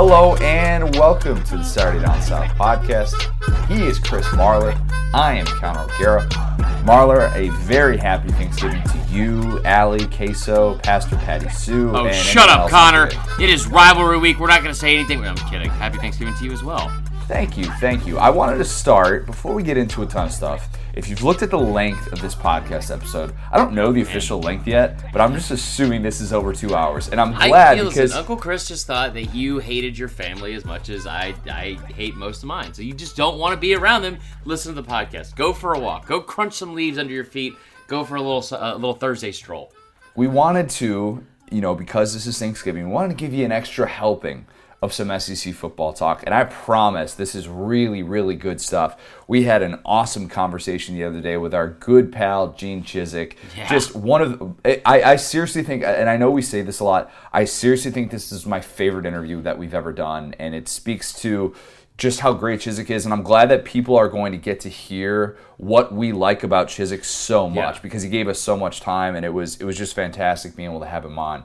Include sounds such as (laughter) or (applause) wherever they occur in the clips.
Hello and welcome to the Saturday Down South podcast. He is Chris Marler. I am Connor O'Gara. Marler, a very happy Thanksgiving to you, Allie, Queso, Pastor Patty Sue. Oh, shut up, Connor. It is rivalry week. We're not going to say anything. I'm kidding. Happy Thanksgiving to you as well. Thank you, thank you. I wanted to start before we get into a ton of stuff. If you've looked at the length of this podcast episode, I don't know the official length yet, but I'm just assuming this is over two hours, and I'm glad I, listen, because Uncle Chris just thought that you hated your family as much as I, I hate most of mine. So you just don't want to be around them. Listen to the podcast. Go for a walk. Go crunch some leaves under your feet. Go for a little uh, little Thursday stroll. we wanted to, you know, because this is Thanksgiving, we wanted to give you an extra helping of some SEC football talk. And I promise this is really, really good stuff. We had an awesome conversation the other day with our good pal, Gene Chizik. Yeah. Just one of the, I, I seriously think, and I know we say this a lot, I seriously think this is my favorite interview that we've ever done. And it speaks to just how great Chizik is, and I'm glad that people are going to get to hear what we like about Chizik so much Yeah. because he gave us so much time, and it was it was just fantastic being able to have him on.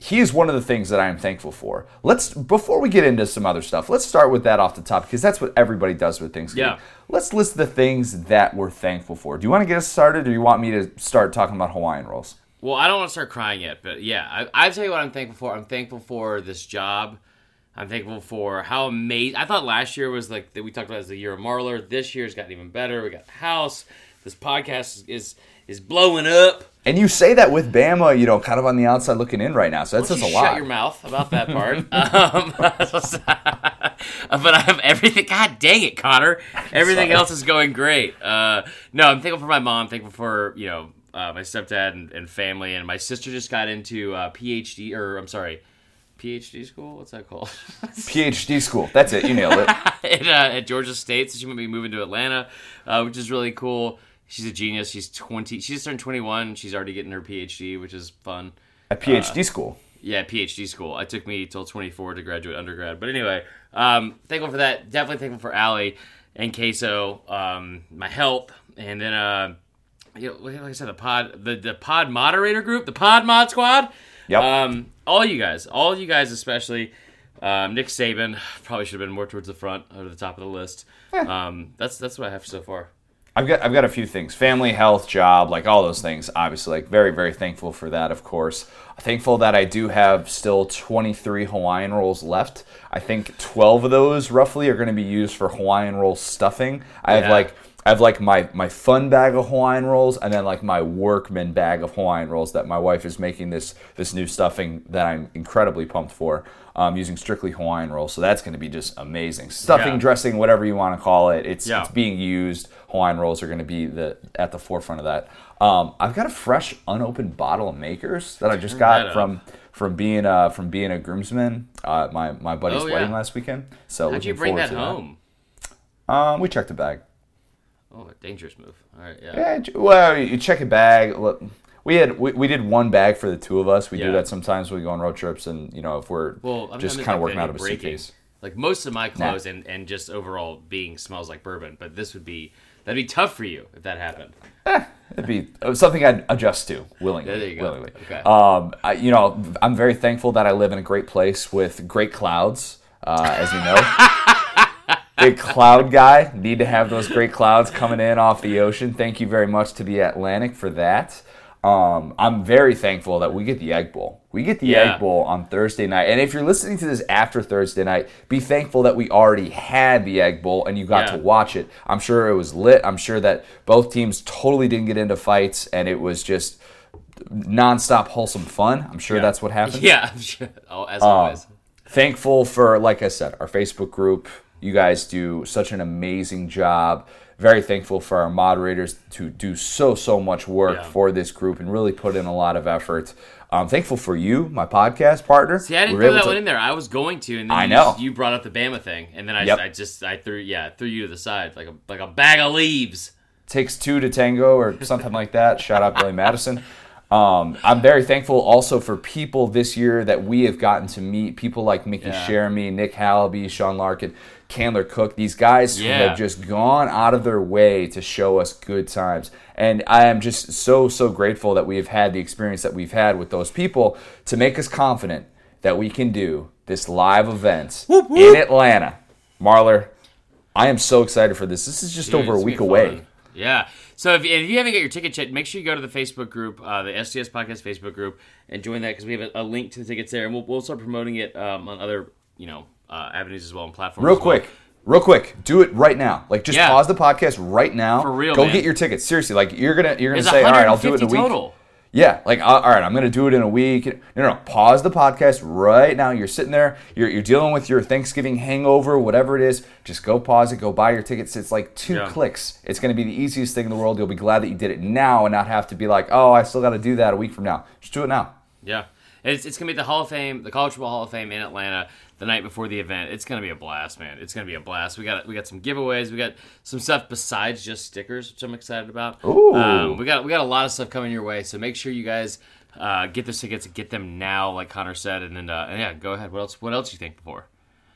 He is one of the things that I am thankful for. Let's before we get into some other stuff, let's start with that off the top because that's what everybody does with Thanksgiving. Yeah. Let's list the things that we're thankful for. Do you want to get us started, or do you want me to start talking about Hawaiian rolls? Well, I don't want to start crying yet, but yeah, I, I tell you what I'm thankful for. I'm thankful for this job. I'm thankful for how amazing. I thought last year was like that we talked about as the year of Marler. This year's gotten even better. We got the house. This podcast is is blowing up. And you say that with Bama, you know, kind of on the outside looking in right now. So that Why says a lot. Shut your mouth about that part. (laughs) um, (laughs) but I have everything. God dang it, Connor! Everything else is going great. Uh, no, I'm thankful for my mom. Thankful for you know uh, my stepdad and, and family. And my sister just got into uh, PhD, or I'm sorry, PhD school. What's that called? (laughs) PhD school. That's it. You nailed it. at, uh, at Georgia State. So she might be moving to Atlanta, uh, which is really cool. She's a genius. She's 20. She just turned 21. She's already getting her PhD, which is fun. At PhD school. Yeah, PhD school. It took me till 24 to graduate undergrad. But anyway, um, thankful for that. Definitely thankful for Allie and Queso, um, my health, and then uh, you know, like I said, the pod, the, the pod moderator group, the pod mod squad. Yep. Um, all you guys, all you guys, especially um, Nick Saban, (sighs) probably should have been more towards the front or the top of the list. Um, that's that's what I have so far. I've got I've got a few things. Family, health, job, like all those things. Obviously, like very very thankful for that. Of course, thankful that I do have still 23 Hawaiian rolls left. I think 12 of those roughly are going to be used for Hawaiian roll stuffing. I have like I have like my my fun bag of Hawaiian rolls and then like my workman bag of Hawaiian rolls that my wife is making this this new stuffing that I'm incredibly pumped for. Um, using strictly Hawaiian rolls, so that's going to be just amazing. Stuffing, Yeah. dressing, whatever you want to call it, it's Yeah. it's being used. Hawaiian rolls are going to be the at the forefront of that. Um, I've got a fresh, unopened bottle of Makers that I just Turn got that from from being uh, from being a groomsman at my my buddy's Oh, yeah. wedding last weekend. So How'd you bring that home? Um, we checked the bag. Oh, a dangerous move. All right, yeah. Yeah, well, you check a bag. Look, we had we, we did one bag for the two of us. We do that sometimes when we go on road trips, and you know if we're Well, I'm just kind of working out of a breaking. suitcase. Like most of my clothes and, and just overall being smells like bourbon, but this would be that'd be tough for you if that happened. It'd be uh, something I'd adjust to willingly. There you go. Willingly. Okay. Um, I, you know, I'm very thankful that I live in a great place with great clouds, uh, as you know. (laughs) Big cloud guy. Need to have those great clouds coming in off the ocean. Thank you very much to the Atlantic for that. Um, I'm very thankful that we get the Egg Bowl. We get the Yeah. Egg Bowl on Thursday night. And if you're listening to this after Thursday night, be thankful that we already had the Egg Bowl and you got Yeah. to watch it. I'm sure it was lit. I'm sure that both teams totally didn't get into fights and it was just nonstop wholesome fun. I'm sure Yeah. that's what happened. (laughs) Yeah, sure. Oh, as Um, always. Thankful for, like I said, our Facebook group. You guys do such an amazing job. Very thankful for our moderators to do so, so much work Yeah. for this group and really put in a lot of effort. I'm thankful for you, my podcast partner. See, I didn't We throw that to- one in there. I was going to, and then I you, know. you brought up the Bama thing, and then I, Yep. I just I threw yeah threw you to the side like a like a bag of leaves. takes two to tango or something like that. Shout out Billy (laughs) Madison. Um, I'm very thankful also for people this year that we have gotten to meet. People like Mickey Yeah. Sheremy, Nick Hallaby, Sean Larkin, Candler Cook. These guys who have just gone out of their way to show us good times. And I am just so, so grateful that we have had the experience that we've had with those people to make us confident that we can do this live event Whoop, whoop. in Atlanta. Marler, I am so excited for this. This is just Dude, over a week away. fun. Yeah. So if, if you haven't got your ticket yet, make sure you go to the Facebook group, uh, the SDS Podcast Facebook group, and join that because we have a, a link to the tickets there, and we'll, we'll start promoting it um, on other you know uh, avenues as well and platforms. Real as well. quick, real quick, do it right now. Like just Yeah. pause the podcast right now. For real, Go man. get your tickets. Seriously, like you're gonna you're gonna There's say, all right, I'll do it in a week. total. Yeah, like all all right, I'm gonna do it in a week. No, no, pause the podcast right now. You're sitting there, you're, you're dealing with your Thanksgiving hangover, whatever it is. Just go pause it, go buy your tickets. It's like two Yeah. clicks. It's gonna be the easiest thing in the world. You'll be glad that you did it now and not have to be like, oh, I still got to do that a week from now. Just do it now. Yeah. It's, it's gonna be the Hall of Fame, the College Football Hall of Fame in Atlanta the night before the event. It's gonna be a blast, man. It's gonna be a blast. We got we got some giveaways. We got some stuff besides just stickers, which I'm excited about. Ooh. Um, we got we got a lot of stuff coming your way. So make sure you guys uh, get those tickets and get them now, like Connor said. And then uh, and yeah, go ahead. What else? What else you think before?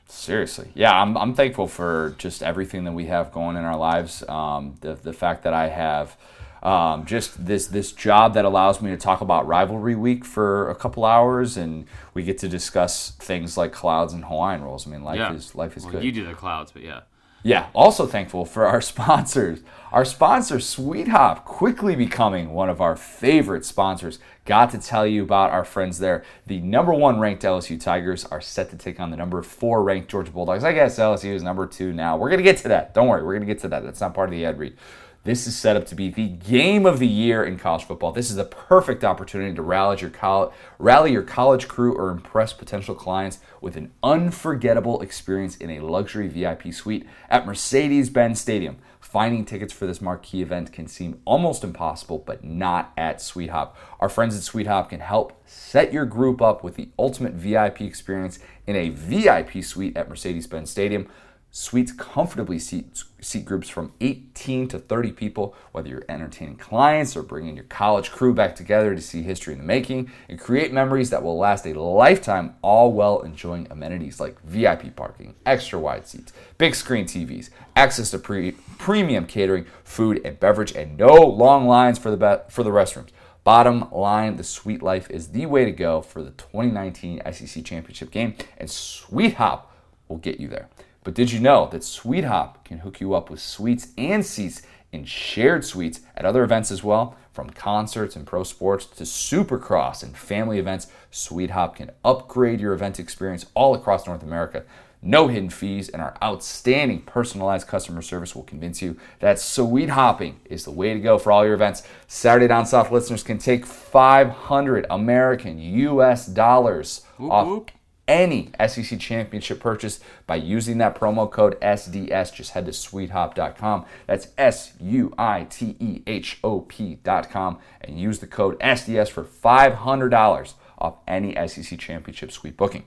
Seriously, yeah, I'm, I'm thankful for just everything that we have going in our lives. Um, the the fact that I have um, just this this job that allows me to talk about rivalry week for a couple hours, and we get to discuss things like clouds and Hawaiian rolls. I mean, life Yeah. is life is Well, good. you do the clouds, but yeah. Yeah, also thankful for our (laughs) sponsors. Our sponsor, SuiteHop, quickly becoming one of our favorite sponsors. Got to tell you about our friends there. The number one ranked LSU Tigers are set to take on the number four ranked Georgia Bulldogs. I guess LSU is number two now. We're going to get to that. Don't worry, we're going to get to that. That's not part of the ad read. This is set up to be the game of the year in college football. This is the perfect opportunity to rally your college, rally your college crew or impress potential clients with an unforgettable experience in a luxury VIP suite at Mercedes-Benz Stadium. Finding tickets for this marquee event can seem almost impossible, but not at SuiteHop. Our friends at SuiteHop can help set your group up with the ultimate VIP experience in a VIP suite at Mercedes-Benz Stadium. Suites comfortably seat, seat groups from 18 to 30 people, whether you're entertaining clients or bringing your college crew back together to see history in the making and create memories that will last a lifetime, all while enjoying amenities like VIP parking, extra wide seats, big screen TVs, access to pre- premium catering, food and beverage, and no long lines for the, be- for the restrooms. Bottom line, the Sweet Life is the way to go for the 2019 SEC Championship game, and SuiteHop will get you there. But did you know that SuiteHop can hook you up with suites and seats in shared suites at other events as well? From concerts and pro sports to supercross and family events, SuiteHop can upgrade your event experience all across North America. No hidden fees, and our outstanding personalized customer service will convince you that sweet hopping is the way to go for all your events. Saturday Down South listeners can take 500 American US dollars off. Any SEC championship purchase by using that promo code SDS. Just head to suitehop.com. That's S U I T E H O P.com and use the code SDS for $500 off any SEC championship suite booking.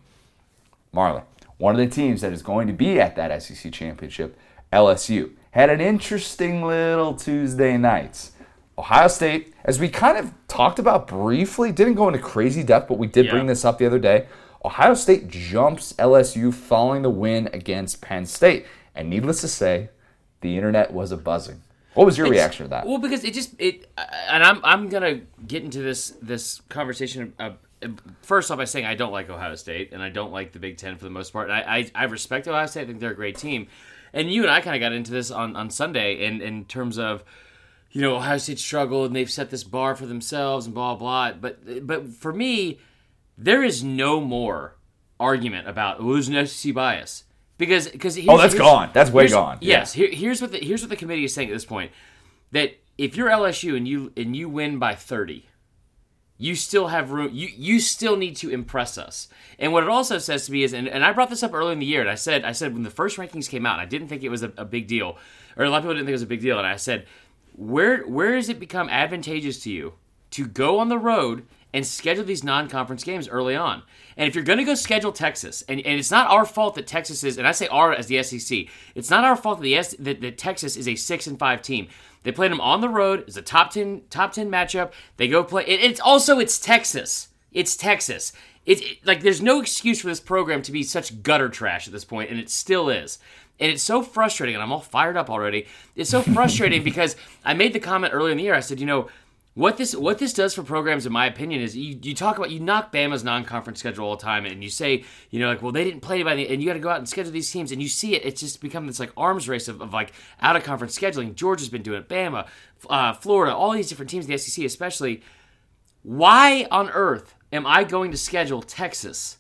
Marler, one of the teams that is going to be at that SEC championship, LSU, had an interesting little Tuesday night. Ohio State, as we kind of talked about briefly, didn't go into crazy depth, but we did Yeah. bring this up the other day. Ohio State jumps LSU following the win against Penn State. And needless to say, the internet was a buzzing. What was your It's- reaction to that? Well, because it just it, and I'm I'm gonna get into this this conversation. Uh, first off, by saying I don't like Ohio State and I don't like the Big Ten for the most part. I I, I respect Ohio State. I think they're a great team. And you and I kind of got into this on on Sunday in in terms of. You know, Ohio State struggled and they've set this bar for themselves and blah blah. But but for me, there is no more argument about oh, there's an SEC bias because because Oh, that's gone. That's way gone. Yeah. Yes, here, here's what the here's what the committee is saying at this point: that if you're LSU and you and you win by 30, you still have room. You you still need to impress us. And what it also says to me is, and, and I brought this up early in the year, and I said I said when the first rankings came out, I didn't think it was a, a big deal, or a lot of people didn't think it was a big deal, and I said, where where does it become advantageous to you to go on the road? And schedule these non-conference games early on. And if you're going to go schedule Texas, and, and it's not our fault that Texas is, and I say our as the SEC, it's not our fault that the S, that, that Texas is a six and five team. They played them on the road. It's a top ten top ten matchup. They go play. It, it's also it's Texas. It's Texas. It's it, like there's no excuse for this program to be such gutter trash at this point, and it still is. And it's so frustrating, and I'm all fired up already. It's so (laughs) frustrating because I made the comment earlier in the year. I said, you know, what this what this does for programs, in my opinion, is you, you talk about you knock Bama's non-conference schedule all the time, and you say you know like well they didn't play the and you got to go out and schedule these teams, and you see it, it's just become this like arms race of, of like out of conference scheduling. Georgia's been doing it, Bama, uh, Florida, all these different teams, the SEC especially. Why on earth am I going to schedule Texas?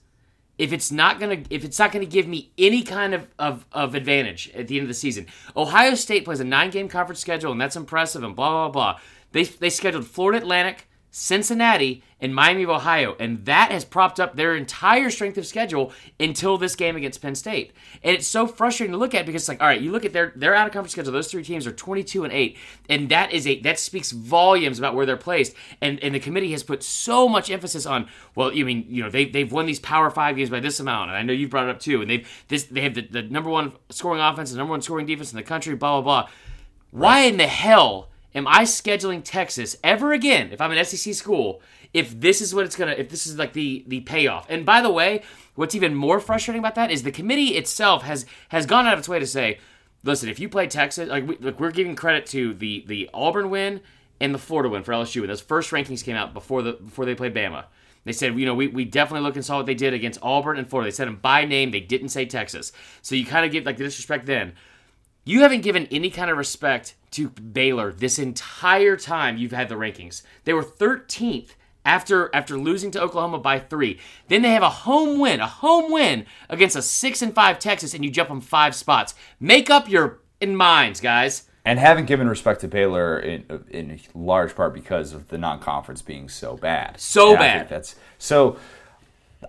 if it's not gonna if it's not gonna give me any kind of, of, of advantage at the end of the season. Ohio State plays a nine game conference schedule and that's impressive and blah blah blah. They they scheduled Florida Atlantic, Cincinnati, and Miami of Ohio, and that has propped up their entire strength of schedule until this game against Penn State. And it's so frustrating to look at because it's like, all right, you look at their their out of conference schedule; those three teams are twenty two and eight, and that is a that speaks volumes about where they're placed. And and the committee has put so much emphasis on, well, you mean you know they they've won these Power Five games by this amount, and I know you've brought it up too, and they've this they have the, the number one scoring offense, the number one scoring defense in the country, blah blah blah. Why in the hell? Am I scheduling Texas ever again if I'm an SEC school if this is what it's gonna if this is like the the payoff? And by the way, what's even more frustrating about that is the committee itself has has gone out of its way to say, listen, if you play Texas, like, we, like we're giving credit to the the Auburn win and the Florida win for LSU, and those first rankings came out before the before they played Bama. They said, you know, we, we definitely looked and saw what they did against Auburn and Florida. They said them by name. They didn't say Texas. So you kind of give like the disrespect then. You haven't given any kind of respect to Baylor this entire time you've had the rankings. They were 13th after after losing to Oklahoma by three. Then they have a home win, a home win against a six and five Texas, and you jump them five spots. Make up your in minds, guys. And haven't given respect to Baylor in in large part because of the non-conference being so bad. So bad. That's so.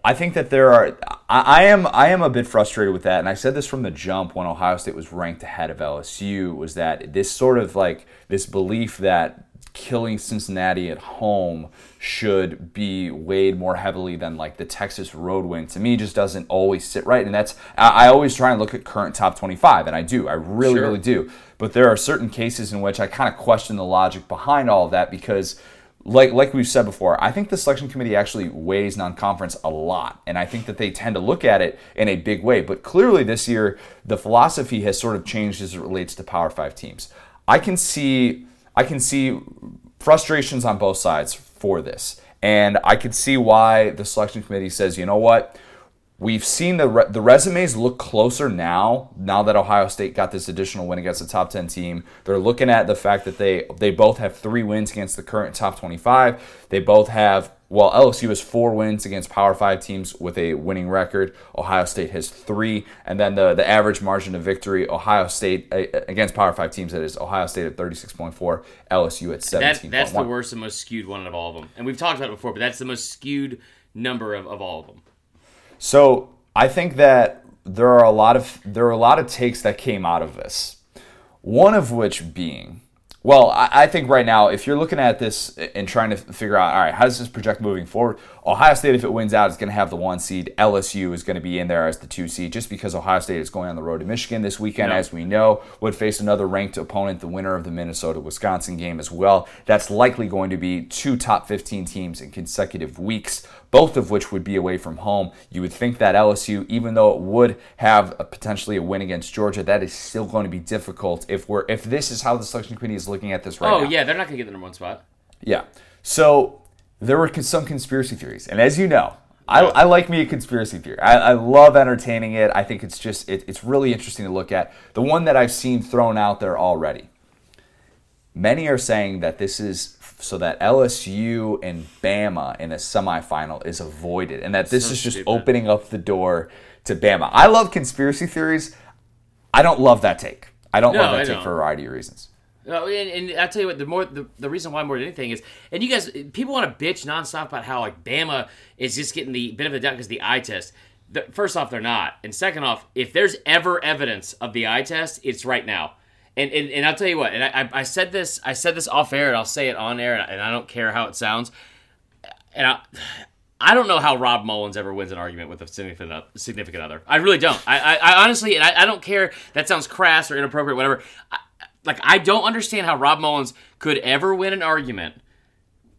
I think that there are. I, I, am. I am a bit frustrated with that, and I said this from the jump when Ohio State was ranked ahead of LSU. Was that this sort of like this belief that killing Cincinnati at home should be weighed more heavily than like the Texas road win to me just doesn't always sit right. And that's I, I always try and look at current top 25, and I do. I really, sure. really do. But there are certain cases in which I kind of question the logic behind all of that because like like we've said before, I think the selection committee actually weighs non-conference a lot, and I think that they tend to look at it in a big way. But clearly, this year the philosophy has sort of changed as it relates to Power Five teams. I can see I can see frustrations on both sides for this, and I can see why the selection committee says, you know what, We've seen the re- the resumes look closer now. Now that Ohio State got this additional win against the top ten team, they're looking at the fact that they they both have three wins against the current top twenty five. They both have well LSU has four wins against Power Five teams with a winning record. Ohio State has three, and then the the average margin of victory Ohio State uh, against Power Five teams that is Ohio State at thirty six point four, LSU at seventeen. That, that's the worst and most skewed one of all of them, and we've talked about it before, but that's the most skewed number of, of all of them. So I think that there are a lot of there are a lot of takes that came out of this. One of which being, well, I, I think right now, if you're looking at this and trying to figure out, all right, how does this project moving forward? Ohio State, if it wins out, is going to have the one seed. LSU is going to be in there as the two seed, just because Ohio State is going on the road to Michigan this weekend, as we know, would face another ranked opponent, the winner of the Minnesota Wisconsin game as well. That's likely going to be two top 15 teams in consecutive weeks both of which would be away from home. You would think that LSU, even though it would have a, potentially a win against Georgia, that is still going to be difficult if we're if this is how the selection committee is looking at this right oh, now. Oh yeah, they're not going to get the number one spot. Yeah. So there were some conspiracy theories, and as you know, I, I, like me a conspiracy theory. I, I, love entertaining it. I think it's just it, it's really interesting to look at. The one that I've seen thrown out there already. Many are saying that this is so that LSU and Bama in a semifinal is avoided, and that this so is just stupid. opening up the door to Bama. I love conspiracy theories. I don't love that take. I don't no, love that I take don't. for a variety of reasons. And, and I tell you what, the more the, the reason why more than anything is, and you guys, people want to bitch nonstop about how like Bama is just getting the benefit of the doubt because the eye test. The, first off, they're not, and second off, if there's ever evidence of the eye test, it's right now. And, and, and I'll tell you what, and I, I said this I said this off air, and I'll say it on air, and I don't care how it sounds. And I, I don't know how Rob Mullens ever wins an argument with a significant significant other. I really don't. I, I, I honestly, and I, I, don't care. That sounds crass or inappropriate, whatever. I, like I don't understand how Rob Mullens could ever win an argument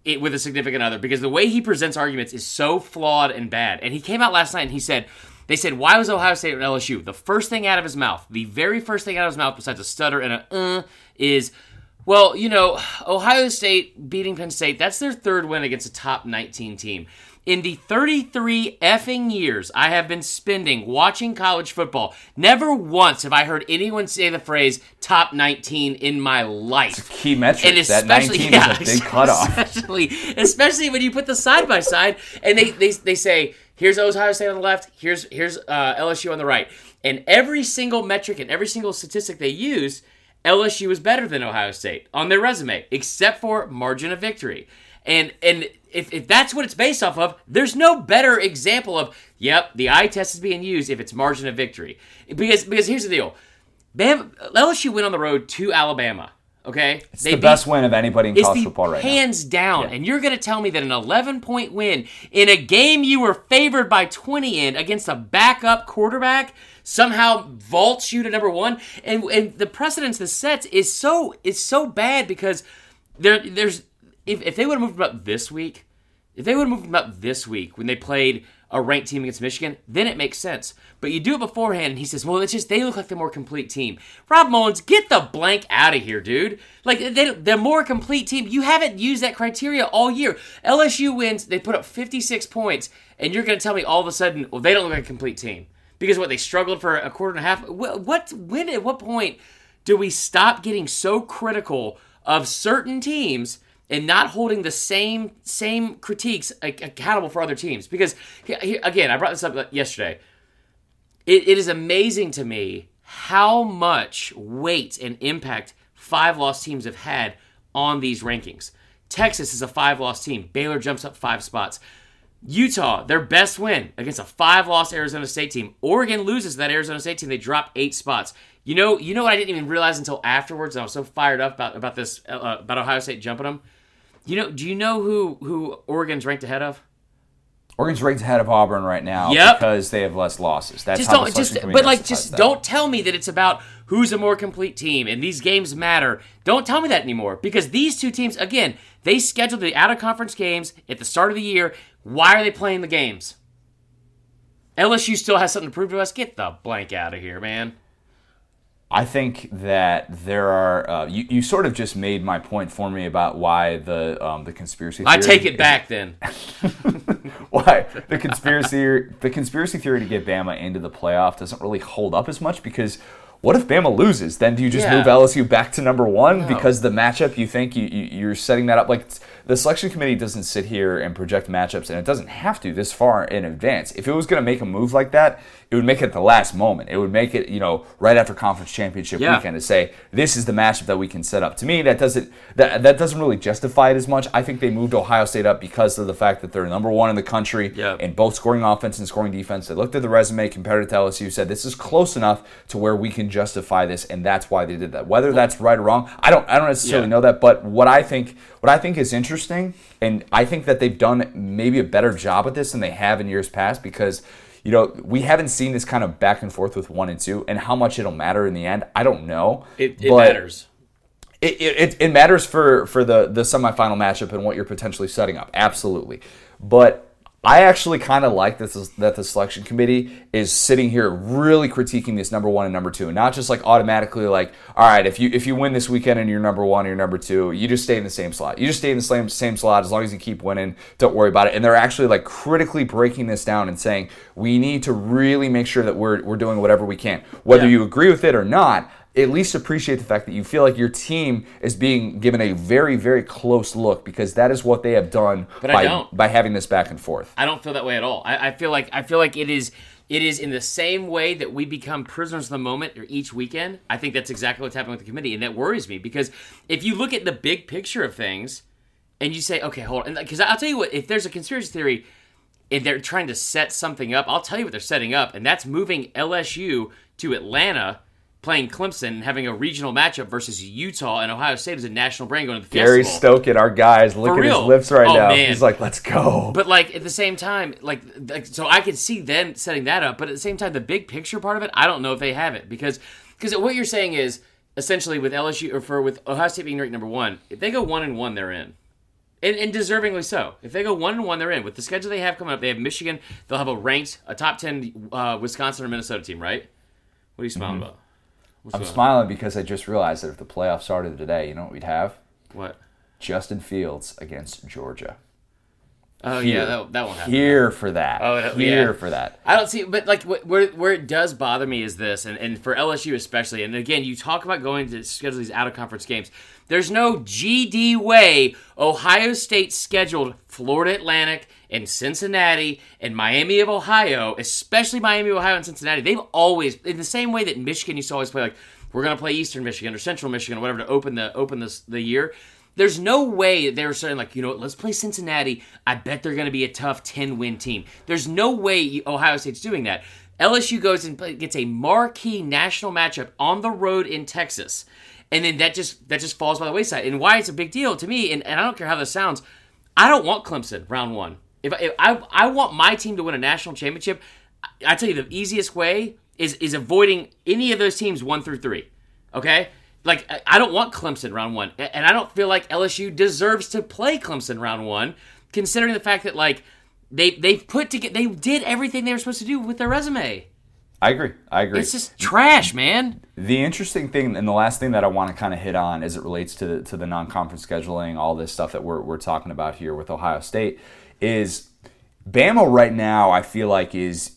it, with a significant other because the way he presents arguments is so flawed and bad. And he came out last night and he said they said, why was Ohio State at LSU? The first thing out of his mouth, the very first thing out of his mouth, besides a stutter and a uh, is, Well, you know, Ohio State beating Penn State, that's their third win against a top 19 team. In the 33 effing years I have been spending watching college football, never once have I heard anyone say the phrase top 19 in my life. It's a Key metric. that 19 yeah, is a (laughs) big cutoff. Especially, especially when you put the side by side and they, they, they say, here's Ohio State on the left, here's, here's uh, LSU on the right. And every single metric and every single statistic they use, LSU was better than Ohio State on their resume, except for margin of victory. And and if, if that's what it's based off of, there's no better example of, yep, the eye test is being used if it's margin of victory. Because because here's the deal. Bam, LSU went on the road to Alabama. Okay, it's they the beat, best win of anybody in college football right hands now. down. Yeah. And you're going to tell me that an 11 point win in a game you were favored by 20 in against a backup quarterback somehow vaults you to number one. And and the precedence this sets is so is so bad because there there's if, if they would have moved them up this week, if they would have moved them up this week when they played a ranked team against Michigan, then it makes sense. But you do it beforehand, and he says, "Well, it's just they look like the more complete team." Rob Mullens, get the blank out of here, dude. Like they, the more complete team. You haven't used that criteria all year. LSU wins, they put up 56 points, and you're going to tell me all of a sudden, well, they don't look like a complete team because what they struggled for a quarter and a half. What, what when at what point do we stop getting so critical of certain teams? And not holding the same same critiques accountable for other teams. Because again, I brought this up yesterday. It, it is amazing to me how much weight and impact five loss teams have had on these rankings. Texas is a five loss team. Baylor jumps up five spots. Utah, their best win against a five loss Arizona State team. Oregon loses that Arizona State team. They drop eight spots. You know, you know what I didn't even realize until afterwards. I was so fired up about about this uh, about Ohio State jumping them you know, do you know who who Oregon's ranked ahead of? Oregon's ranked ahead of Auburn right now yep. because they have less losses. That's just how don't, just, but like, just that. don't tell me that it's about who's a more complete team and these games matter. Don't tell me that anymore because these two teams, again, they scheduled the out of conference games at the start of the year. Why are they playing the games? LSU still has something to prove to us. Get the blank out of here, man. I think that there are. Uh, you, you sort of just made my point for me about why the um, the conspiracy. I take it back (laughs) then. why the conspiracy the conspiracy theory to get Bama into the playoff doesn't really hold up as much because what if Bama loses? Then do you just yeah. move LSU back to number one no. because the matchup you think you, you are setting that up like the selection committee doesn't sit here and project matchups, and it doesn't have to this far in advance. If it was going to make a move like that, it would make it the last moment. It would make it, you know, right after conference championship yeah. weekend to say this is the matchup that we can set up. To me, that doesn't that that doesn't really justify it as much. I think they moved Ohio State up because of the fact that they're number one in the country yep. in both scoring offense and scoring defense. They looked at the resume, compared it to LSU, said this is close enough to where we can justify this, and that's why they did that. Whether that's right or wrong, I don't I don't necessarily yeah. know that. But what I think what I think is interesting, and I think that they've done maybe a better job at this than they have in years past because you know, we haven't seen this kind of back and forth with one and two, and how much it'll matter in the end, I don't know. It, it matters. It, it, it matters for, for the, the semifinal matchup and what you're potentially setting up. Absolutely. But I actually kind of like this that the selection committee is sitting here really critiquing this number one and number two, and not just like automatically like, all right, if you if you win this weekend and you're number one or you're number two, you just stay in the same slot. You just stay in the same same slot as long as you keep winning. Don't worry about it. And they're actually like critically breaking this down and saying we need to really make sure that we're we're doing whatever we can, whether yeah. you agree with it or not at least appreciate the fact that you feel like your team is being given a very, very close look because that is what they have done but by, by having this back and forth. I don't feel that way at all. I, I feel like I feel like it is it is in the same way that we become prisoners of the moment or each weekend. I think that's exactly what's happening with the committee, and that worries me because if you look at the big picture of things and you say, okay, hold on, because I'll tell you what, if there's a conspiracy theory and they're trying to set something up, I'll tell you what they're setting up, and that's moving LSU to Atlanta playing Clemson and having a regional matchup versus Utah and Ohio State is a national brand going to the Gary Fiesta Stoke our guys. Look at his lips right oh, now. Man. He's like, let's go. But like at the same time, like, like so I could see them setting that up. But at the same time, the big picture part of it, I don't know if they have it because because what you're saying is essentially with LSU or for with Ohio State being ranked number one, if they go one and one, they're in. And, and, deservingly so. If they go one and one, they're in. With the schedule they have coming up, they have Michigan. They'll have a ranked, a top ten uh, Wisconsin or Minnesota team, right? What are you smiling mm-hmm. about? I'm smiling because I just realized that if the playoffs started today, you know what we'd have? What? Justin Fields against Georgia. Oh Here. yeah, that, that won't happen. Here for that. Oh, Here yeah. for that. I don't see, but like where where it does bother me is this, and, and for LSU especially. And again, you talk about going to schedule these out of conference games. There's no GD way Ohio State scheduled Florida Atlantic and Cincinnati and Miami of Ohio, especially Miami, Ohio, and Cincinnati. They've always, in the same way that Michigan used to always play, like we're going to play Eastern Michigan or Central Michigan or whatever to open the open this the year. There's no way that they were saying like, you know, what, let's play Cincinnati. I bet they're going to be a tough 10 win team. There's no way Ohio State's doing that. LSU goes and gets a marquee national matchup on the road in Texas, and then that just that just falls by the wayside. And why it's a big deal to me, and, and I don't care how this sounds, I don't want Clemson round one. If, I- if I I want my team to win a national championship, I, tell you the easiest way is is avoiding any of those teams one through three. Okay. Like I- don't want Clemson round one, and I don't feel like LSU deserves to play Clemson round one, considering the fact that like they they've put together they did everything they were supposed to do with their resume. I agree. I agree. It's just trash, man. The interesting thing, and the last thing that I want to kind of hit on as it relates to the, to the non-conference scheduling, all this stuff that we're, we're talking about here with Ohio State, is Bama right now. I feel like is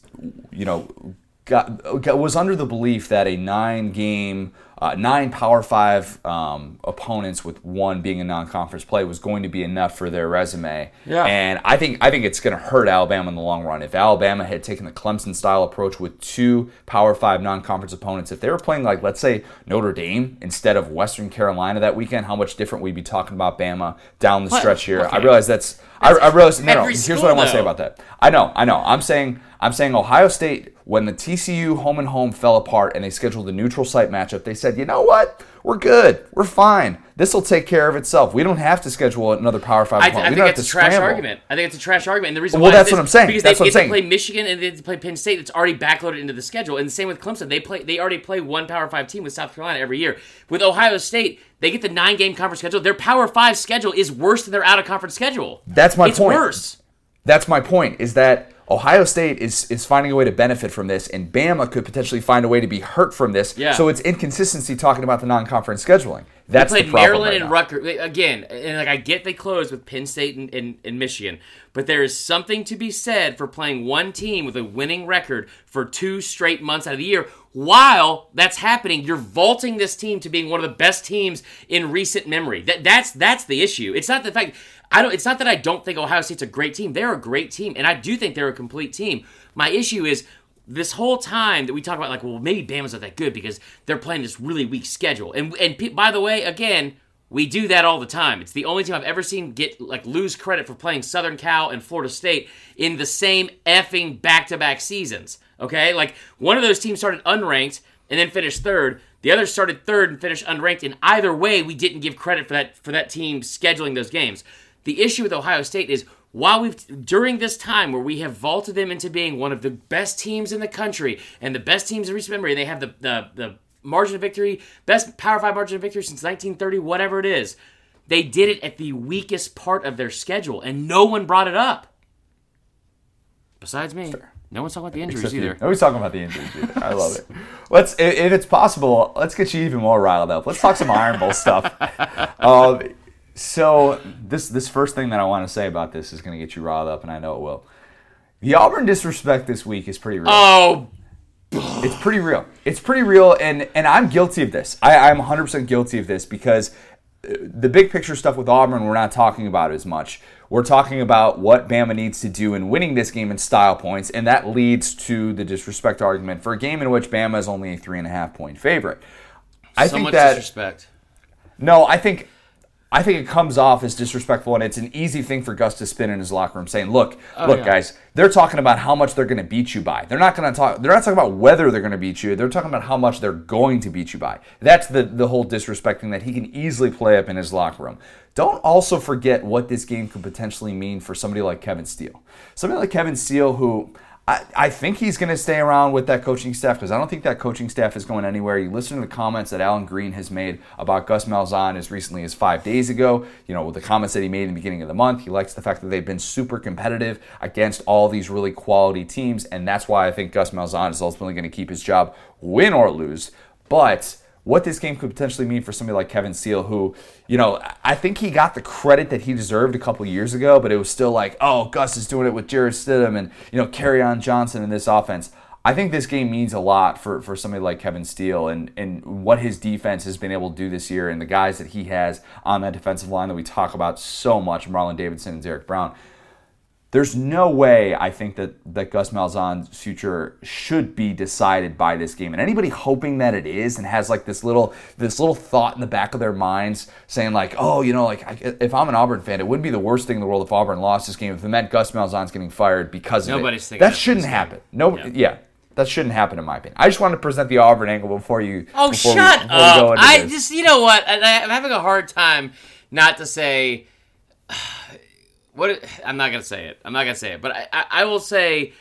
you know got, got was under the belief that a nine-game, uh, nine Power Five um, opponents with one being a non-conference play was going to be enough for their resume. Yeah. And I think I think it's going to hurt Alabama in the long run. If Alabama had taken the Clemson style approach with two Power Five non-conference opponents, if they were playing like let's say Notre Dame instead of Western Carolina that weekend, how much different we'd be talking about Bama down the What? stretch here. I realize that's. I, I realize no, no. Here's what I want to say about that. I know, I know. I'm saying I'm saying Ohio State when the TCU home and home fell apart and they scheduled a neutral site matchup, they said, you know what? We're good. We're fine. This will take care of itself. We don't have to schedule another Power Five I, opponent. I we think don't have that's to a trash scramble. argument. I think it's a trash argument. And the reason Well, why that's is what I'm saying. Because That's they what I'm get to saying. play Michigan and they get to play Penn State. It's already backloaded into the schedule. And the same with Clemson. They play. They already play one Power Five team with South Carolina every year. With Ohio State, they get the nine game conference schedule. Their Power Five schedule is worse than their out of conference schedule. That's my it's point. worse. That's my point. Is that Ohio State is is finding a way to benefit from this, and Bama could potentially find a way to be hurt from this. Yeah. So it's inconsistency talking about the non-conference scheduling. That's played the Maryland right and now. Rutgers again, and like I get they closed with Penn State and, and, and Michigan, but there is something to be said for playing one team with a winning record for two straight months out of the year. While that's happening, you're vaulting this team to being one of the best teams in recent memory. That that's that's the issue. It's not the fact I don't. It's not that I don't think Ohio State's a great team. They're a great team, and I do think they're a complete team. My issue is this whole time that we talk about, like, well, maybe Bama's not that good because they're playing this really weak schedule. And and pe- by the way, again, we do that all the time. It's the only team I've ever seen get like lose credit for playing Southern Cal and Florida State in the same effing back-to-back seasons. Okay, like one of those teams started unranked and then finished third. The other started third and finished unranked. And either way, we didn't give credit for that for that team scheduling those games. The issue with Ohio State is while we've during this time where we have vaulted them into being one of the best teams in the country and the best teams in recent memory, and they have the the, the margin of victory, best Power Five margin of victory since 1930, whatever it is. They did it at the weakest part of their schedule, and no one brought it up. Besides me, no one's talking about the injuries Except you. either. Nobody's talking about the injuries either. I love it. Let's, if it's possible, let's get you even more riled up. Let's talk some Iron Bowl stuff. (laughs) Um, so this this first thing that I want to say about this is going to get you riled up, and I know it will. The Auburn disrespect this week is pretty real. Oh, It's pretty real. It's pretty real, and and I'm guilty of this. I, I'm 100% guilty of this because uh, the big picture stuff with Auburn we're not talking about as much. We're talking about what Bama needs to do in winning this game in style points, and that leads to the disrespect argument for a game in which Bama is only a three and a half point favorite. I so think that disrespect. no, I think I think it comes off as disrespectful, and it's an easy thing for Gus to spin in his locker room, saying, "Look, oh, look, yeah. guys, they're talking about how much they're going to beat you by. They're not going to talk. They're not talking about whether they're going to beat you. They're talking about how much they're going to beat you by. That's the the whole disrespecting that he can easily play up in his locker room. Don't also forget what this game could potentially mean for somebody like Kevin Steele. Somebody like Kevin Steele, who I, think he's going to stay around with that coaching staff because I don't think that coaching staff is going anywhere. You listen to the comments that Allen Greene has made about Gus Malzahn as recently as five days ago. You know, with the comments that he made in the beginning of the month, he likes the fact that they've been super competitive against all these really quality teams, and that's why I think Gus Malzahn is ultimately going to keep his job, win or lose. But what this game could potentially mean for somebody like Kevin Steele, who, you know, I think he got the credit that he deserved a couple years ago, but it was still like, oh, Gus is doing it with Jarrett Stidham and, you know, Kerryon Johnson in this offense. I think this game means a lot for, for somebody like Kevin Steele and, and what his defense has been able to do this year and the guys that he has on that defensive line that we talk about so much, Marlon Davidson and Derrick Brown. There's no way I think that, that Gus Malzahn's future should be decided by this game. And anybody hoping that it is and has like this little this little thought in the back of their minds saying like, oh, you know, like if I'm an Auburn fan, it wouldn't be the worst thing in the world if Auburn lost this game if it meant Gus Malzahn's getting fired because of Nobody's it. thinking That that shouldn't happen. game. No, Yeah. yeah. That shouldn't happen in my opinion. I just wanted to present the Auburn angle before you. Oh, before shut we, up! I this. just, you know what? I, I'm having a hard time not to say. What I'm not gonna say it. I'm not gonna say it, but I, I, I will say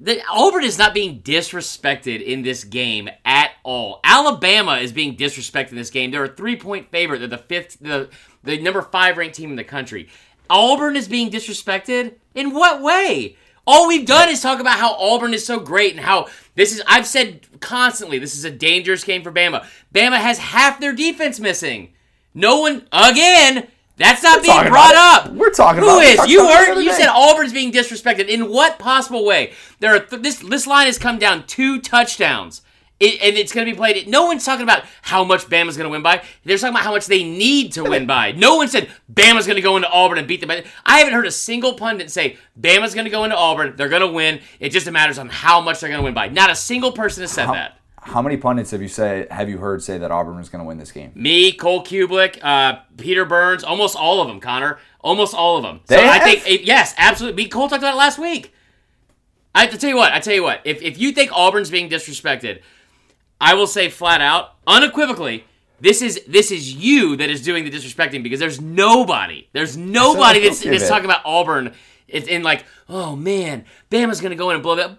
that Auburn is not being disrespected in this game at all. Alabama is being disrespected in this game. They're a three point favorite. They're the fifth, the the number five ranked team in the country. Auburn is being disrespected in what way? All we've done is talk about how Auburn is so great and how this is. I've said constantly, this is a dangerous game for Bama. Bama has half their defense missing. No one again. That's not being brought up. it. We're talking Who about. Is? You about it the heard? other You said Auburn's being disrespected. In what possible way? There are th- this this line has come down two touchdowns. It, and it's going to be played. No one's talking about how much Bama's going to win by. They're talking about how much they need to win by. No one said Bama's going to go into Auburn and beat them. I haven't heard a single pundit say Bama's going to go into Auburn. They're going to win. It just matters on how much they're going to win by. Not a single person has said that. How many pundits have you say have you heard say that Auburn is going to win this game? Me, Cole Cubelic, uh, Peter Burns, almost all of them, Connor. Almost all of them. So They I think, eh, yes, absolutely. Me, Cole talked about it last week. I have to tell you what, I tell you what, if, if you think Auburn's being disrespected, I will say flat out, unequivocally, this is this is you that is doing the disrespecting because there's nobody, there's nobody don't that's, that's talking about Auburn. It's in like, oh man, Bama's gonna go in and blow that.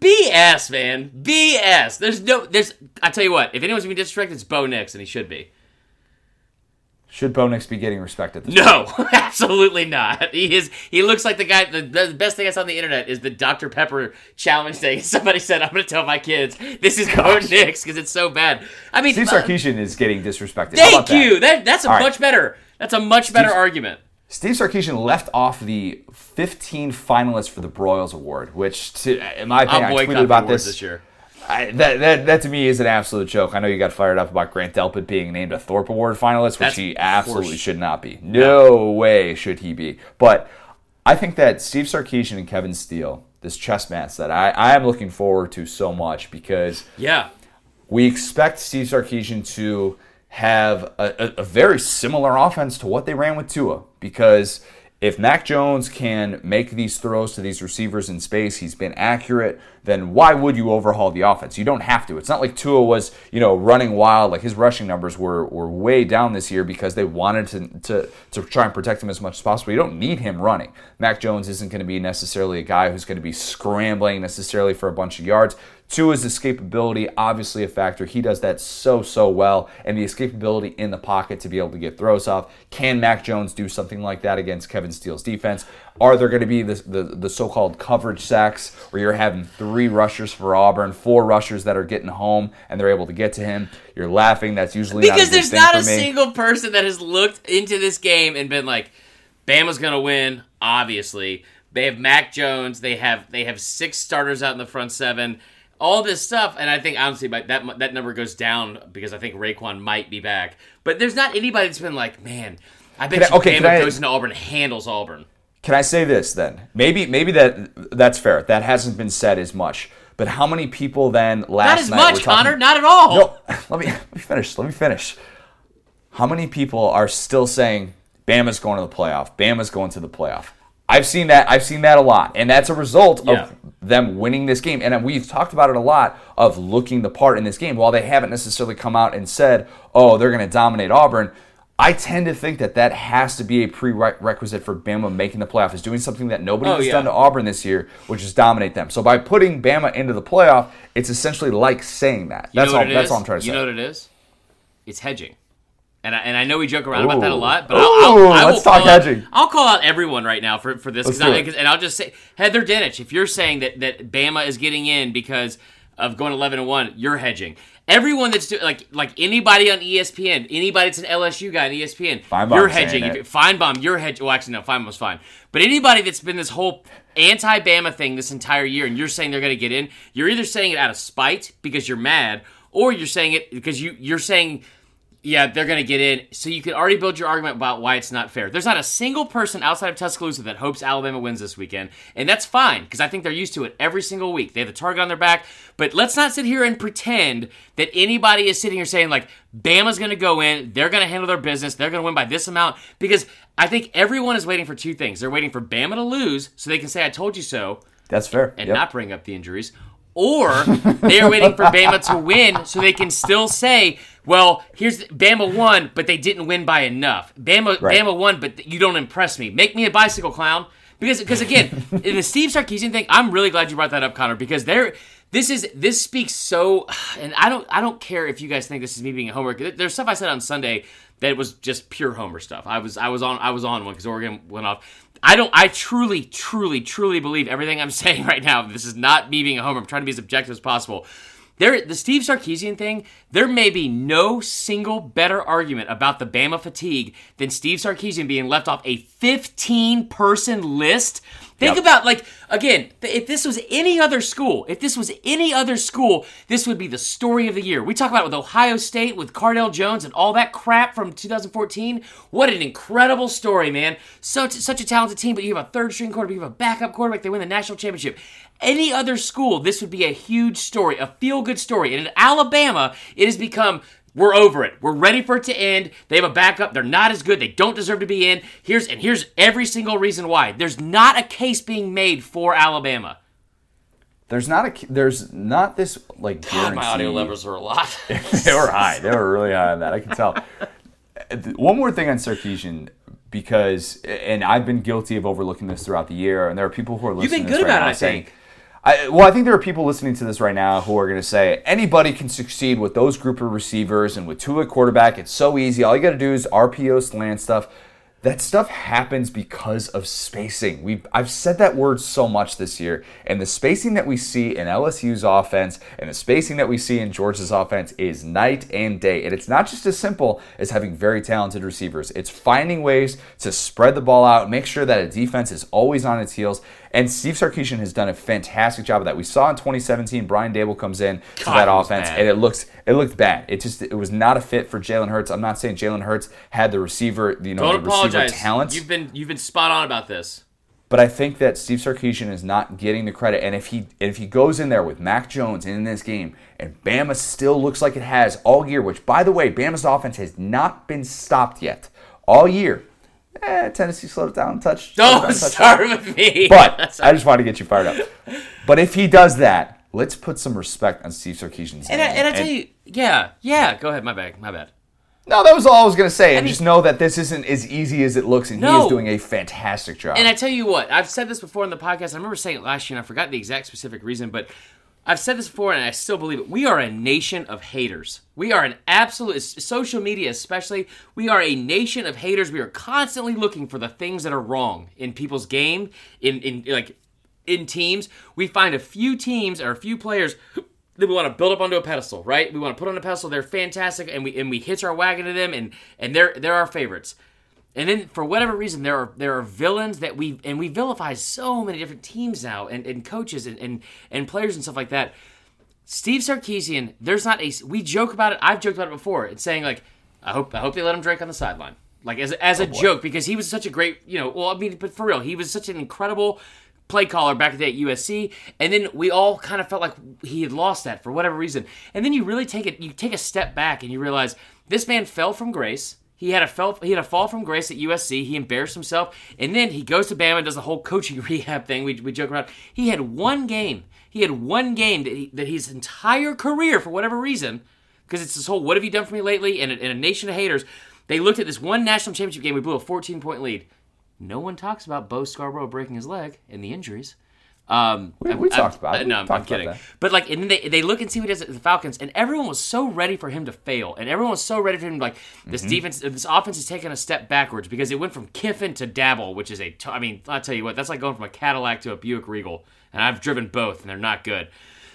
BS, man. BS. There's no. There's. I tell you what. If anyone's being disrespected, it's Bo Nix, and he should be. Should Bo Nix be getting respect at this No, (laughs) absolutely not. He is. He looks like the guy. The, the best thing I saw on the internet is the Dr Pepper challenge thing. (laughs) Somebody said, "I'm going to tell my kids this is Bo Nix because it's so bad." I mean, Steve uh, Sarkisian is getting disrespected. How thank about that? you. That that's a All right. much better. That's a much better argument. Steve Sarkisian left off the 15 finalists for the Broyles Award, which, to, in my opinion, I'll I tweeted about this. this year. I, that, that that to me is an absolute joke. I know you got fired up about Grant Delpit being named a Thorpe Award finalist, which That's he absolutely should not be. No way should he be. But I think that Steve Sarkisian and Kevin Steele, this chess match that I, I am looking forward to so much because Yeah. we expect Steve Sarkisian to have a, a, very similar offense to what they ran with Tua. Because if Mac Jones can make these throws to these receivers in space, he's been accurate, then why would you overhaul the offense? You don't have to. It's not like Tua was, you know, running wild. Like his rushing numbers were, were way down this year because they wanted to, to, to try and protect him as much as possible. You don't need him running. Mac Jones isn't going to be necessarily a guy who's going to be scrambling necessarily for a bunch of yards. Tua's escapability, obviously a factor. He does that so, so well. And the escapability in the pocket to be able to get throws off. Can Mac Jones do something like that against Kevin Steele's defense? Are there going to be the, the, the so called coverage sacks where you're having three rushers for Auburn, four rushers that are getting home and they're able to get to him? You're laughing. That's usually not a Because good there's not for a me. single person that has looked into this game and been like, Bama's gonna win. Obviously, they have Mac Jones. They have they have six starters out in the front seven. All this stuff, and I think honestly, that that number goes down because I think Raekwon might be back. But there's not anybody that's been like, man, I bet Can I- okay, Bama goes into Auburn, handles Auburn. Can I say this then? Maybe maybe that that's fair. That hasn't been said as much. But how many people then last Not as much, talking- Connor. Not at all. No, (laughs) let me let me finish. Let me finish. How many people are still saying Bama's going to the playoff? Bama's going to the playoff. I've seen that. I've seen that a lot, and that's a result Yeah. of them winning this game. And we've talked about it a lot of looking the part in this game. While they haven't necessarily come out and said, "Oh, they're going to dominate Auburn," I tend to think that that has to be a prerequisite for Bama making the playoff. Is doing something that nobody Oh, has yeah. done to Auburn this year, which is dominate them. So by putting Bama into the playoff, it's essentially like saying that. You That's all. That's is? all I'm trying to You say. You know what it is? It's hedging. And I, and I know we joke around about that a lot, but Ooh, I'll, I'll, I let's talk call out- hedging. I'll call out everyone right now for, for this, 'cause do I. 'cause- and I'll just say Heather Dinich. If you're saying that that Bama is getting in because of going 11 and 1, you're hedging. Everyone that's doing like like anybody on ESPN, anybody that's an LSU guy on ESPN, Finebaum's you're hedging. If, Finebaum, you're hedging. Well, actually, no, Finebaum's fine. But anybody that's been this whole anti-Bama thing this entire year, and you're saying they're going to get in, you're either saying it out of spite because you're mad, or you're saying it because you you're saying yeah, they're going to get in. So you can already build your argument about why it's not fair. There's not a single person outside of Tuscaloosa that hopes Alabama wins this weekend, and that's fine because I think they're used to it every single week. They have the target on their back. But let's not sit here and pretend that anybody is sitting here saying like Bama's going to go in, they're going to handle their business, they're going to win by this amount because I think everyone is waiting for two things. They're waiting for Bama to lose so they can say I told you so That's fair. and Yep. not bring up the injuries, or they are waiting for Bama to win so they can still say, "Well, here's Bama won, but they didn't win by enough. Bama Right. Bama won, but you don't impress me. Make me a bicycle clown." Because because again, in (laughs) the Steve Sarkisian thing, I'm really glad you brought that up, Connor, because there. This is this speaks so, and I don't I don't care if you guys think this is me being a homer. There's stuff I said on Sunday that was just pure homer stuff. I was I was on I was on one because Oregon went off. I don't. I truly, truly, truly believe everything I'm (laughs) saying right now. This is not me being a homer. I'm trying to be as objective as possible. There, the Steve Sarkisian thing. There may be no single better argument about the Bama fatigue than Steve Sarkisian being left off a 15 person list. Think Yep. about like again, if this was any other school, if this was any other school, this would be the story of the year. We talk about it with Ohio State, with Cardale Jones, and all that crap from 2014. What an incredible story, man! Such such a talented team, but you have a third string quarterback, you have a backup quarterback. They win the national championship. Any other school, this would be a huge story, a feel good story. And in Alabama, it has become we're over it. We're ready for it to end. They have a backup. They're not as good. They don't deserve to be in. Here's and here's every single reason why. There's not a case being made for Alabama. There's not a there's not this like God, my audio levels are a lot. (laughs) they were high. They were really high on that. I can tell. Uh, one more thing on Sarkisian, because and I've been guilty of overlooking this throughout the year, and there are people who are been listening. to good this right about it, now I saying, think. I, well, I think there are people listening to this right now who are going to say anybody can succeed with those group of receivers and with Tua quarterback. It's so easy. All you got to do is RPO slant stuff. That stuff happens because of spacing. We I've said that word so much this year, and the spacing that we see in LSU's offense and the spacing that we see in Georgia's offense is night and day. And it's not just as simple as having very talented receivers. It's finding ways to spread the ball out, make sure that a defense is always on its heels. And Steve Sarkisian has done a fantastic job of that. We saw in 2017, Brian Daboll comes in to that offense, bad. and it looks it looked bad. It just it was not a fit for Jalen Hurts. I'm not saying Jalen Hurts had the receiver, you know, Don't the receiver apologize. talents, You've been you've been spot on about this. but I think that Steve Sarkisian is not getting the credit. And if he if he goes in there with Mac Jones in this game, and Bama still looks like it has all year, which by the way, Bama's offense has not been stopped yet all year. Eh, Tennessee slowed it down touch. (laughs) slowed it down Don't a touch. start with me. But (laughs) I just want to get you fired up. But if he does that, let's put some respect on Steve Sarkisian's and I, name. and I tell you, yeah, yeah. Go ahead. My bad. My bad. no, that was all I was going to say. And mean- just know that this isn't as easy as it looks, and he is doing a fantastic job. And I tell you what, I've said this before in the podcast. I remember saying it last year, and I forgot the exact specific reason, but I've said this before, and I still believe it. We are a nation of haters. We are an absolute social media, especially. We are a nation of haters. We are constantly looking for the things that are wrong in people's game, in in like in teams. We find a few teams or a few players. (clears throat) That we want to build up onto a pedestal, right? We want to put on a pedestal. They're fantastic, and we and we hitch our wagon to them, and and they're they're our favorites. And then for whatever reason, there are there are villains that we and we vilify so many different teams now and, and coaches and, and and players and stuff like that. Steve Sarkisian, there's not a we joke about it. I've joked about it before. It's saying like, I hope I hope they let him drink on the sideline, like as as a oh, joke because he was such a great you know. Well, I mean, but for real, he was such an incredible play caller back at USC, and then we all kind of felt like he had lost that for whatever reason. And then you really take it, you take a step back and you realize this man fell from grace. He had a fell, he had a fall from grace at USC. He embarrassed himself, and then he goes to Bama and does the whole coaching (laughs) rehab thing. We, we joke around. He had one game. He had one game that, he, that his entire career, for whatever reason, because it's this whole "What have you done for me lately?" and a, a nation of haters. They looked at this one national championship game. We blew a 14 point lead. No one talks about Bo Scarborough breaking his leg and the injuries. Um, We- I- we I- talked about it. I- We No, I'm, kidding. But like, and then they, they look and see what he does at the Falcons, and everyone was so ready for him to fail, and everyone was so ready for him. Like this Mm-hmm. defense, this offense is taking a step backwards because it went from Kiffin to Daboll, which is a. T- I mean, I'll tell you what, that's like going from a Cadillac to a Buick Regal, and I've driven both, and they're not good.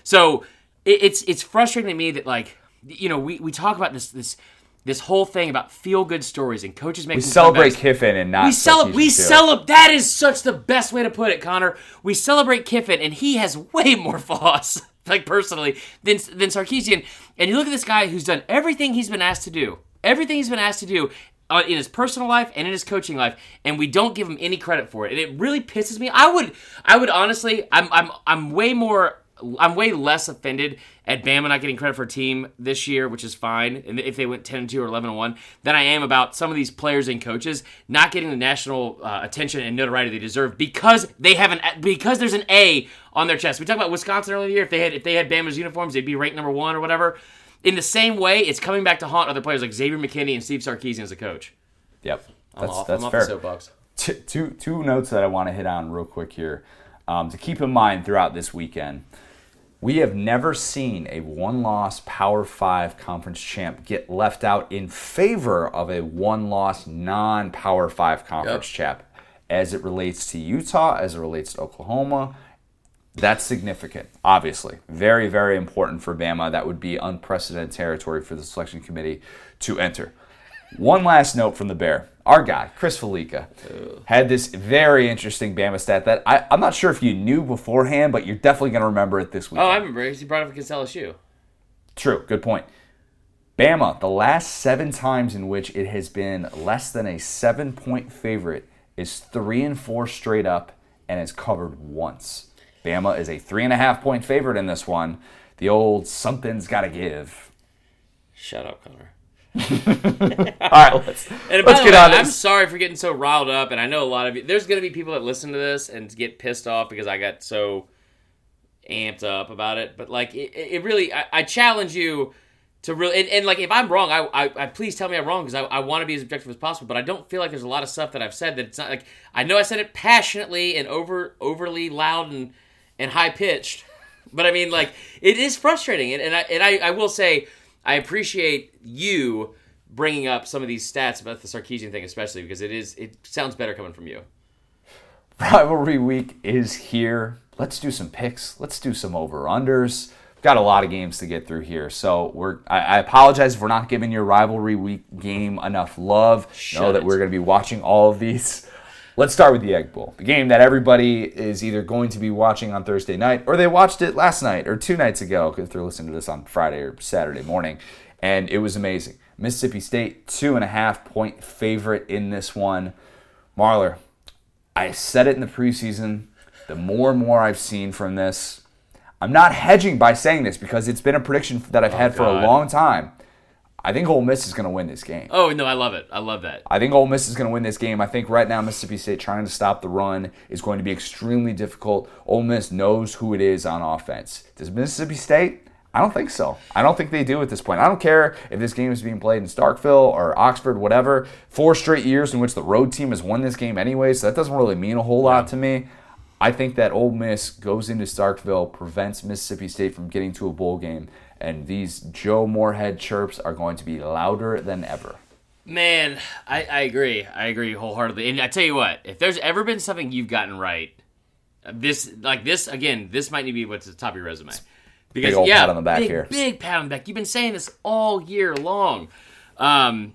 So it, it's it's frustrating to me that like you know we, we talk about this this this whole thing about feel good stories and coaches making We celebrate comebacks. Kiffin and not We celebrate. We celebrate. That is such the best way to put it, Connor. We celebrate Kiffin, and he has way more (laughs) flaws, like personally, than than Sarkisian. And you look at this guy who's done everything he's been asked to do, everything he's been asked to do. Uh, in his personal life and in his coaching life, and we don't give him any credit for it, and it really pisses me. I would, I would honestly, I'm, I'm, I'm way more I'm way less offended at Bama not getting credit for a team this year, which is fine, and if they went 10 2 or 11 1, than I am about some of these players and coaches not getting the national uh, attention and notoriety they deserve because they have an because there's an A on their chest. We talked about Wisconsin earlier in the year. If they had if they had Bama's uniforms, they'd be ranked number one or whatever. In the same way, it's coming back to haunt other players like Xavier McKinney and Steve Sarkisian as a coach. Yep. I'm That's, off, that's I'm off fair. the soapbox. T- two two notes that I want to hit on real quick here um, to keep in mind throughout this weekend. We have never seen a one-loss Power Five conference champ get left out in favor of a one-loss non-Power Five conference champ, as it relates to Utah, as it relates to Oklahoma. That's significant, obviously. Very, very important for Bama. That would be unprecedented territory for the selection committee to enter. One last note from the Bear. Our guy, Chris Fallica, had this very interesting Bama stat that I, I'm not sure if you knew beforehand, but you're definitely going to remember it this week. Oh, I remember. He brought up against LSU. True, good point. Bama, the last seven times in which it has been less than a seven point favorite, is three and four straight up and is covered once. Bama is a three and a half point favorite in this one. The old something's got to give. Shut up, Connor. (laughs) All right, let's, And let's get way, on I'm sorry for getting so riled up, and I know a lot of you. There's going to be people that listen to this and get pissed off because I got so amped up about it. But like, it, it really, I, I challenge you to really, and, and like, if I'm wrong, I, I, I please tell me I'm wrong because I, I want to be as objective as possible. But I don't feel like there's a lot of stuff that I've said that it's not like I know I said it passionately and over overly loud and and high pitched. (laughs) But I mean, like, it is frustrating, and, and I and I, I will say I appreciate you bringing up some of these stats about the Sarkisian thing, especially because it is it sounds better coming from you. Rivalry week is here. Let's do some picks. Let's do some over unders. We've got a lot of games to get through here, so we're. I, I apologize if we're not giving your rivalry week game enough love. Shut know that we're going to be watching all of these. Let's start with the Egg Bowl, the game that everybody is either going to be watching on Thursday night or they watched it last night or two nights ago because they're listening to this on Friday or Saturday morning, and it was amazing. Mississippi State two and a half point favorite in this one. Marler, I said it in the preseason. The more and more I've seen from this, I'm not hedging by saying this because it's been a prediction that I've oh, had for a long time. I think Ole Miss is going to win this game. Oh no, I love it. I love that. I think Ole Miss is going to win this game. I think right now Mississippi State trying to stop the run is going to be extremely difficult. Ole Miss knows who it is on offense. Does Mississippi State? I don't think so. I don't think they do at this point. I don't care if this game is being played in Starkville or Oxford, whatever. Four straight years in which the road team has won this game anyway, so that doesn't really mean a whole lot to me. I think that Ole Miss goes into Starkville, prevents Mississippi State from getting to a bowl game, and these Joe Moorhead chirps are going to be louder than ever. Man, I, I agree. I agree wholeheartedly. And I tell you what, if there's ever been something you've gotten right, this like this again, this might need to be what's at the top of your resume. Because old yeah, pat on the back big, here. big pat on the back. You've been saying this all year long. Um,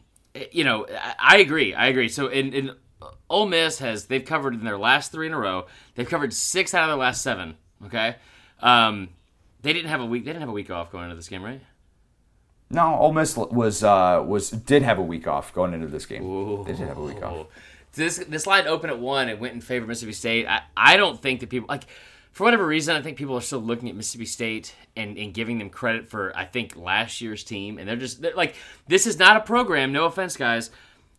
you know, I, I agree. I agree. So in, in Ole Miss has they've covered in their last three in a row. They've covered six out of their last seven. Okay, um, they didn't have a week. They didn't have a week off going into this game, right? No, Ole Miss was uh, was did have a week off going into this game. They did have a week off. This this line opened at one. It went in favor of Mississippi State. I, I don't think that people like for whatever reason. I think people are still looking at Mississippi State and, and giving them credit for I think last year's team. And they're just they're like this is not a program. No offense, guys.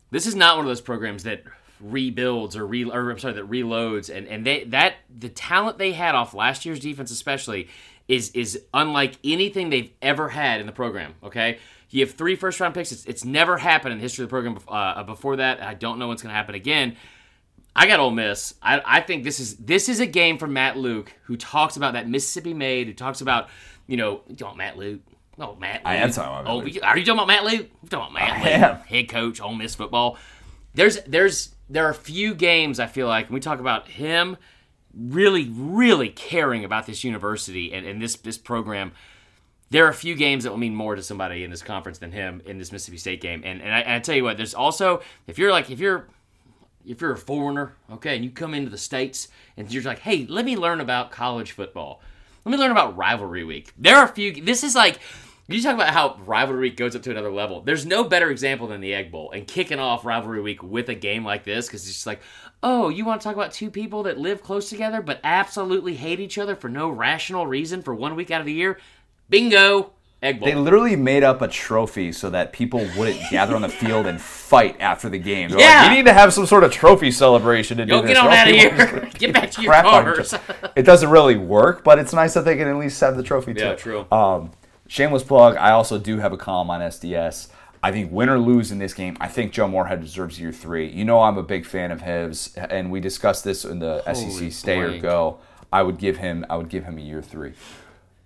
This is not one of those programs that rebuilds or re or I'm sorry that reloads. And and they that the talent they had off last year's defense especially is is unlike anything they've ever had in the program. Okay, you have three first round picks. It's, it's never happened in the history of the program uh, before that. I don't know what's going to happen again. I got Ole Miss. I, I think this is this is a game for Matt Luke, who talks about that Mississippi made, who talks about you know, about Matt Luke. Oh, Matt. Luke. I am talking about Matt oh, Are you talking about Matt Luke? I'm talking about Matt I Luke, am. head coach, Ole Miss football. There's there's there are a few games I feel like, and we talk about him really, really caring about this university and, and this this program. there are a few games that will mean more to somebody in this conference than him in this Mississippi State game. And and I, and I tell you what, there's also if you're like if you're if you're a foreigner, okay, and you come into the states and you're like, hey, let me learn about college football. Let me learn about rivalry week. There are a few. This is like you talk about how rivalry week goes up to another level. There's no better example than the Egg Bowl and kicking off rivalry week with a game like this because it's just like, oh, you want to talk about two people that live close together but absolutely hate each other for no rational reason for one week out of the year? Bingo. Egg Bowl. They literally made up a trophy so that people wouldn't gather on the field and fight after the game. They're Yeah. like, you need to have some sort of trophy celebration to Go do get this. on out of here. are just gonna Get back to your cars. It doesn't really work, but it's nice that they can at least have the trophy too. Yeah, true. Um, shameless plug. I also do have a column on SDS. I think win or lose in this game, I think Joe Moorhead deserves year three. You know I'm a big fan of his, and we discussed this in the Holy SEC Stay or. Go. I would give him. I would give him a year three.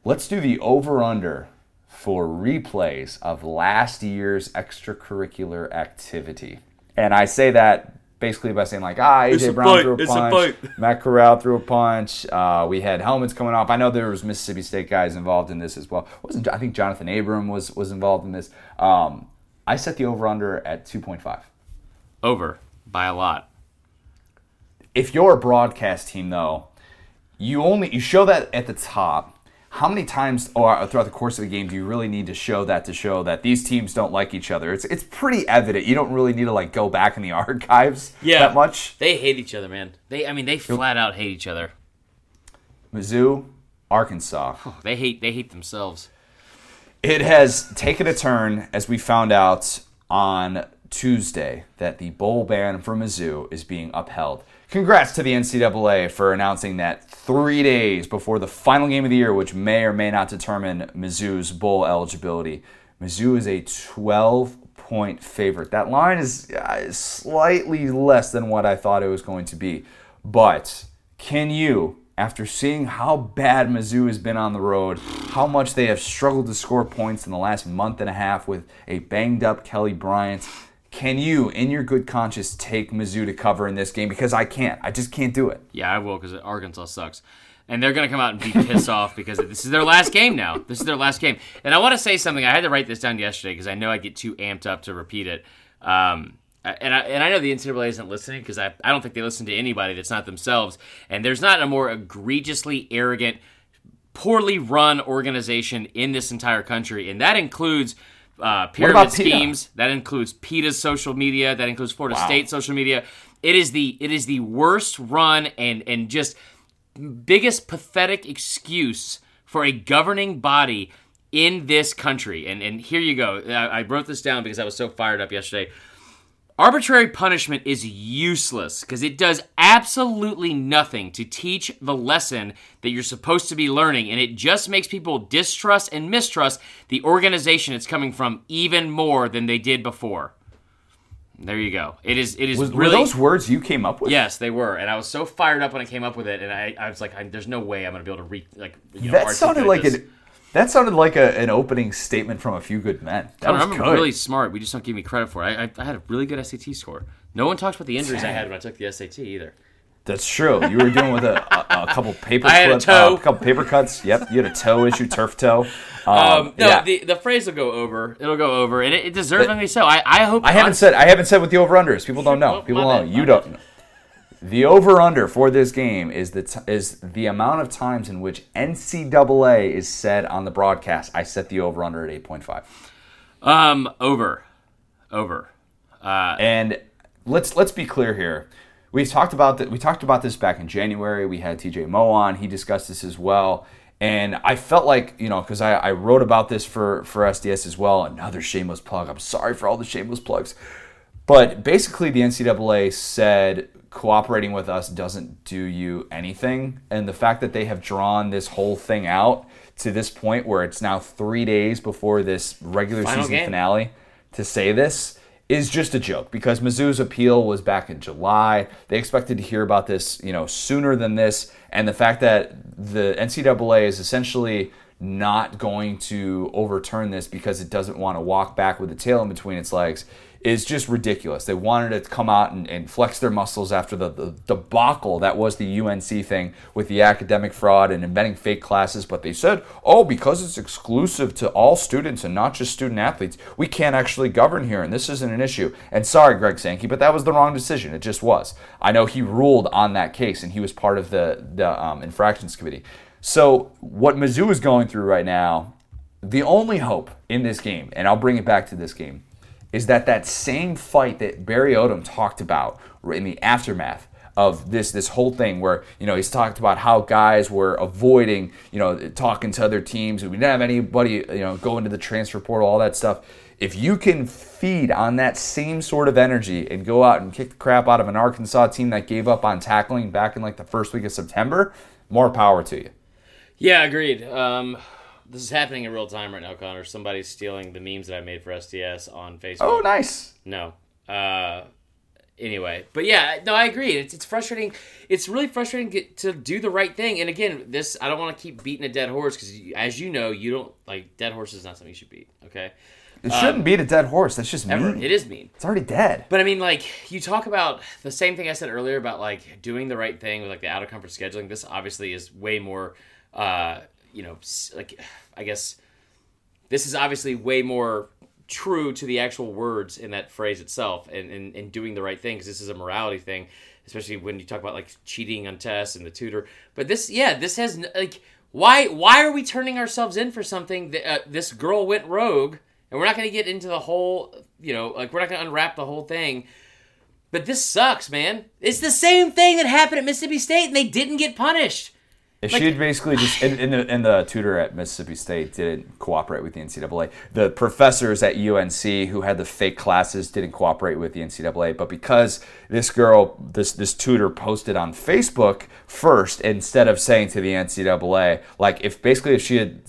Let's do the over under for replays of last year's extracurricular activity. And I say that basically by saying like, ah, It's AJ a Brown fight. threw a It's a punch, fight. Matt Corral threw a punch. Uh, we had helmets coming off. I know there was Mississippi State guys involved in this as well. Wasn't I think Johnathan Abram was was involved in this. Um, I set the over under at two point five. Over by a lot. if you're a broadcast team though you only you show that at the top how many times or throughout the course of the game do you really need to show that to show that these teams don't like each other it's it's pretty evident you don't really need to like go back in the (laughs) archives yeah, that much They hate each other, man. They, I mean, they flat out hate each other. mizzou arkansas oh, They hate, they hate themselves. It has taken a turn as we found out on Tuesday that the bowl ban for Mizzou is being upheld. Congrats to the NCAA for announcing that three days before the final game of the year, which may or may not determine Mizzou's bowl eligibility. Mizzou is a 12 point favorite. That line is uh, slightly less than what I thought it was going to be. But can you, after seeing how bad Mizzou has been on the road, how much they have struggled to score points in the last month and a half with a banged up Kelly Bryant, can you, in your good conscience, take Mizzou to cover in this game? Because I can't. I just can't do it. Yeah, I will because Arkansas sucks. And they're going to come out and be pissed off because this is their last game now. This is their last game. And I want to say something. I had to write this down yesterday because I know I get too amped up to repeat it. Um, and I, and I know the NCAA isn't listening because I, I don't think they listen to anybody that's not themselves. And there's not a more egregiously arrogant, poorly run organization in this entire country. And that includes uh, pyramid about PETA? schemes. That includes PETA's social media. That includes Florida Wow. State social media. It is the it is the worst run and and just biggest pathetic excuse for a governing body in this country. And and here you go. I, I wrote this down because I was so fired up yesterday. Arbitrary punishment is useless because it does absolutely nothing to teach the lesson that you're supposed to be learning, and it just makes people distrust and mistrust the organization it's coming from even more than they did before. There you go. It is. It is Was, really. were those words you came up with? Yes, they were, and I was so fired up when I came up with it, and I, I was like, I, "There's no way I'm going to be able to re like." You know, That sounded like this. an. That sounded like a, an opening statement from a few good men. That was I'm good. really smart. We just don't give me credit for it. I, I, I had a really good SAT score. No one talks about the injuries I had when I took the SAT either. That's true. You were dealing with a, a, a couple (laughs) paper I had a toe. uh, a couple paper cuts. Yep, you had a toe issue, turf toe. (laughs) Um, Um, no, yeah. the, the phrase will go over. It'll go over, and it, deserves it deservedly so. I, I hope. I haven't said I haven't said what the over under is. People don't know. Well, People don't know. bad, You don't know. The over under for this game is the t- is the amount of times in which NCAA is said on the broadcast. I set the over under at eight point five. Um, over, over. And let's let's be clear here. We talked about that. We talked about this back in January. We had TJ Moe on. He discussed this as well. And I felt like you know because I, I wrote about this for for SDS as well. Another shameless plug. I'm sorry for all the shameless plugs. But basically, the NCAA said cooperating with us doesn't do you anything. And the fact that they have drawn this whole thing out to this point where it's now three days before this regular Final season game. finale to say this is just a joke because Mizzou's appeal was back in July. They expected to hear about this, you know, sooner than this. And the fact that the NCAA is essentially not going to overturn this because it doesn't want to walk back with the tail in between its legs is just ridiculous. They wanted to come out and, and flex their muscles after the, the debacle that was the UNC thing with the academic fraud and inventing fake classes. But they said, oh, because it's exclusive to all students and not just student athletes, we can't actually govern here, and this isn't an issue. And sorry, Greg Sankey, but that was the wrong decision. It just was. I know he ruled on that case, and he was part of the, the um, infractions committee. So, what Mizzou is going through right now, the only hope in this game, and I'll bring it back to this game, is that that same fight that Barry Odom talked about in the aftermath of this this whole thing where you know he's talked about how guys were avoiding you know talking to other teams. We didn't have anybody you know go into the transfer portal all that stuff. If you can feed on that same sort of energy and go out and kick the crap out of an Arkansas team that gave up on tackling back in like the first week of September more power to you. Yeah agreed. Um this is happening in real time right now, Connor. Somebody's stealing the memes that I made for SDS on Facebook. Oh, nice. No. Uh, anyway, but yeah, no, I agree. It's, it's frustrating. It's really frustrating to do the right thing. And again, this I don't want to keep beating a dead horse because, as you know, you don't like dead horse is not something you should beat. Okay. It shouldn't um, beat a dead horse. That's just ever. mean. It is mean. It's already dead. But I mean, like you talk about the same thing I said earlier about like doing the right thing with like the out of comfort scheduling. This obviously is way more. Uh, you know, like I guess this is obviously way more true to the actual words in that phrase itself and, and, and doing the right thing because this is a morality thing especially when you talk about like cheating on tests and the tutor. But this yeah this has like why why are we turning ourselves in for something that uh, this girl went rogue and we're not going to get into the whole you know like we're not going to unwrap the whole thing. But this sucks man. It's the same thing that happened at mississippi state and they didn't get punished like, she had basically just and, the, and the tutor at Mississippi State didn't cooperate with the NCAA. The professors at UNC who had the fake classes didn't cooperate with the NCAA. But because this girl, this this tutor posted on Facebook first instead of saying to the NCAA, like if basically if she had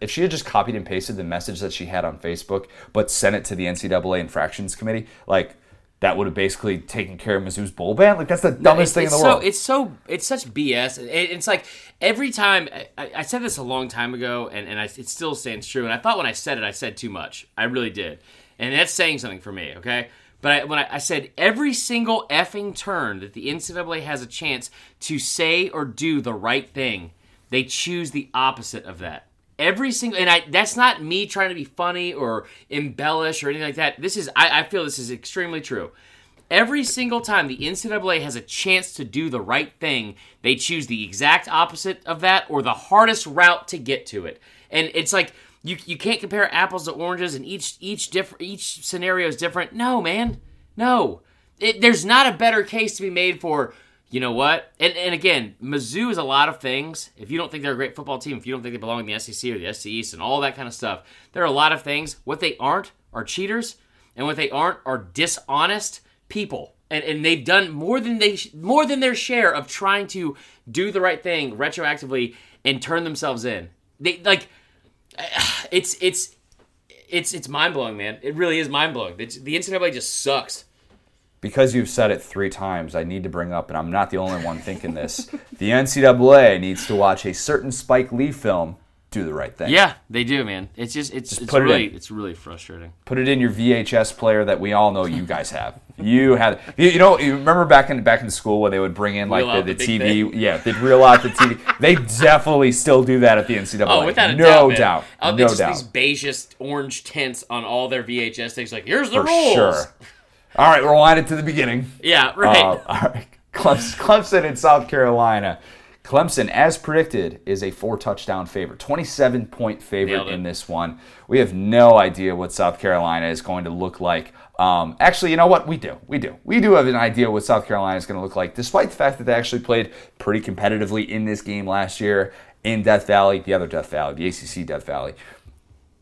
if she had just copied and pasted the message that she had on Facebook, but sent it to the NCAA infractions committee, like that would have basically taken care of Mizzou's bowl ban. Like that's the dumbest no, thing in the so, world. It's so it's such BS. It, it's like every time I, I, said this a long time ago, and and I, it still stands true. And I thought when I said it, I said too much. I really did, and that's saying something for me. Okay. But I, when I, I said every single effing turn that the NCAA has a chance to say or do the right thing, they choose the opposite of that every single and I that's not me trying to be funny or embellish or anything like that. This is I, I feel this is extremely true. Every single time the NCAA has a chance to do the right thing, they choose the exact opposite of that or the hardest route to get to it. And it's like you, you can't compare apples to oranges and each each different each scenario is different. No, man. No. It, there's not a better case to be made for you know what? And, and again, Mizzou is a lot of things. If you don't think they're a great football team, if you don't think they belong in the SEC or the SC East and all that kind of stuff, there are a lot of things. What they aren't are cheaters, and what they aren't are dishonest people. And, and they've done more than they more than their share of trying to do the right thing retroactively and turn themselves in. They like (sighs) it's it's it's it's mind blowing, man. It really is mind blowing. The NCAA just sucks because you've said it three times, I need to bring up, and I'm not the only one thinking this. (laughs) the NCAA needs to watch a certain Spike Lee film, do the right thing. Yeah, they do, man. It's just it's, just it's really it it's really frustrating. Put it in your VHS player that we all know you guys have. you have you, you, know you remember back in back in school when they would bring in like the, the, the TV, yeah, they'd reel out the TV. they definitely still do that at the NCAA. Oh, without a no doubt, doubt, oh, no just doubt. These beige orange tints on all their VHS things. Like here's the For rules. Sure. All right, rewind it to the beginning. Yeah, right. Uh, all right. Clemson, Clemson in South Carolina. Clemson, as predicted, is a four touchdown favorite, 27 point favorite in this one. We have no idea what South Carolina is going to look like. Um, actually, you know what? We do. We do. We do have an idea what South Carolina is going to look like, despite the fact that they actually played pretty competitively in this game last year in Death Valley, the other Death Valley, the ACC Death Valley.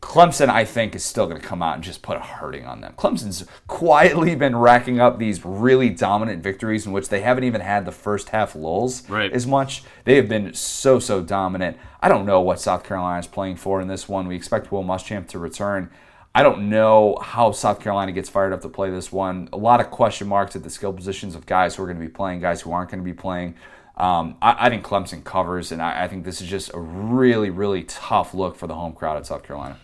Clemson, I think, is still going to come out and just put a hurting on them. Clemson's quietly been racking up these really dominant victories in which they haven't even had the first half lulls right. as much. They have been so, so dominant. I don't know what South Carolina is playing for in this one. We expect Will Muschamp to return. I don't know how South Carolina gets fired up to play this one. A lot of question marks at the skill positions of guys who are going to be playing, guys who aren't going to be playing. Um, I, I, think Clemson covers, and I, I think this is just a really, really tough look for the home crowd at South Carolina.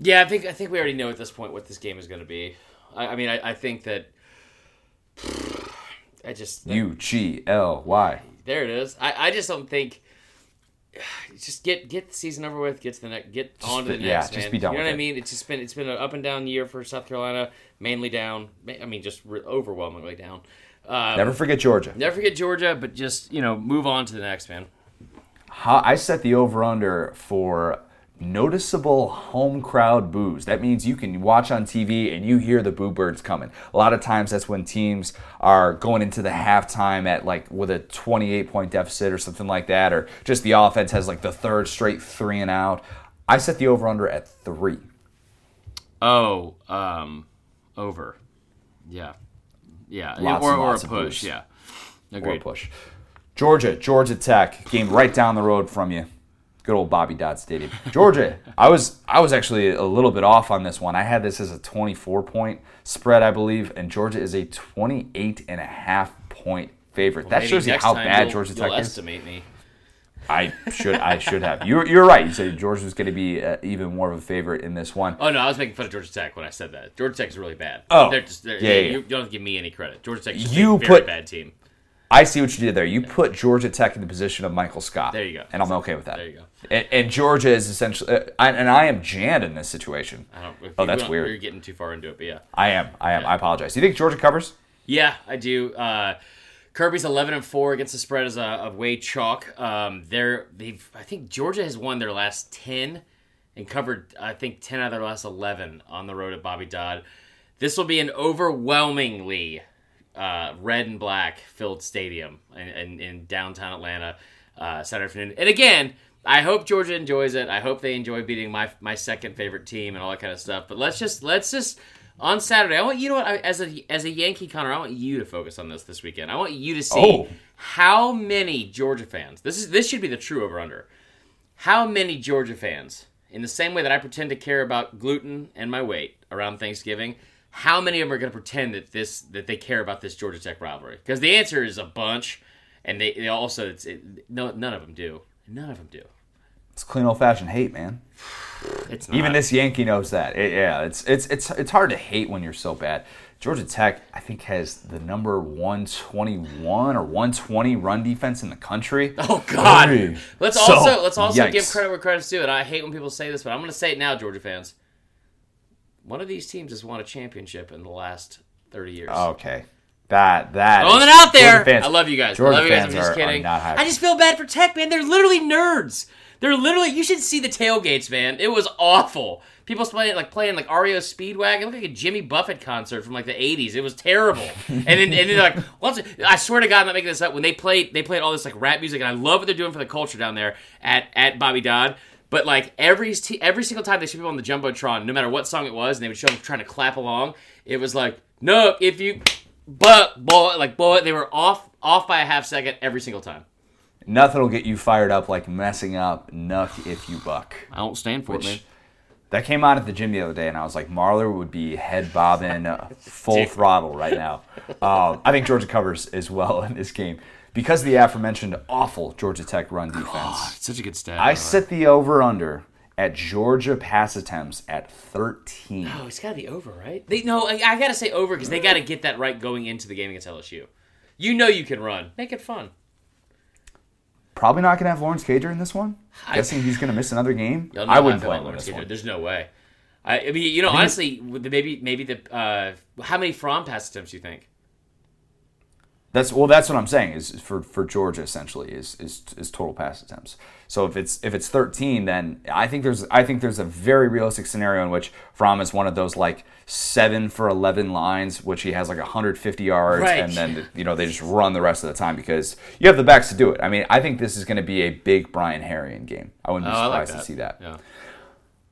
Yeah, I think I think we already know at this point what this game is going to be. I, I mean, I, I think that (sighs) I just U G L Y. there it is. I, I just don't think. (sighs) Just get get the season over with. Get to the next. Get on to the be- yeah, next. just be done You know what I mean? It's just been it's been an up and down year for South Carolina. Mainly down. I mean, just re- overwhelmingly down. Um, Never forget Georgia. never forget Georgia, but just you know move on to the next man. How, I set the over under for noticeable home crowd boos. That means you can watch on TV and you hear the boo birds coming. A lot of times that's when teams are going into the halftime at like with a 28 point deficit or something like that, or just the offense has like the third straight three and out. I set the over under at three. Oh, um, over. Yeah, yeah, Lots or, or a push. Yeah, or agreed. push. Georgia, Georgia Tech, game right down the road from you. Good old Bobby Dodd Stadium. Georgia, I was I was actually a little bit off on this one. I had this as a 24 point spread, I believe, and Georgia is a 28 and a half point favorite. that shows you how bad Georgia Tech is. estimate me. I should I should have. You're you're right. You said Georgia was going to be uh, even more of a favorite in this one. Oh no, I was making fun of Georgia Tech when I said that. Georgia Tech is really bad. Oh. they're just they're, Yeah, yeah, You, yeah. you don't have to give me any credit. Georgia Tech is You a very put- bad team. I see what you did there. You put Georgia Tech in the position of Michael Scott. There you go. And I'm okay with that. There you go. And, and Georgia is essentially, uh, I, and I am Jan in this situation. I don't, Oh, that's weird. You're getting too far into it, but yeah. I am. I am. I apologize. Do you think Georgia covers? Yeah, I do. Uh, Kirby's eleven and four against the spread as a of way chalk. Um, they're they've I think Georgia has won their last ten and covered I think ten out of their last eleven on the road at Bobby Dodd. This will be an overwhelmingly uh, red and black filled stadium in, in, in downtown Atlanta uh, Saturday afternoon. And again, I hope Georgia enjoys it. I hope they enjoy beating my my second favorite team and all that kind of stuff. But let's just let's just on Saturday. I want you know what I, as a as a Yankee Connor. I want you to focus on this this weekend. I want you to see Oh. how many Georgia fans. This is this should be the true over under. How many Georgia fans, in the same way that I pretend to care about gluten and my weight around Thanksgiving, how many of them are going to pretend that this that they care about this Georgia Tech rivalry? Because the answer is a bunch, and they, they also it's it, no none of them do. None of them do. It's clean old fashioned hate, man. (sighs) It's not. Even this Yankee knows that. It- yeah, it's it's it's it's hard to hate when you're so bad. Georgia Tech, I think, has the number 121 or 120 run defense in the country. (laughs) Oh God! Hey. Let's So, also let's also yikes. give credit where credit's due, and I hate when people say this, but I'm going to say it now, Georgia fans. One of these teams has won a championship in the last 30 years. Okay. That that Throwing it out there. Fans- I love you guys. Georgia I love you guys. I'm just are- are kidding. happy. I just feel bad for Tech, man. They're literally nerds. They're literally. You should see the tailgates, man. It was awful. People playing like playing like REO Speedwagon. It looked like a Jimmy Buffett concert from like the '80s. It was terrible. and then and then like, (laughs) once I swear to God, I'm not making this up. When they played, they played all this like rap music, and I love what they're doing for the culture down there at at Bobby Dodd. But like every t- every single time they show people on the jumbotron, no matter what song it was, and they would show them trying to clap along, it was like, no, if you but boy, like boy, they were off off by a half second every single time. Nothing will get you fired up like messing up Nuck if you buck. I don't stand for Which that came on at the gym the other day, and I was like, Marler would be head bobbing uh, full (laughs) throttle right now. Um, I think Georgia covers as well in this game because of the aforementioned awful Georgia Tech run defense. It's such a good stat. I set the over under at Georgia pass attempts at 13. Oh, it's got to be over, right? They no, I, I got to say over because they got to get that right going into the game against LSU. You know you can run. Make it fun. Probably not going to have Lawrence Cager in this one. I- Guessing he's going to miss another game. I wouldn't feel blame about him in Lawrence one. There's no way. I, I mean, you know, honestly, maybe maybe the uh, how many from pass attempts do you think? That's well. That's what I'm saying. Is for for Georgia essentially is is is total pass attempts. So if it's if it's 13, then I think there's I think there's a very realistic scenario in which Fromm is one of those like seven for 11 lines, which he has like 150 yards, Right. and then you know they just run the rest of the time because you have the backs to do it. I mean, I think this is going to be a big Brian Herrien game. I wouldn't be Oh, I like surprised to see that. Yeah.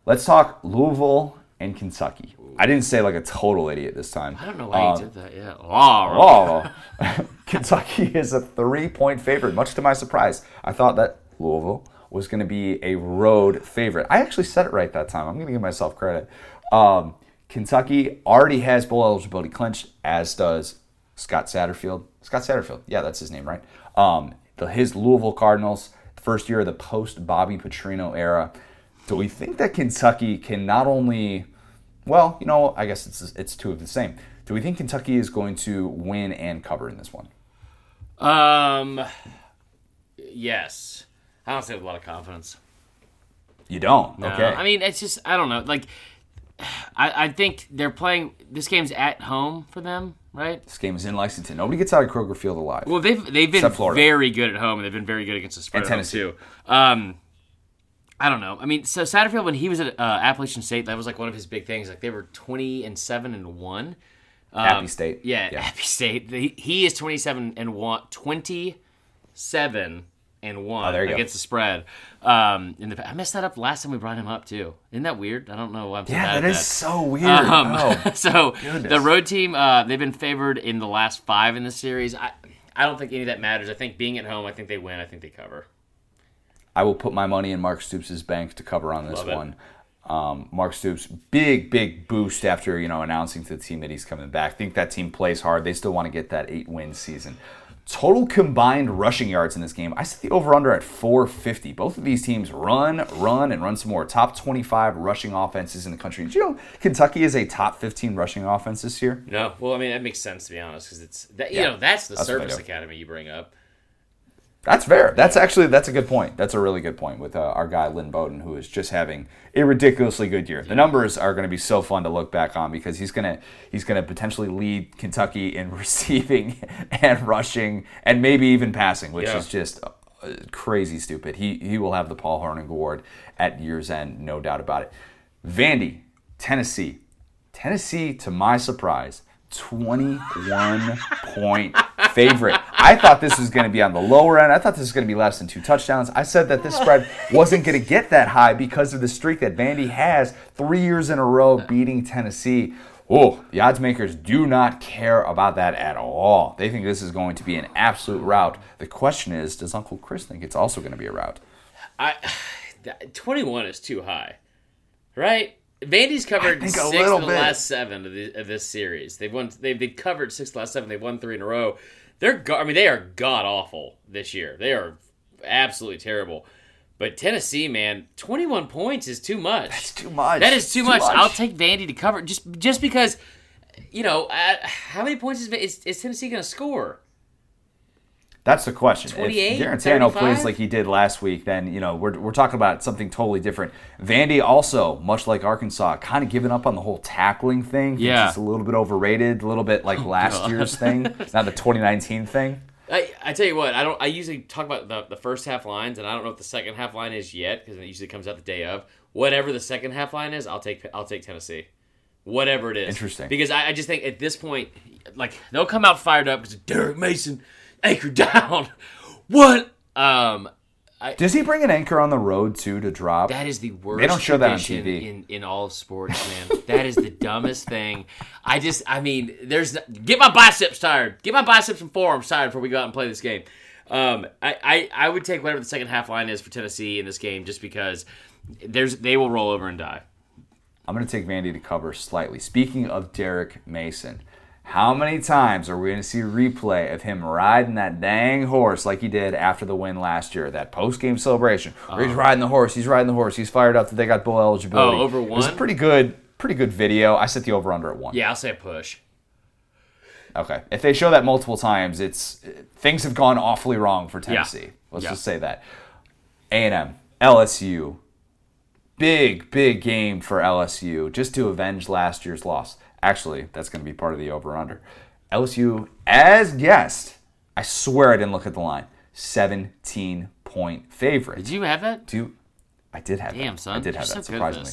Let's talk Louisville and Kentucky. I didn't say like a total idiot this time. I don't know why Um, you did that. Yeah. Oh, (laughs) Oh, Kentucky is a three point favorite, much to my surprise. I thought that Louisville was going to be a road favorite. I actually said it right that time. I'm going to give myself credit. Um, Kentucky already has bowl eligibility clinched, as does Scott Satterfield. Scott Satterfield, yeah, that's his name, right? Um, the, his Louisville Cardinals, first year of the post Bobby Petrino era. Do we think that Kentucky can not only well, you know, I guess it's it's two of the same. Do we think Kentucky is going to win and cover in this one? Um, yes. I don't say with a lot of confidence. You don't. No. okay. I mean, it's just I don't know. Like, (sighs) I I think they're playing. This game's at home for them, right? this game is in Lexington. Nobody gets out of Kroger Field alive. Well, they've they've been very good at home, and they've been very good against the spread And Tennessee. too. Um, I don't know. I mean, so Satterfield when he was at uh, Appalachian State, that was like one of his big things. Like they were twenty and seven and one. Um, Happy State. Yeah, Yeah. Happy State. He, he is twenty seven and one. Twenty seven and one Oh, there you go. against the spread. Um, in the I messed that up last time we brought him up too. Isn't that weird? I don't know why I'm so yeah, bad that at is so weird. um, oh. (laughs) so goodness. the road team, uh, they've been favored in the last five in the series. I, I don't think any of that matters. I think being at home, I think they win. I think they cover. I will put my money in Mark Stoops' bank to cover on this Love one. Um, Mark Stoops, big, big boost after you know announcing to the team that he's coming back. think that team plays hard. They still want to get that eight win season. Total combined rushing yards in this game, I set the over under at 450. Both of these teams run, run, and run some more. Top 25 rushing offenses in the country. Did you know Kentucky is a top 15 rushing offense this year? No, well, I mean that makes sense to be honest, because it's that you Yeah, know that's the that's service academy you bring up. That's fair. That's actually that's a good point. That's a really good point with uh, our guy Lynn Bowden, who is just having a ridiculously good year. The numbers are going to be so fun to look back on because he's gonna he's gonna potentially lead Kentucky in (laughs) receiving and rushing and maybe even passing, which Yeah. is just uh, crazy stupid. He he will have the Paul Hornung Award at year's end, no doubt about it. Vandy, Tennessee, Tennessee, to my surprise, 21 point favorite. I thought this was going to be on the lower end. I thought this was going to be less than two touchdowns. I said that this spread wasn't going to get that high because of the streak that Vandy has three years in a row beating Tennessee. Oh, the odds makers do not care about that at all. They think this is going to be an absolute rout. The question is, does Uncle Chris think it's also going to be a rout? I (sighs) twenty one is too high, right? Vandy's covered six of the bit. last seven of, the, of this series. They've won. They've, they've covered six of the last seven. They've won three in a row. They're. Go- I mean, they are god awful this year. They are absolutely terrible. But Tennessee, man, twenty one points is too much. That's too much. That is too, Too much. much. I'll take Vandy to cover just just because. You know, uh, how many points is, is, is Tennessee going to score? That's the question. 28, if Guarantano 35? plays like he did last week, then you know we're, we're talking about something totally different. Vandy also, much like Arkansas, kind of giving up on the whole tackling thing. Yeah. it's a little bit overrated, a little bit like oh, last God. year's thing, (laughs) not the 2019 thing. I, I tell you what, I don't. I usually talk about the, the first half lines, and I don't know what the second half line is yet because it usually comes out the day of. Whatever the second half line is, I'll take I'll take Tennessee, whatever it is. Interesting. Because I, I just think at this point, like they'll come out fired up because Derek Mason (laughs) anchor down. what? Um, Does he bring an anchor on the road too to drop? that is the worst. They don't show that on TV. in in all sports, man. that is the dumbest thing. I just, I mean, there's get my biceps tired. Get my biceps and forearms tired before we go out and play this game. Um, I, I, I would take whatever the second half line is for Tennessee in this game, just because there's they will roll over and die. I'm going to take Vandy to cover slightly. Speaking of Derek Mason, how many times are we going to see a replay of him riding that dang horse like he did after the win last year? That post game celebration where he's uh-huh. riding the horse, he's riding the horse, he's fired up that they got bowl eligibility. Oh, over It was a one? pretty good, pretty good video. I set the over under at one. Yeah, I'll say a push. Okay. If they show that multiple times, it's things have gone awfully wrong for Tennessee. Let's Yeah. just say that. A&M, LSU, big big game for LSU just to avenge last year's loss. Actually, that's going to be part of the over under. LSU as guessed. I swear I didn't look at the line. 17 point favorite. Did you have that? Do I did have that? Damn, that. son. I did You're have so that good surprisingly.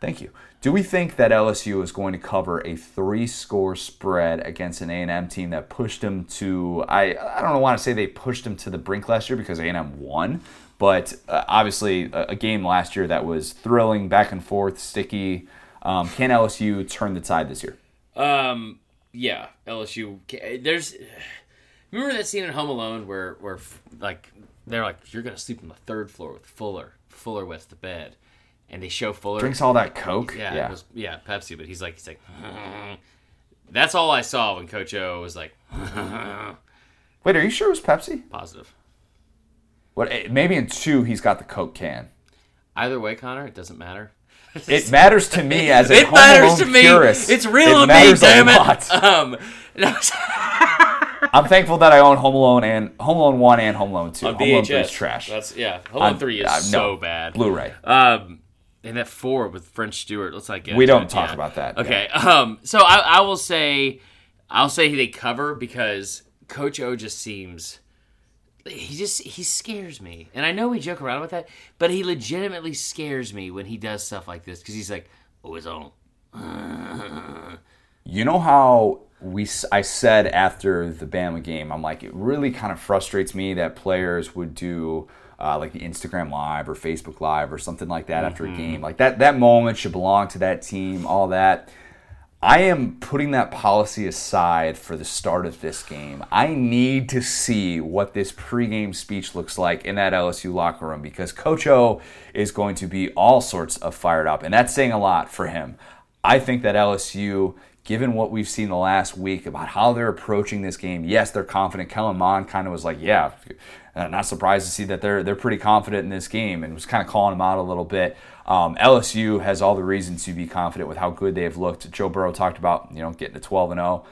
Thank you. Do we think that LSU is going to cover a three-score spread against an A&M team that pushed them to? I I don't want to say they pushed them to the brink last year because A&M won, but uh, obviously a, a game last year that was thrilling, back and forth, sticky. Um, can LSU turn the tide this year? Um, yeah, LSU. There's. Remember that scene in Home Alone where where like they're like you're gonna sleep on the third floor with Fuller. Fuller wets the bed, and they show Fuller. Drinks all that Coke. Yeah, yeah. It was, yeah, Pepsi. But he's like, he's like, (laughs) that's all I saw when Coach O was like, (laughs) Wait, are you sure it was Pepsi? positive. What? eh, Maybe in two he's got the Coke can. Either way, Connor, it doesn't matter. (laughs) It matters to me as a it Home matters Alone to me. purist. It's real it to me, damn it. lot. Um, no, (laughs) I'm thankful that I own Home Alone and Home Alone One and Home Alone Two. on Home Alone Three is trash. That's yeah. Home Alone three is uh, no. so bad. Blu-ray. Um, and that four with French Stewart. Let's not get. We don't talk yeah. about that. Okay. Um. So I, I will say, I'll say they cover because Coach O just seems. He just he scares me, and I know we joke around with that, but he legitimately scares me when he does stuff like this because he's like, "Oh, his own." (laughs) You know how we i said after the Bama game, I'm like, it really kind of frustrates me that players would do uh, like the Instagram Live or Facebook Live or something like that after a game. Like that that moment should belong to that team. All that. I am putting that policy aside for the start of this game. I need to see what this pregame speech looks like in that LSU locker room because Coach O is going to be all sorts of fired up, and that's saying a lot for him. I think that LSU, given what we've seen the last week about how they're approaching this game, yes, they're confident. Kellen Mond kind of was like, yeah, uh, not surprised to see that they're they're pretty confident in this game, and was kind of calling them out a little bit. Um, LSU has all the reason to be confident with how good they've looked. Joe Burrow talked about you know getting to 12 and 0.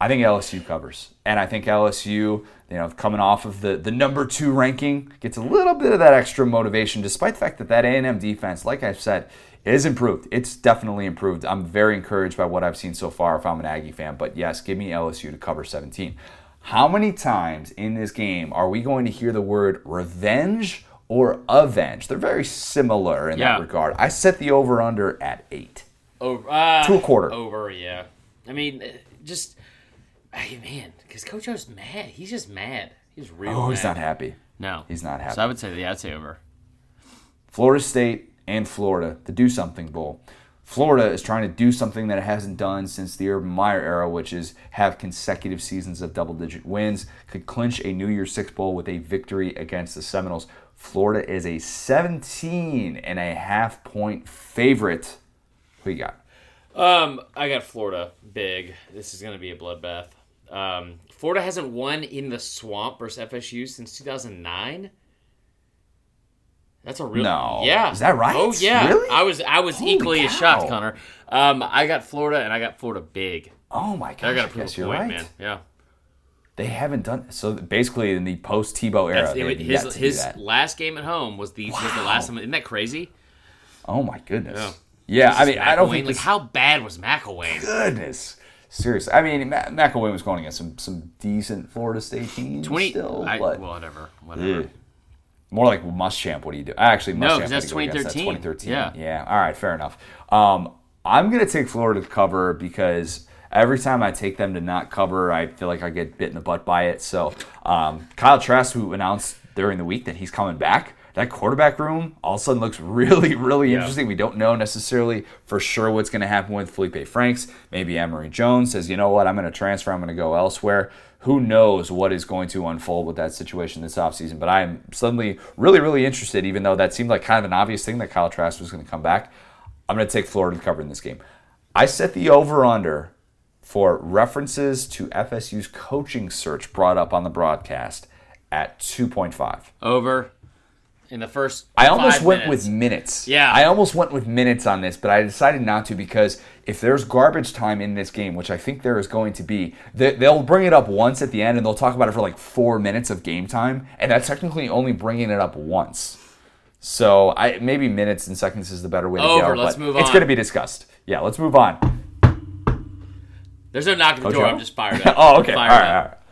I think LSU covers, and I think LSU, you know, coming off of the the number two ranking, gets a little bit of that extra motivation, despite the fact that that A&M defense, like I've said, is improved. It's definitely improved. I'm very encouraged by what I've seen so far. If I'm an Aggie fan, but yes, give me LSU to cover 17. How many times in this game are we going to hear the word revenge or avenge? They're very similar in Yeah. that regard. I set the over under at eight. Over uh, To a quarter. Over, yeah. I mean, uh, just hey, man, because Coach O's mad. He's just mad. He's real. Oh, he's not happy. No, He's not happy. So I would say, yeah, I'd say over. Florida State and Florida, the Do Something Bowl. Florida is trying to do something that it hasn't done since the Urban Meyer era, which is have consecutive seasons of double digit wins, could clinch a New Year's Six Bowl with a victory against the Seminoles. Florida is a 17 and a half point favorite. Who you got? Um, I got Florida big. This is going to be a bloodbath. Um, Florida hasn't won in the swamp versus FSU since 2009. That's a real No. Yeah, Is that right? Oh yeah, Really? I was I was Holy equally as cow. shocked, Connor. Um, I got Florida and I got Florida big. Oh my gosh, I got to prove a point, right. man. Yeah, They haven't done so. Basically, in the post Tebow era, it, his yet to do his last game at home was the was the last time. Isn't that crazy? Oh my goodness. Yeah. Yeah, I mean, I don't McElwain, think like this- how bad was McElwain? goodness. Seriously, I mean, Ma- McElwain was going against some some decent Florida State teams Twenty. still, I, but whatever. Whatever. Ugh. more like Muschamp. What do you do? Actually, Muschamp. No, 'cause that's against that 2013. 2013. Yeah. yeah. All right, fair enough. Um, I'm gonna take Florida to cover because every time I take them to not cover, I feel like I get bit in the butt by it. So, um, Kyle Trask, who announced during the week that he's coming back. That quarterback room all of a sudden looks (laughs) really, really Yeah. interesting. We don't know necessarily for sure what's going to happen with Felipe Franks. Maybe Emory Jones says, you know what, I'm going to transfer, I'm going to go elsewhere. Who knows what is going to unfold with that situation this offseason? But I am suddenly really, really interested, even though that seemed like kind of an obvious thing that Kyle Trask was going to come back. I'm going to take Florida to cover in this game. I set the over under for references to FSU's coaching search brought up on the broadcast at 2.5. Over in the first. I almost went minutes. with minutes. Yeah. I almost went with minutes on this, but I decided not to because if there's garbage time in this game, which I think there is going to be, they, they'll bring it up once at the end and they'll talk about it for like four minutes of game time, and that's technically only bringing it up once. So I maybe minutes and seconds is the better way to Over, go. let's move It's going to be discussed. Yeah, let's move on. There's no knock at the door. I'm just fired (laughs) up. oh, okay. Fired right, up.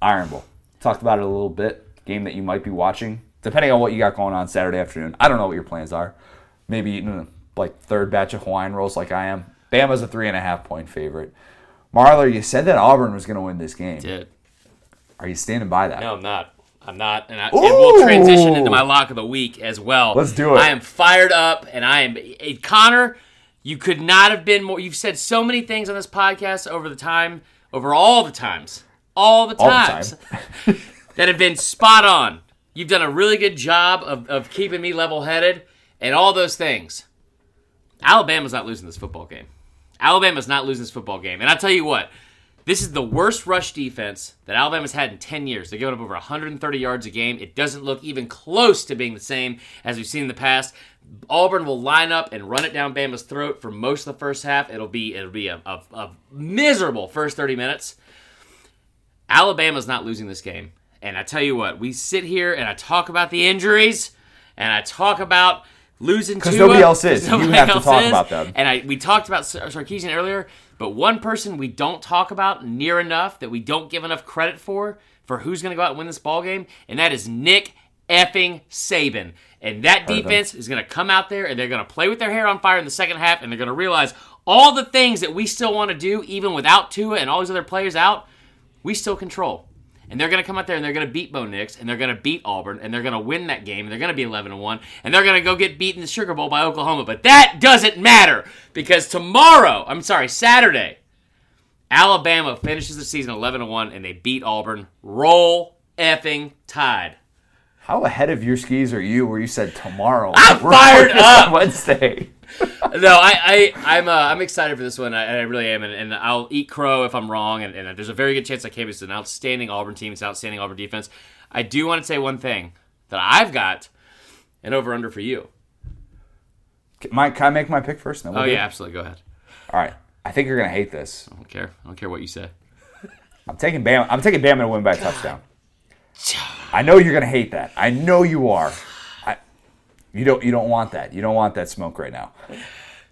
all right. Iron Bowl. Talked about it a little bit. Game that you might be watching, depending on what you got going on Saturday afternoon. I don't know what your plans are. Maybe eating a, like third batch of Hawaiian rolls like I am. Bama's a three and a half point favorite. Marler, you said that Auburn was going to win this game. Did. Are you standing by that? No, I'm not. I'm not, and, I, and we'll transition into my lock of the week as well. Let's do it. I am fired up, and I am Connor. You could not have been more. You've said so many things on this podcast over the time, over all the times, all the All the times (laughs) that have been spot on. You've done a really good job of, of keeping me level headed and all those things. Alabama's not losing this football game. Alabama's not losing this football game, and I tell you what. This is the worst rush defense that Alabama's had in 10 years. They're giving up over 130 yards a game. It doesn't look even close to being the same as we've seen in the past. Auburn will line up and run it down Bama's throat for most of the first half. It'll be it'll be a, a, a miserable first 30 minutes. Alabama's not losing this game. And I tell you what, we sit here and I talk about the injuries and I talk about losing 'Cause Tua, nobody else (laughs) is. 'cause You nobody have to talk is. about them. And I we talked about Sar- Sarkisian earlier, but one person we don't talk about near enough that we don't give enough credit for for who's going to go out and win this ball game, and that is Nick effing Saban. And that defense is going to come out there and they're going to play with their hair on fire in the second half, and they're going to realize all the things that we still want to do, even without Tua and all these other players out, we still control. And they're going to come out there and they're going to beat Bo Nix and they're going to beat Auburn and they're going to win that game and they're going to be 11 and 1 and they're going to go get beat in the Sugar Bowl by Oklahoma. But that doesn't matter because tomorrow, I'm sorry, Saturday, Alabama finishes the season 11 and 1 and they beat Auburn. Roll effing tide. How ahead of your skis are you? Where you said tomorrow? I'm We're fired up! Wednesday. (laughs) no, I, I I'm uh, I'm excited for this one. I, I really am, and, and I'll eat crow if I'm wrong. And, and there's a very good chance I came. It's an outstanding Auburn team. It's an outstanding Auburn defense. I do want to say one thing that I've got an over under for you. Mike, can I make my pick first? Then we'll Oh yeah, it? absolutely. Go ahead. All right. I think you're gonna hate this. I don't care. I don't care what you say. I'm taking Bam. I'm taking Bama to win by a touchdown. I know you're gonna hate that. I know you are. I, you don't. You don't want that. You don't want that smoke right now.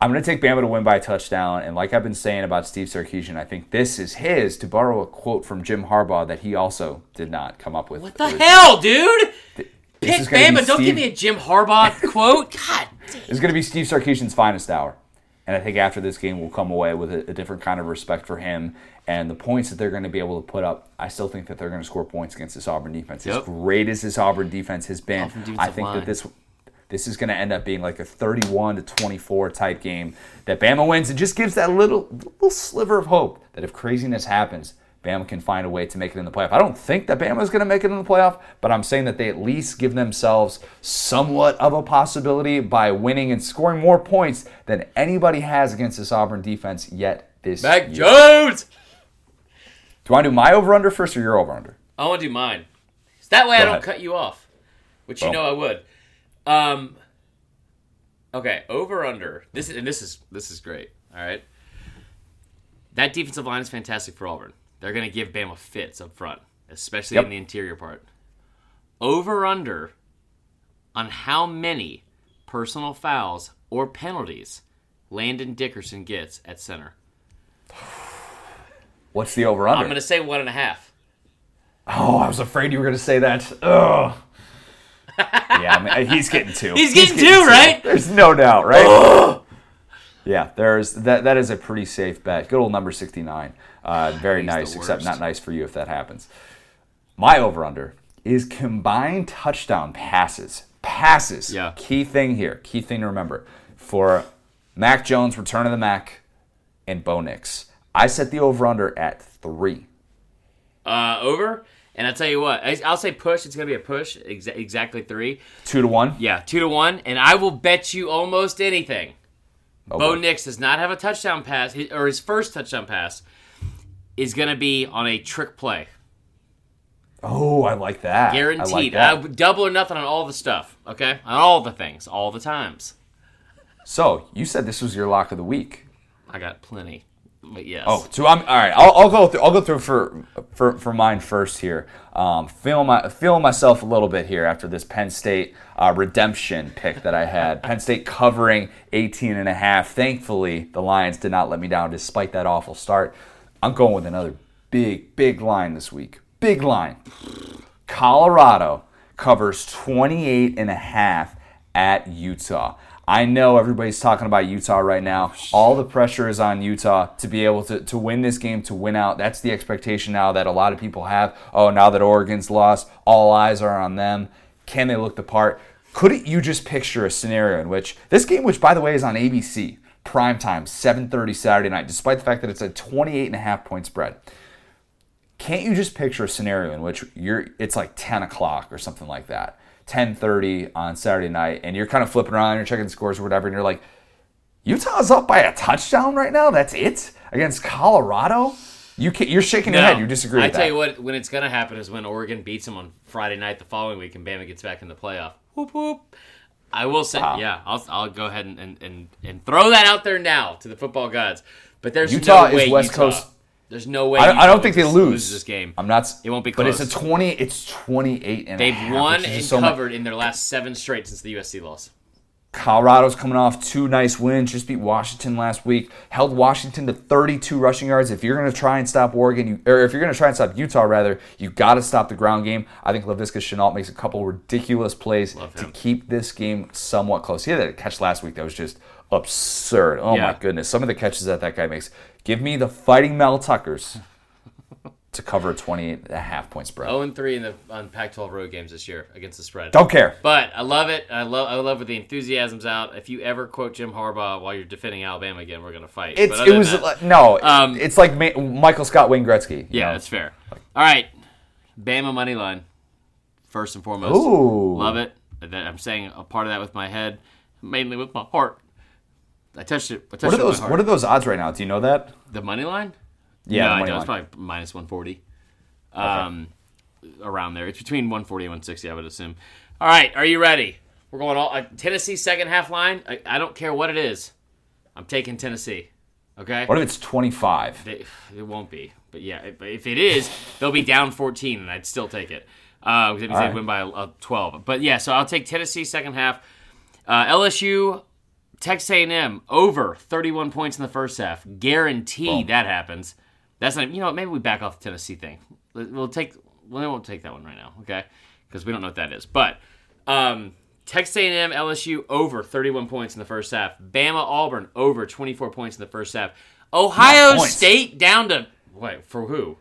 I'm gonna take Bama to win by a touchdown, and like I've been saying about Steve Sarkisian, I think this is his. To borrow a quote from Jim Harbaugh that he also did not come up with. What the hell, dude? Pick Bama. Don't give me a Jim Harbaugh (laughs) quote. God. It's going to be Steve Sarkisian's finest hour. And I think after this game, we'll come away with a, a different kind of respect for him and the points that they're going to be able to put up. I still think that they're going to score points against this Auburn defense. As great as this Auburn defense has been, I think line. that this this is going to end up being like a 31 to 24 type game that Bama wins. It just gives that little little sliver of hope that if craziness happens, Bama can find a way to make it in the playoff. I don't think that Bama is going to make it in the playoff, but I'm saying that they at least give themselves somewhat of a possibility by winning and scoring more points than anybody has against this Auburn defense yet this Mac year. Jones. Do you want to do my over under first or your over under? I want to do mine. So that way I don't ahead. cut you off, which you know I would. Um. Okay, over under. This and this is this is great. All right. That defensive line is fantastic for Auburn. They're going to give Bama fits up front, especially Yep. in the interior part. Over under on how many personal fouls or penalties Landon Dickerson gets at center. (sighs) (sighs) What's the over under? I'm going to say one and a half. Oh, I was afraid you were going to say that. Ugh. (laughs) yeah, I mean, he's getting two. He's getting two, right? There's no doubt, right? yeah, there's that. That is a pretty safe bet. Good old number sixty-nine. Uh, very He's nice, except not nice for you if that happens. My over/under is combined touchdown passes. Passes. Yeah. Key thing here. Key thing to remember for Mac Jones, return of the Mac, and Bo Nix. I set the over/under at three. Uh, over. And I tell you what, I- I'll say push. It's gonna be a push. Exa- exactly three. Two to one. Yeah, two to one. And I will bet you almost anything. Oh, Bo boy. Nix does not have a touchdown pass, or his first touchdown pass is gonna be on a trick play, Oh, I like that. I like guaranteed. that. Uh, double or nothing on all the stuff. Okay, on all the things, all the times. So you said this was your lock of the week. I got plenty. But yes. Oh, so I'm all right. I'll, I'll go through. I'll go through for for, for mine first here. Um, feeling my feeling myself a little bit here after this Penn State uh, redemption pick that I had. (laughs) Penn State covering 18 and a half. Thankfully, the Lions did not let me down despite that awful start. I'm going with another big big line this week. Big line. Colorado covers 28 and a half at Utah. I know everybody's talking about Utah right now. Oh, all the pressure is on Utah to be able to, to win this game, to win out. That's the expectation now that a lot of people have. Oh, now that Oregon's lost, all eyes are on them. Can they look the part? Couldn't you just picture a scenario in which this game, which by the way is on ABC, prime time, 7:30 Saturday night, despite the fact that it's a 28 and a half point spread can't you just picture a scenario in which you're it's like 10 o'clock or something like that 10.30 on saturday night and you're kind of flipping around you're checking scores or whatever and you're like utah's up by a touchdown right now that's it against colorado You you're shaking your No. head. You disagree I tell that. you what, when it's going to happen is when Oregon beats them on Friday night the following week and Bama gets back in the playoff. Whoop, whoop. I will say, Wow. yeah, I'll, I'll go ahead and, and, and, and throw that out there now to the football gods. But there's Utah no way is West Utah- Coast. There's no way. I, I don't think they lose this game. I'm not. It won't be close. But it's a 20. It's 28 and a They've half, won and so much- covered in their last seven straight since the USC loss. Colorado's coming off two nice wins. Just beat Washington last week. Held Washington to 32 rushing yards. If you're going to try and stop Oregon, you, or if you're going to try and stop Utah, rather, you got to stop the ground game. I think Laviska Shenault makes a couple ridiculous plays to keep this game somewhat close. He had that catch last week that was just absurd. Oh Yeah. my goodness, some of the catches that that guy makes. Give me the Fighting Mel Tuckers to cover a 28 and a half point spread. 0 and 3 in the on Pac-12 road games this year against the spread. Don't care. But I love it. I love I love when the enthusiasm's out. If you ever quote Jim Harbaugh while you're defending Alabama again, we're gonna fight. It's But it was that- like- no. Um, it's like Ma- Michael Scott, Wayne Gretzky. yeah, know? that's fair. All right, Bama money line. First and foremost, Ooh. love it. I'm saying a part of that with my head, mainly with my heart. I touched it. I touched What are with those? What are those odds right now? Do you know that? The money line? Yeah, no, I know it's probably minus 140. Um, around there. It's between 140 and 160, I would assume. All right, are you ready? We're going all uh, Tennessee second half line. I, I don't care what it is. I'm taking Tennessee. Okay. What if it's 25? They, it won't be, but yeah, if, if it is, they'll be down 14, and I'd still take it. Uh, because All they right. win by uh, 12. But yeah, so I'll take Tennessee second half. Uh, LSU, Texas A&M over 31 points in the first half. Guarantee that happens. That's not. You know, what, maybe we back off the Tennessee thing. We'll take. Well, we won't take that one right now, okay? Because we don't know what that is. But um, Texas A&M, LSU over 31 points in the first half. Bama, Auburn over 24 points in the first half. Ohio State down to wait for who?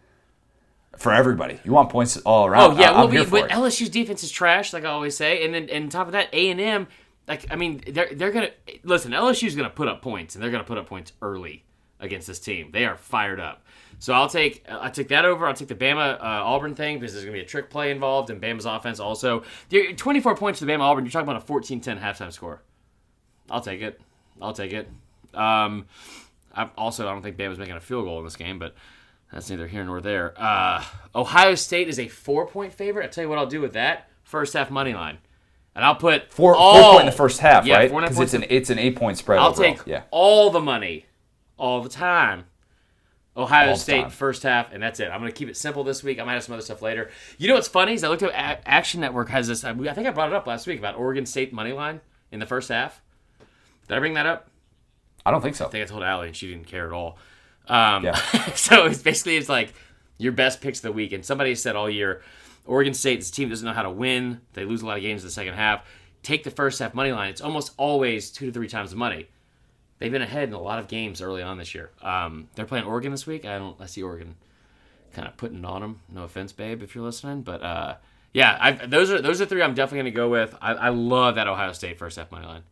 For everybody. You want points all around. Oh yeah, I- well, we, but it. LSU's defense is trash, like I always say, and then and on top of that, A and M, like I mean, they're they're gonna listen. LSU's gonna put up points, and they're gonna put up points early against this team. They are fired up. So I'll take I take that over. I'll take the Bama uh, Auburn thing because there's gonna be a trick play involved, and Bama's offense also. You're- 24 points to the Bama Auburn. You're talking about a 14-10 halftime score. I'll take it. I'll take it. Um, I also I don't think Bama's making a field goal in this game, but that's neither here nor there. Uh, Ohio State is a four point favorite. I'll tell you what I'll do with that first half money line, and I'll put Four, all, four point in the first half, yeah, right? four and a half Because it's an it's an eight point spread. I'll overall. take yeah. all the money, all the time. Ohio All State first half, and that's it. I'm going to keep it simple this week. I might have some other stuff later. You know what's funny is I looked at A- Action Network has this. I I think I brought it up last week about Oregon State money line in the first half. Did I bring that up? I don't think so. I think I told Allie and she didn't care at all. Um, Yeah. (laughs) so it's basically it's like your best picks of the week. And somebody said all year, Oregon State, this team doesn't know how to win. They lose a lot of games in the second half. Take the first half money line. It's almost always two to three times the money. They've been ahead in a lot of games early on this year. Um, they're playing Oregon this week. I don't. I see Oregon kind of putting it on them. No offense, babe, if you're listening, but uh, yeah, I, those are those are three I'm definitely going to go with. I, I love that Ohio State first half money line.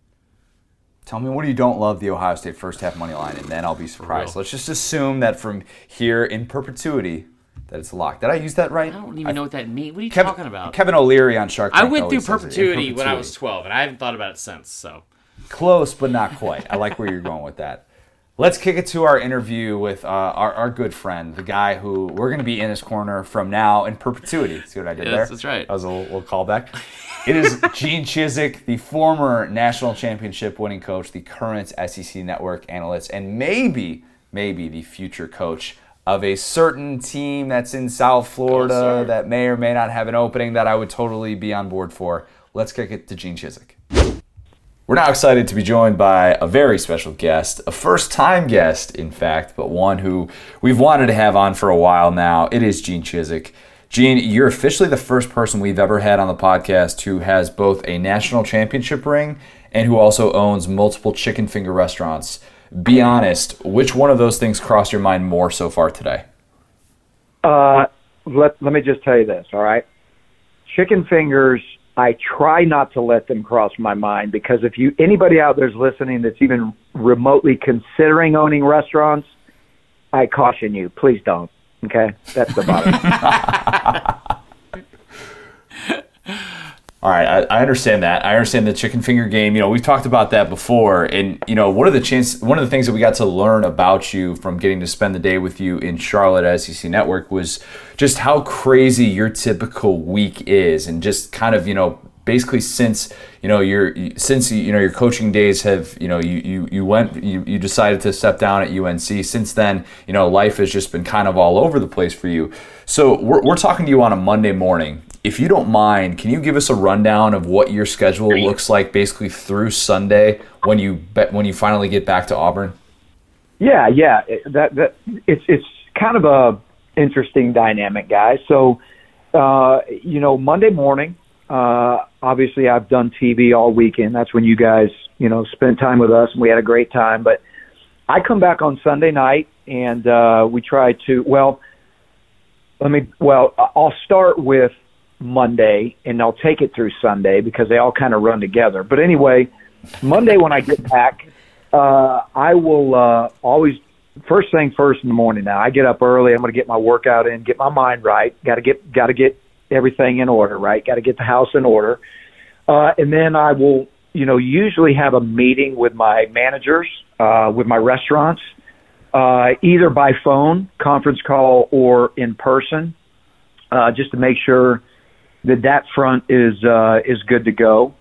Tell me what you don't love the Ohio State first half money line, and then I'll be surprised. Let's just assume that from here in perpetuity that it's locked. Did I use that right? I don't even know what that means. What are you Kevin, talking about? Kevin O'Leary on Shark Tank. I went through always says it, in perpetuity when I was 12, and I haven't thought about it since. So Close, but not quite. I like where you're going with that. Let's kick it to our interview with uh, our, our good friend, the guy who we're going to be in his corner from now in perpetuity. See what I did Yes, there? that's right. That was a little, little callback. It is (laughs) Gene Chizik, the former national championship winning coach, the current SEC network analyst, and maybe, maybe the future coach of a certain team that's in South Florida sir. that may or may not have an opening that I would totally be on board for. Let's kick it to Gene Chizik. We're now excited to be joined by a very special guest, a first time guest, in fact, but one who we've wanted to have on for a while now. It is Gene Chizik. Gene, you're officially the first person we've ever had on the podcast who has both a national championship ring and who also owns multiple chicken finger restaurants. Be honest, which one of those things crossed your mind more so far today? Uh, let let me just tell you this, all right? Chicken fingers, I try not to let them cross my mind because if you anybody out there's listening that's even remotely considering owning restaurants, I caution you, please don't. Okay, that's the bottom. (laughs) All right, I, I, understand that. I understand the chicken finger game. You know, we've talked about that before, and you know, one of the chance, one of the things that we got to learn about you from getting to spend the day with you in Charlotte at SEC Network was just how crazy your typical week is, and just kind of you know, basically since you know your since you know your coaching days have you know you you, you went you, you decided to step down at UNC. Since then, you know, life has just been kind of all over the place for you. So we're, we're talking to you on a Monday morning if you don't mind, can you give us a rundown of what your schedule looks like basically through Sunday when you when you finally get back to Auburn? Yeah, yeah, that that it's it's kind of a interesting dynamic, guys. So, uh, you know, Monday morning, uh, obviously I've done TV all weekend. That's when you guys, you know, spent time with us and we had a great time. But I come back on Sunday night and uh, we try to. Well, let me. Well, I'll start with Monday, and I'll take it through Sunday because they all kind of run together. But anyway, Monday when I get back, uh, I will uh, always first thing first in the morning. Now I get up early. I'm going to get my workout in, get my mind right. Got to get got to get everything in order, right? Got to get the house in order, uh, and then I will, you know, usually have a meeting with my managers, uh, with my restaurants, uh, either by phone, conference call, or in person, uh, just to make sure that that front is uh, is good to go.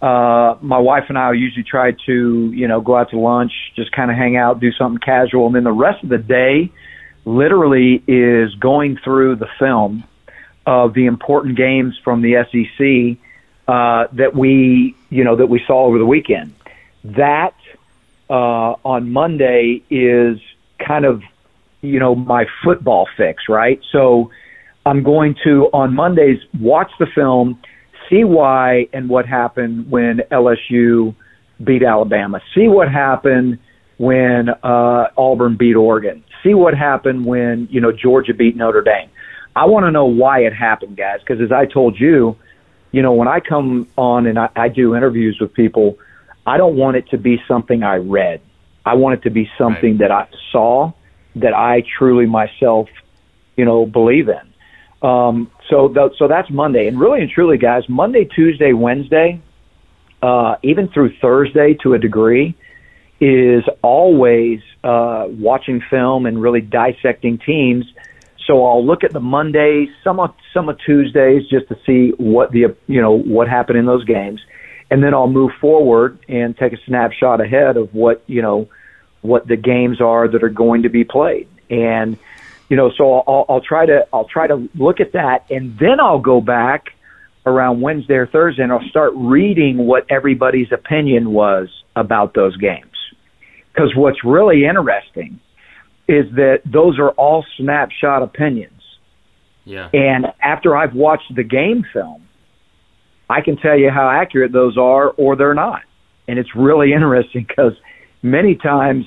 Uh, my wife and I usually try to, you know, go out to lunch, just kind of hang out, do something casual, and then the rest of the day, literally, is going through the film of the important games from the SEC uh, that we, you know, that we saw over the weekend. That uh, on Monday is kind of, you know, my football fix, right? So I'm going to on Mondays watch the film, see why and what happened when LSU beat Alabama, see what happened when uh, Auburn beat Oregon, see what happened when you know Georgia beat Notre Dame. I want to know why it happened, guys, because as I told you, you know when I come on and I, I do interviews with people, I don't want it to be something I read. I want it to be something right. that I saw, that I truly myself, you know, believe in. Um, so th- so that's Monday, and really and truly, guys, Monday, Tuesday, Wednesday, uh, even through Thursday to a degree, is always uh, watching film and really dissecting teams. So I'll look at the Mondays, some of some of Tuesdays, just to see what the you know what happened in those games, and then I'll move forward and take a snapshot ahead of what you know what the games are that are going to be played. And you know, so I'll, I'll try to I'll try to look at that, and then I'll go back around Wednesday or Thursday, and I'll start reading what everybody's opinion was about those games. Because what's really interesting is that those are all snapshot opinions. Yeah. And after I've watched the game film, I can tell you how accurate those are or they're not. And it's really (laughs) interesting because many times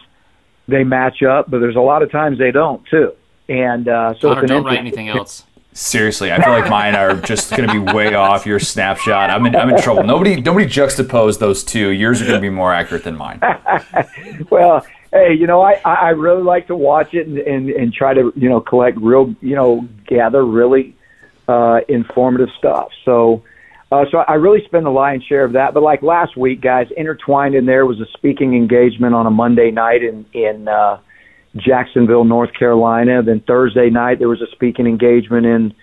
they match up, but there's a lot of times they don't too. And uh, so Connor, it's an don't write anything else. Seriously, I feel like mine are just going to be way (laughs) off your snapshot. I'm in, I'm in trouble. Nobody, nobody juxtaposed those two. Yours are going to be more accurate than mine. (laughs) well, hey, you know, I, I really like to watch it and, and, and try to, you know, collect real, you know, gather really uh, informative stuff. So, uh, so I really spend the lion's share of that. But like last week, guys, intertwined in there was a speaking engagement on a Monday night in in uh, Jacksonville, North Carolina. Then Thursday night there was a speaking engagement in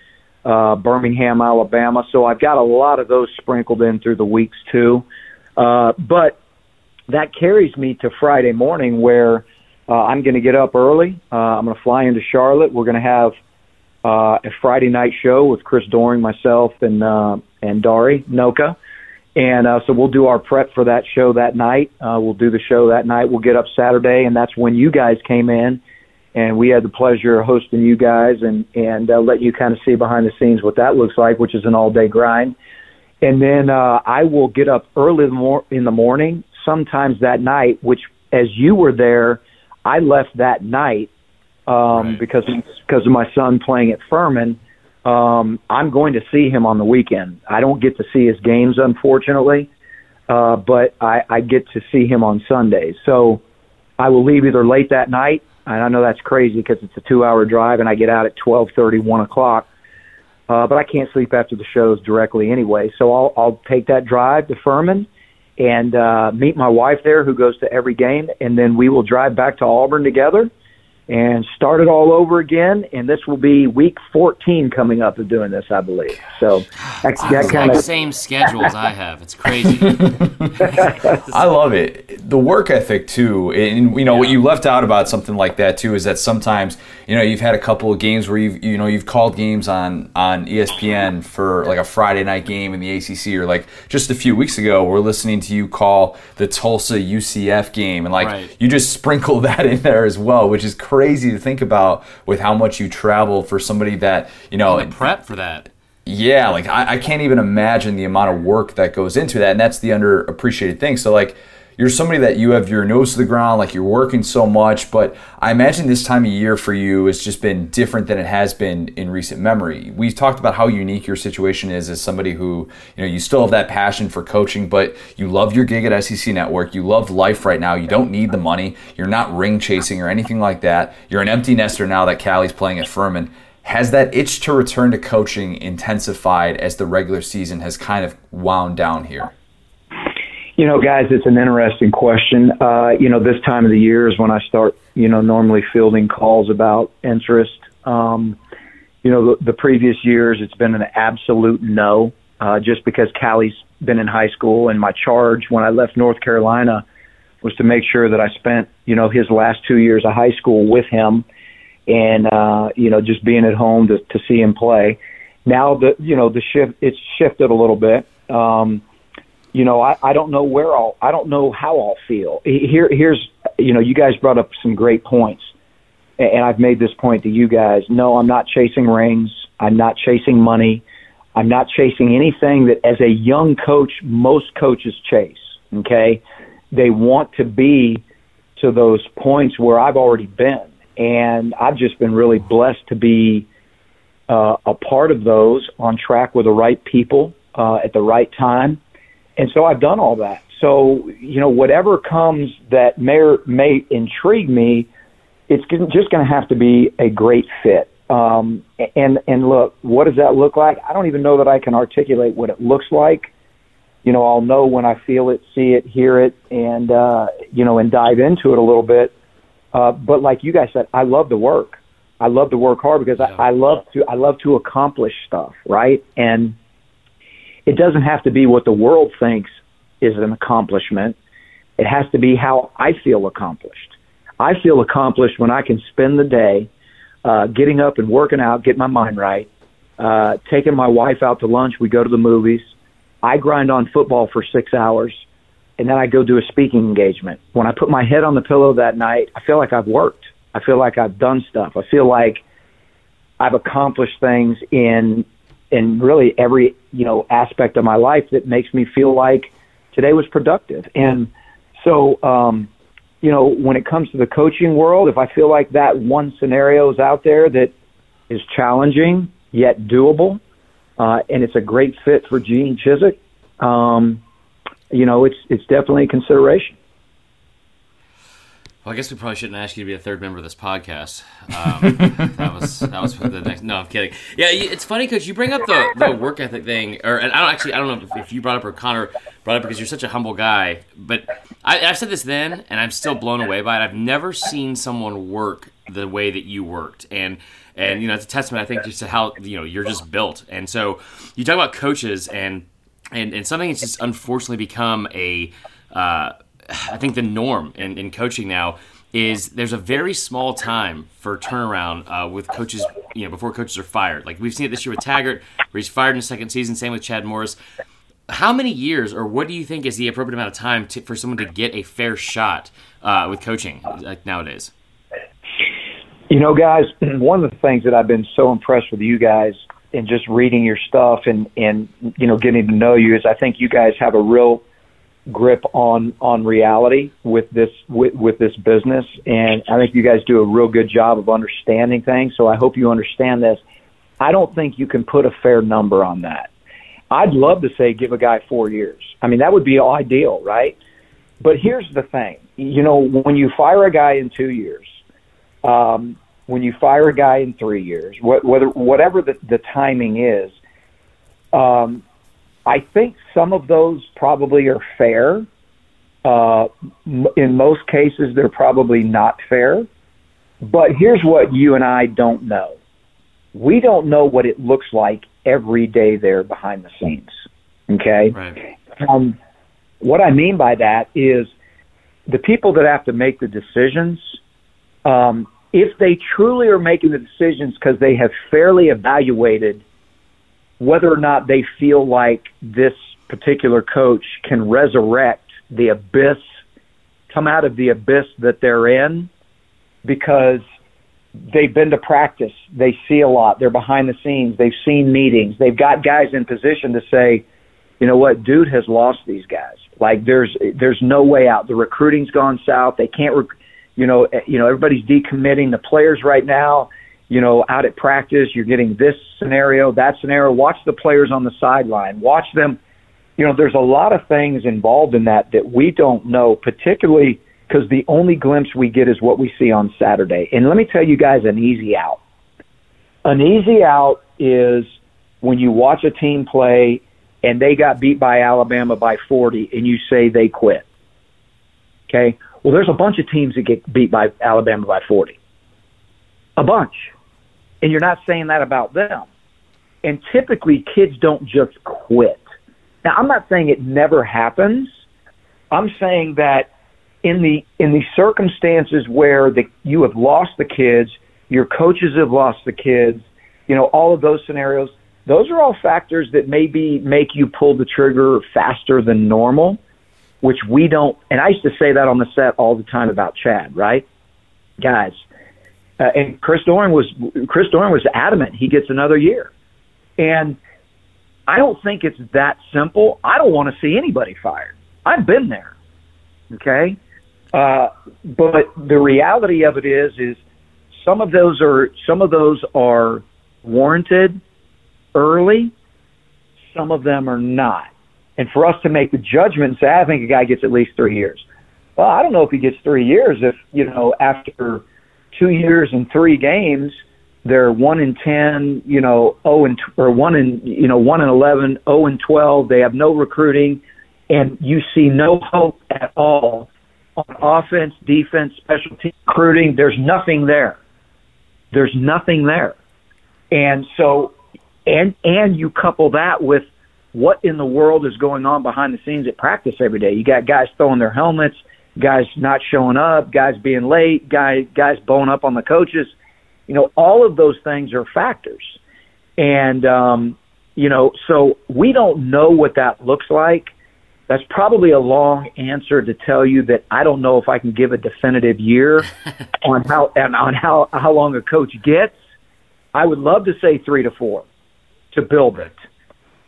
uh, Birmingham, Alabama. So I've got a lot of those sprinkled in through the weeks too. Uh, but that carries me to Friday morning where uh, I'm going to get up early. Uh, I'm going to fly into Charlotte. We're going to have uh, a Friday night show with Chris Doering, myself, and uh, and Dari Nowkhah. And uh, so we'll do our prep for that show that night. Uh, we'll do the show that night. We'll get up Saturday, and that's when you guys came in, and we had the pleasure of hosting you guys and and uh, let you kind of see behind the scenes what that looks like, which is an all day grind. And then uh, I will get up early in the morning, sometimes that night. Which, as you were there, I left that night um, right. because because of my son playing at Furman um, I'm going to see him on the weekend. I don't get to see his games, unfortunately, uh, but I, I get to see him on Sundays. So I will leave either late that night, and I know that's crazy because it's a two-hour drive, and I get out at twelve thirty, one o'clock. uh, but I can't sleep after the shows directly anyway. So I'll I'll take that drive to Furman and uh, meet my wife there, who goes to every game, and then we will drive back to Auburn together and start it all over again. And this will be week 14 coming up of doing this, I believe. So that, that kind of same schedule as I have. It's crazy. (laughs) I love it. The work ethic too, and you know yeah. what you left out about something like that too is that sometimes you know you've had a couple of games where you've you know you've called games on on ESPN for like a Friday night game in the ACC or like just a few weeks ago we're listening to you call the Tulsa UCF game and like right. you just sprinkle (laughs) that in there as well, which is crazy to think about with how much you travel for somebody that you know prep for that. Yeah, like I, I can't even imagine the amount of work that goes into that, and that's the underappreciated thing. So like you're somebody that you have your nose to the ground, like you're working so much, but I imagine this time of year for you has just been different than it has been in recent memory. We've talked about how unique your situation is as somebody who, you know, you still have that passion for coaching, but you love your gig at SEC Network. You love life right now. You don't need the money. You're not ring chasing or anything like that. You're an empty nester now that Callie's playing at Furman. Has that itch to return to coaching intensified as the regular season has kind of wound down here? You know, guys, it's an interesting question. Uh, you know, this time of the year is when I start, you know, normally fielding calls about interest. Um, you know, the, the previous years, it's been an absolute no, uh, just because Callie's been in high school, and my charge when I left North Carolina was to make sure that I spent, you know, his last two years of high school with him and uh, you know just being at home to to see him play. Now the you know the shift it's shifted a little bit. Um, you know I, I don't know where I'll I don't know how I'll feel. Here here's you know you guys brought up some great points, and I've made this point to you guys. No, I'm not chasing rings. I'm not chasing money. I'm not chasing anything that as a young coach most coaches chase. Okay, they want to be to those points where I've already been and I've just been really blessed to be uh, a part of those on track with the right people uh, at the right time. And so I've done all that. So, you know, whatever comes that may, may intrigue me, it's just going to have to be a great fit. Um, and, and look, what does that look like? I don't even know that I can articulate what it looks like. You know, I'll know when I feel it, see it, hear it, and, uh, you know, and dive into it a little bit uh, but like you guys said, I love to work. I love to work hard because yeah. I, I love to I love to accomplish stuff, right? And it doesn't have to be what the world thinks is an accomplishment. It has to be how I feel accomplished. I feel accomplished when I can spend the day uh, getting up and working out, getting my mind right, uh, taking my wife out to lunch. We go to the movies. I grind on football for six hours and then I go do a speaking engagement. When I put my head on the pillow that night, I feel like I've worked. I feel like I've done stuff. I feel like I've accomplished things in in really every you know aspect of my life that makes me feel like today was productive. And so, um, you know, when it comes to the coaching world, if I feel like that one scenario is out there that is challenging yet doable, uh, and it's a great fit for Gene Chizik, um, you know, it's it's definitely a consideration. Well, I guess we probably shouldn't ask you to be a third member of this podcast. Um, (laughs) that was that was for the next. No, I'm kidding. Yeah, it's funny because you bring up the, the work ethic thing, or and I don't actually I don't know if, if you brought up or Connor brought up because you're such a humble guy. But I, I said this then, and I'm still blown away by it. I've never seen someone work the way that you worked, and and you know it's a testament I think just to how you know you're just built. And so you talk about coaches and and and something that's just unfortunately become a uh, I think the norm in, in coaching now is there's a very small time for turnaround uh, with coaches, you know, before coaches are fired. Like we've seen it this year with Taggart, where he's fired in the second season. Same with Chad Morris. How many years, or what do you think is the appropriate amount of time to, for someone to get a fair shot uh, with coaching like nowadays? You know, guys, (clears throat) one of the things that I've been so impressed with you guys and just reading your stuff and and you know getting to know you is I think you guys have a real grip on on reality with this with, with this business. And I think you guys do a real good job of understanding things. So I hope you understand this. I don't think you can put a fair number on that. I'd love to say give a guy 4 years. I mean that would be ideal right? But here's the thing. You know when you fire a guy in 2 years um when you fire a guy in three years, what, whether whatever the, the timing is, um, I think some of those probably are fair. Uh, in most cases, they're probably not fair. But here's what you and I don't know: we don't know what it looks like every day there behind the scenes. Okay. Right. Um, what I mean by that is the people that have to make the decisions, um, if they truly are making the decisions because they have fairly evaluated whether or not they feel like this particular coach can resurrect the abyss, come out of the abyss that they're in, because they've been to practice, they see a lot, they're behind the scenes, they've seen meetings, they've got guys in position to say, you know what, dude has lost these guys. Like there's there's no way out. The recruiting's gone south. They can't, rec- you know, eh, you know everybody's decommitting. The players right now, you know, out at practice, you're getting this scenario, that scenario. Watch the players on the sideline. Watch them. You know, there's a lot of things involved in that that we don't know, particularly because the only glimpse we get is what we see on Saturday. And let me tell you guys an easy out. An easy out is when you watch a team play and they got beat by Alabama by 40 and you say they quit. Okay? Well, there's a bunch of teams that get beat by Alabama by 40. A bunch. And you're not saying that about them. And typically kids don't just quit. Now, I'm not saying it never happens. I'm saying that in the in the circumstances where the you have lost the kids, your coaches have lost the kids, you know, all of those scenarios, those are all factors that maybe make you pull the trigger faster than normal, which we don't. And I used to say that on the set all the time about Chad, right? Guys, uh, and Chris Doering was Chris Doering was adamant he gets another year, and I don't think it's that simple. I don't want to see anybody fired. I've been there, okay, uh, but the reality of it is, is some of those are some of those are warranted early. Some of them are not. And for us to make the judgment and say, I think a guy gets at least three years. Well, I don't know if he gets three years if, you know, after two years and three games, they're one in ten, you know, oh and or one in you know one in eleven, oh and twelve. They have no recruiting, and you see no hope at all on offense, defense, special team recruiting. There's nothing there. There's nothing there, and so and and you couple that with what in the world is going on behind the scenes at practice every day. You got guys throwing their helmets, guys not showing up, guys being late, guys guys bowing up on the coaches. You know, all of those things are factors. And um, you know, so we don't know what that looks like. That's probably a long answer to tell you that I don't know if I can give a definitive year (laughs) on how and on how how long a coach gets. I would love to say 3 to 4 to build it.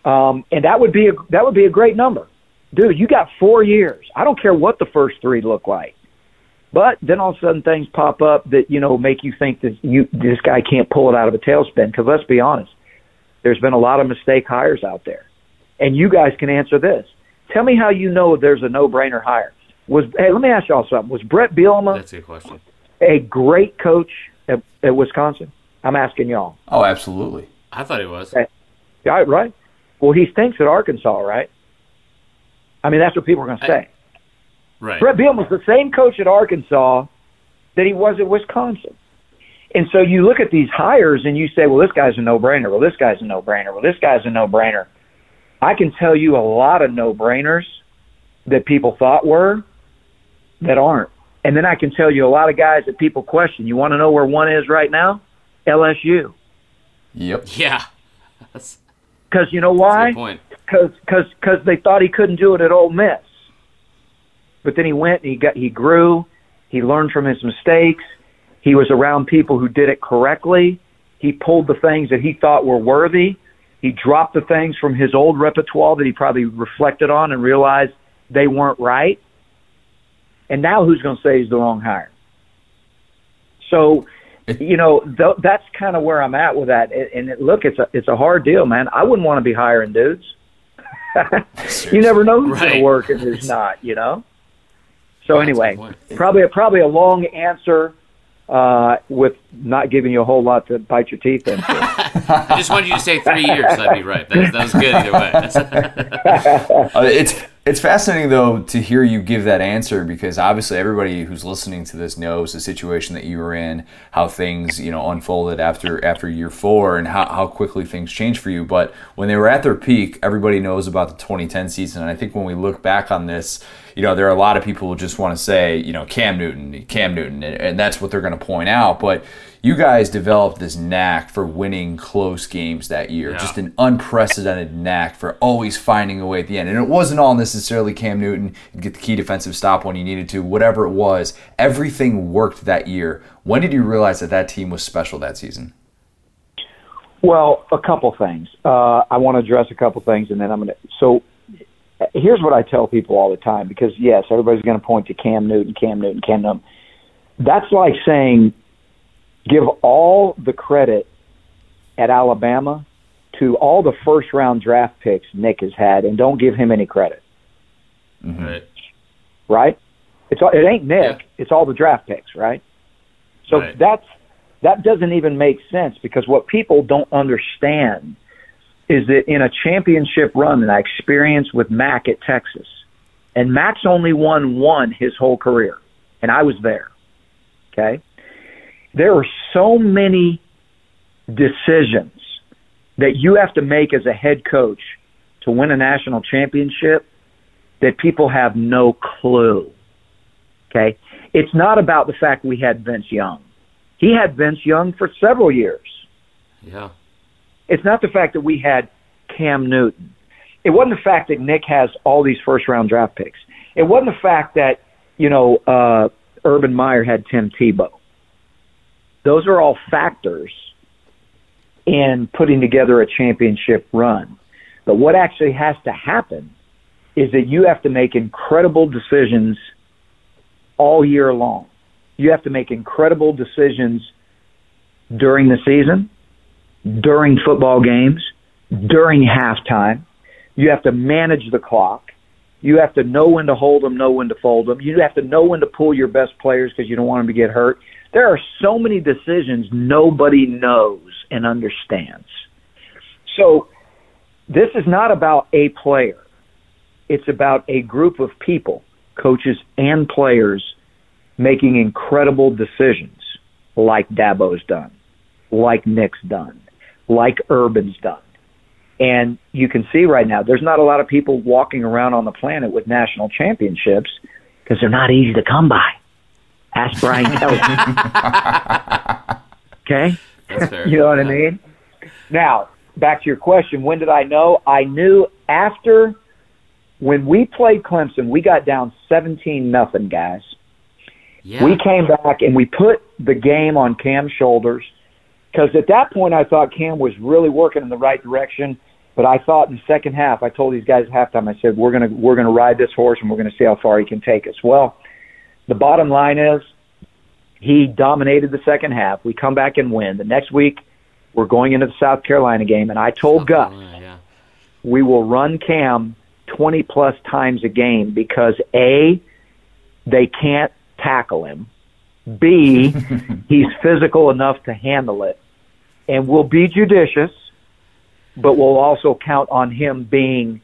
Um, and that would be a that would be a great number, dude. You got four years. I don't care what the first three look like, but then all of a sudden things pop up that you know make you think that you this guy can't pull it out of a tailspin. Because let's be honest, there's been a lot of mistake hires out there, and you guys can answer this. Tell me how you know there's a no-brainer hire. Was hey, let me ask y'all something. Was Bret Bielema That's a good question. a great coach at, at Wisconsin? I'm asking y'all. Oh, absolutely. I thought he was. Okay. Yeah, right. Well, he stinks at Arkansas, right? I mean, that's what people are going to say. Right. Bret Bielema was the same coach at Arkansas that he was at Wisconsin. And so you look at these hires and you say, well, this guy's a no-brainer. Well, this guy's a no-brainer. Well, this guy's a no-brainer. I can tell you a lot of no-brainers that people thought were that aren't. And then I can tell you a lot of guys that people question. You want to know where one is right now? LSU. Yep. Yeah. (laughs) Because you know that's a why? Because cause, cause they thought he couldn't do it at Ole Miss. But then he went and he got he grew, he learned from his mistakes. He was around people who did it correctly. He pulled the things that he thought were worthy. He dropped the things from his old repertoire that he probably reflected on and realized they weren't right. And now who's going to say he's the wrong hire? So, (laughs) you know, th- that's kind of where I'm at with that. And, and it, look, it's a it's a hard deal, man. I wouldn't want to be hiring dudes. (laughs) you never know who's going to work and who's not. You know. So anyway, probably a, probably a long answer uh, with not giving you a whole lot to bite your teeth into. (laughs) I just wanted you to say three years. That'd be right. That was, that was good either way. (laughs) Uh, it's it's fascinating though to hear you give that answer because obviously everybody who's listening to this knows the situation that you were in, how things you know unfolded after after year four, and how, how quickly things changed for you. But when they were at their peak, everybody knows about the 2010 season, and I think when we look back on this, you know there are a lot of people who just want to say you know Cam Newton, Cam Newton, and, and that's what they're going to point out, but you guys developed this knack for winning close games that year. Yeah. Just an unprecedented knack for always finding a way at the end. And it wasn't all necessarily Cam Newton, get the key defensive stop when you needed to, whatever it was. Everything worked that year. When did you realize that that team was special that season? Well, a couple things. Uh, I want to address a couple things, and then I'm going to. So, here's what I tell people all the time because yes, everybody's going to point to Cam Newton, Cam Newton, Cam Newton. That's like saying give all the credit at Alabama to all the first round draft picks Nick has had, and don't give him any credit. Mm-hmm. Right. Right? It's all, it ain't Nick. Yeah. It's all the draft picks, right? So Right. that's that doesn't even make sense because what people don't understand is that in a championship run that I experienced with Mac at Texas, and Mac's only won one his whole career, and I was there. Okay, there are so many decisions that you have to make as a head coach to win a national championship that people have no clue. Okay? It's not about the fact we had Vince Young. He had Vince Young for several years. Yeah. It's not the fact that we had Cam Newton. It wasn't the fact that Nick has all these first round draft picks. It wasn't the fact that, you know, uh, Urban Meyer had Tim Tebow. Those are all factors in putting together a championship run. But what actually has to happen is that you have to make incredible decisions all year long. You have to make incredible decisions during the season, during football games, during halftime. You have to manage the clock. You have to know when to hold them, know when to fold them. You have to know when to pull your best players because you don't want them to get hurt. There are so many decisions nobody knows and understands. So this is not about a player. It's about a group of people, coaches and players, making incredible decisions like Dabo's done, like Nick's done, like Urban's done. And you can see right now, there's not a lot of people walking around on the planet with national championships because they're not easy to come by. Ask Brian (laughs) Kelly. (laughs) okay? You know what I mean? Now, back to your question, when did I know? I knew after when we played Clemson, we got down 17 nothing, guys. Yeah. We came back and we put the game on Cam's shoulders because at that point I thought Cam was really working in the right direction. But I thought in the second half, I told these guys at halftime, I said we're gonna we're gonna ride this horse and we're gonna see how far he can take us. Well, the bottom line is he dominated the second half. We come back and win. The next week we're going into the South Carolina game, and I told Gus Yeah. we will run Cam 20 plus times a game because A, they can't tackle him. B, (laughs) he's physical enough to handle it. And we'll be judicious, but we'll also count on him being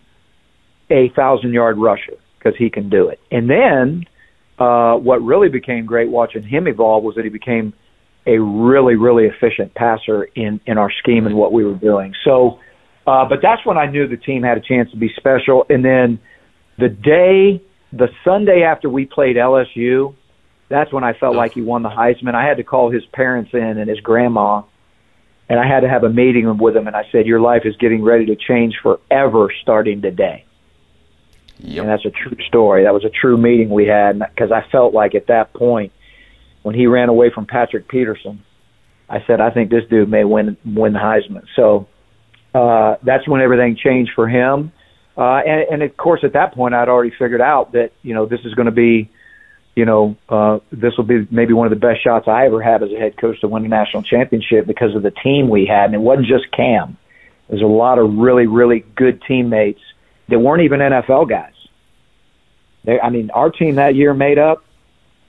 a thousand yard rusher because he can do it. And then uh, what really became great watching him evolve was that he became a really, really efficient passer in, in our scheme and what we were doing. So, uh, but that's when I knew the team had a chance to be special. And then the day, the Sunday after we played LSU, that's when I felt like he won the Heisman. I had to call his parents in and his grandma, and I had to have a meeting with him. And I said, "Your life is getting ready to change forever, starting today." Yep. And that's a true story. That was a true meeting we had because I felt like at that point, when he ran away from Patrick Peterson, I said, "I think this dude may win win the Heisman." So uh, that's when everything changed for him. Uh, and, and of course, at that point, I'd already figured out that you know this is going to be, you know, uh, this will be maybe one of the best shots I ever had as a head coach to win a national championship because of the team we had, and it wasn't just Cam. There's a lot of really, really good teammates that weren't even NFL guys. They, I mean, our team that year made up.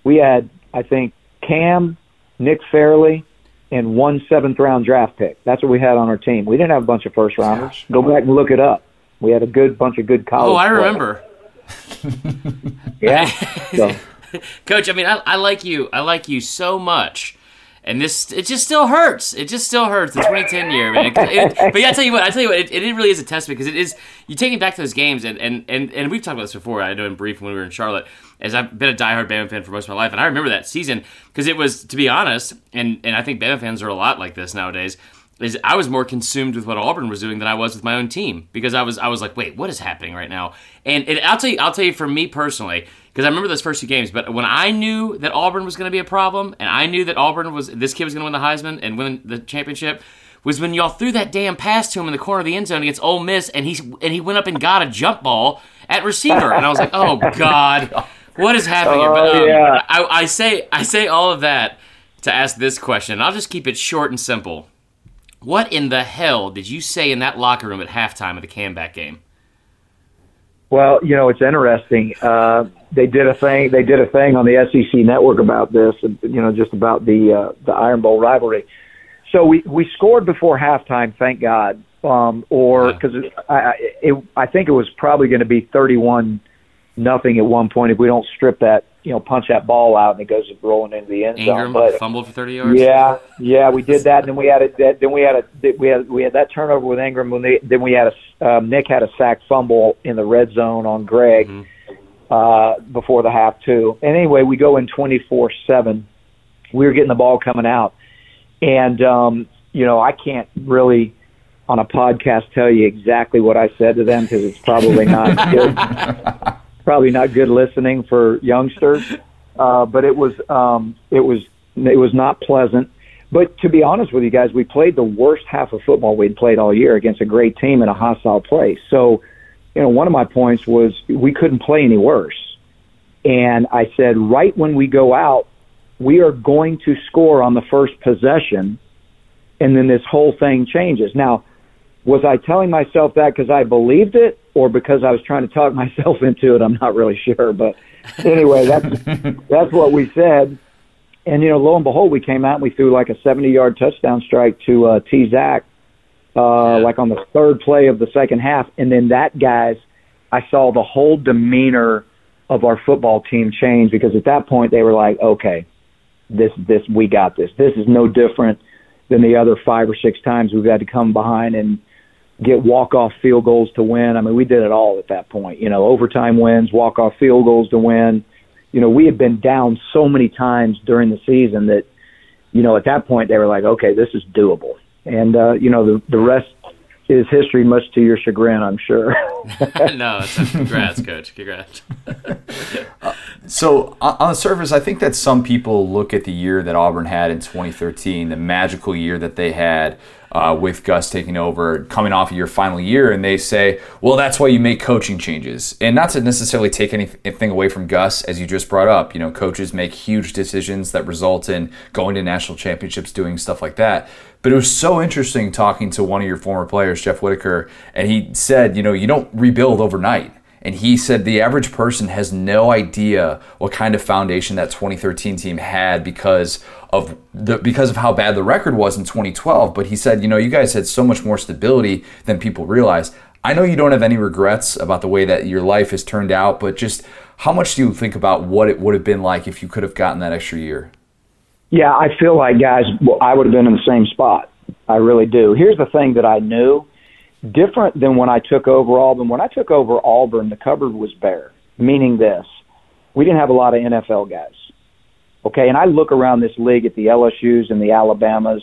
We had, I think, Cam, Nick Fairley, and one seventh round draft pick. That's what we had on our team. We didn't have a bunch of first rounders. Go back and look it up. We had a good bunch of good college. Oh, I players. remember. (laughs) Yeah. (laughs) So, (laughs) Coach, I mean, I, I like you. I like you so much. And this, it just still hurts. It just still hurts. The 2010 year, man. It- it- but yeah, I tell you what, I tell you what, it, it really is a testament because it is. You take me back to those games, and, and, and, and we've talked about this before. I know in brief when we were in Charlotte, as I've been a diehard Bama fan for most of my life, and I remember that season because it was, to be honest, and and I think Bama fans are a lot like this nowadays. Is I was more consumed with what Auburn was doing than I was with my own team because I was I was like, wait, what is happening right now? And, and I'll tell you, I'll tell you, for me personally, because I remember those first two games. But when I knew that Auburn was going to be a problem, and I knew that Auburn was this kid was going to win the Heisman and win the championship, was when y'all threw that damn pass to him in the corner of the end zone against Ole Miss, and he and he went up and got a jump ball at receiver, and I was like, oh (laughs) god, what is happening? here? But Oh, um, yeah. I, I say I say all of that to ask this question. I'll just keep it short and simple. What in the hell did you say in that locker room at halftime of the comeback game? Well, you know, it's interesting. Uh, they did a thing. They did a thing on the SEC network about this. You know, just about the uh, the Iron Bowl rivalry. So we we scored before halftime, thank God. Um, or because I I- it, I think it was probably going to be thirty-one nothing at one point if we don't strip that you know punch that ball out and it goes rolling into the end zone. Ingram But fumbled for thirty yards. Yeah, yeah, we did that. And then we had a that- then we had a we had we had that turnover with Ingram. When they, then we had a um, Nick had a sack fumble in the red zone on Greg Mhm. uh, before the half too. And anyway, we go in twenty four seven. We were getting the ball coming out, and um, you know I can't really on a podcast tell you exactly what I said to them because it's probably not (laughs) good. Probably not good listening for youngsters. Uh, but it was um, it was it was not pleasant. But to be honest with you guys, we played the worst half of football we'd played all year against a great team in a hostile place. So, you know, one of my points was we couldn't play any worse. And I said, right when we go out, we are going to score on the first possession, and then this whole thing changes. Now, was I telling myself that because I believed it, or because I was trying to talk (laughs) myself into it? I'm not really sure, but anyway, that's (laughs) that's what we said. And you know, lo and behold, we came out and we threw like a 70-yard touchdown strike to uh, T. Zach, uh, Yeah. like on the third play of the second half. And then that guys, I saw the whole demeanor of our football team change because at that point they were like, okay, this this we got this. This is no different than the other five or six times we've had to come behind and get walk off field goals to win. I mean, we did it all at that point. You know, overtime wins, walk off field goals to win. You know, we had been down so many times during the season that, you know, at that point they were like, okay, this is doable. And uh, you know, the the rest is history, much to your chagrin, I'm sure. (laughs) (laughs) no, it's congrats, coach. Congrats. (laughs) So on on the surface, I think that some people look at the year that Auburn had in 2013, the magical year that they had uh, with Gus taking over, coming off of your final year, and they say, "Well, that's why you make coaching changes." And not to necessarily take anything away from Gus, as you just brought up. You know, coaches make huge decisions that result in going to national championships, doing stuff like that. But it was so interesting talking to one of your former players, Jeff Whitaker, and he said, "You know, you don't rebuild overnight." And he said the average person has no idea what kind of foundation that 2013 team had because of the because of how bad the record was in 2012. But he said, you know, you guys had so much more stability than people realize. I know you don't have any regrets about the way that your life has turned out, but just how much do you think about what it would have been like if you could have gotten that extra year? Yeah, I feel like guys, I would have been in the same spot. I really do. Here's the thing that I knew different than when I took over Auburn. When I took over Auburn, the cupboard was bare, meaning this we didn't have a lot of NFL guys. Okay, and I look around this league at the LSUs and the Alabamas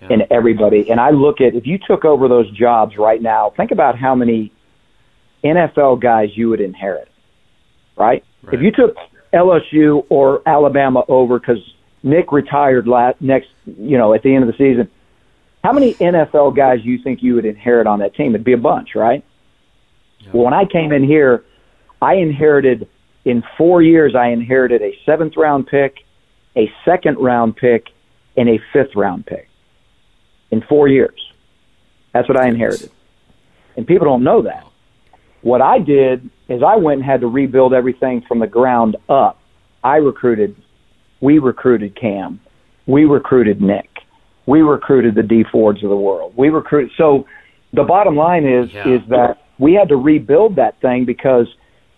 Yeah. and everybody, and I look at if you took over those jobs right now, think about how many NFL guys you would inherit, right? Right. If you took LSU or Alabama over because Nick retired last next, you know, at the end of the season, how many NFL guys you think you would inherit on that team? It'd be a bunch, right? Well, when I came in here, I inherited in four years. I inherited a seventh round pick, a second round pick, and a fifth round pick in four years. That's what I inherited, and people don't know that. What I did is I went and had to rebuild everything from the ground up. I recruited, we recruited Cam. We recruited Nick. We recruited the Dee Fords of the world. We recruited. So the bottom line is Yeah. is that we had to rebuild that thing because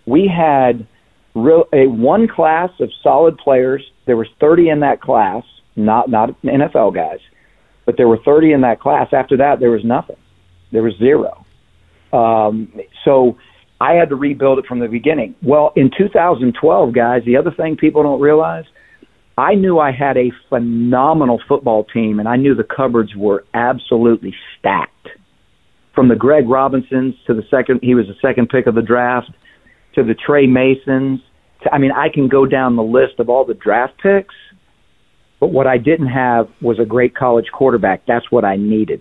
we had real, a one class of solid players. There was 30 in that class, not not NFL guys, but there were 30 in that class. After that, there was nothing. There was zero. Um, so I had to rebuild it from the beginning. Well, in 2012, guys, the other thing people don't realize, I knew I had a phenomenal football team, and I knew the cupboards were absolutely stacked. From the Greg Robinsons to the second, he was the second pick of the draft, to the Tre Masons. To, I mean, I can go down the list of all the draft picks, but what I didn't have was a great college quarterback. That's what I needed.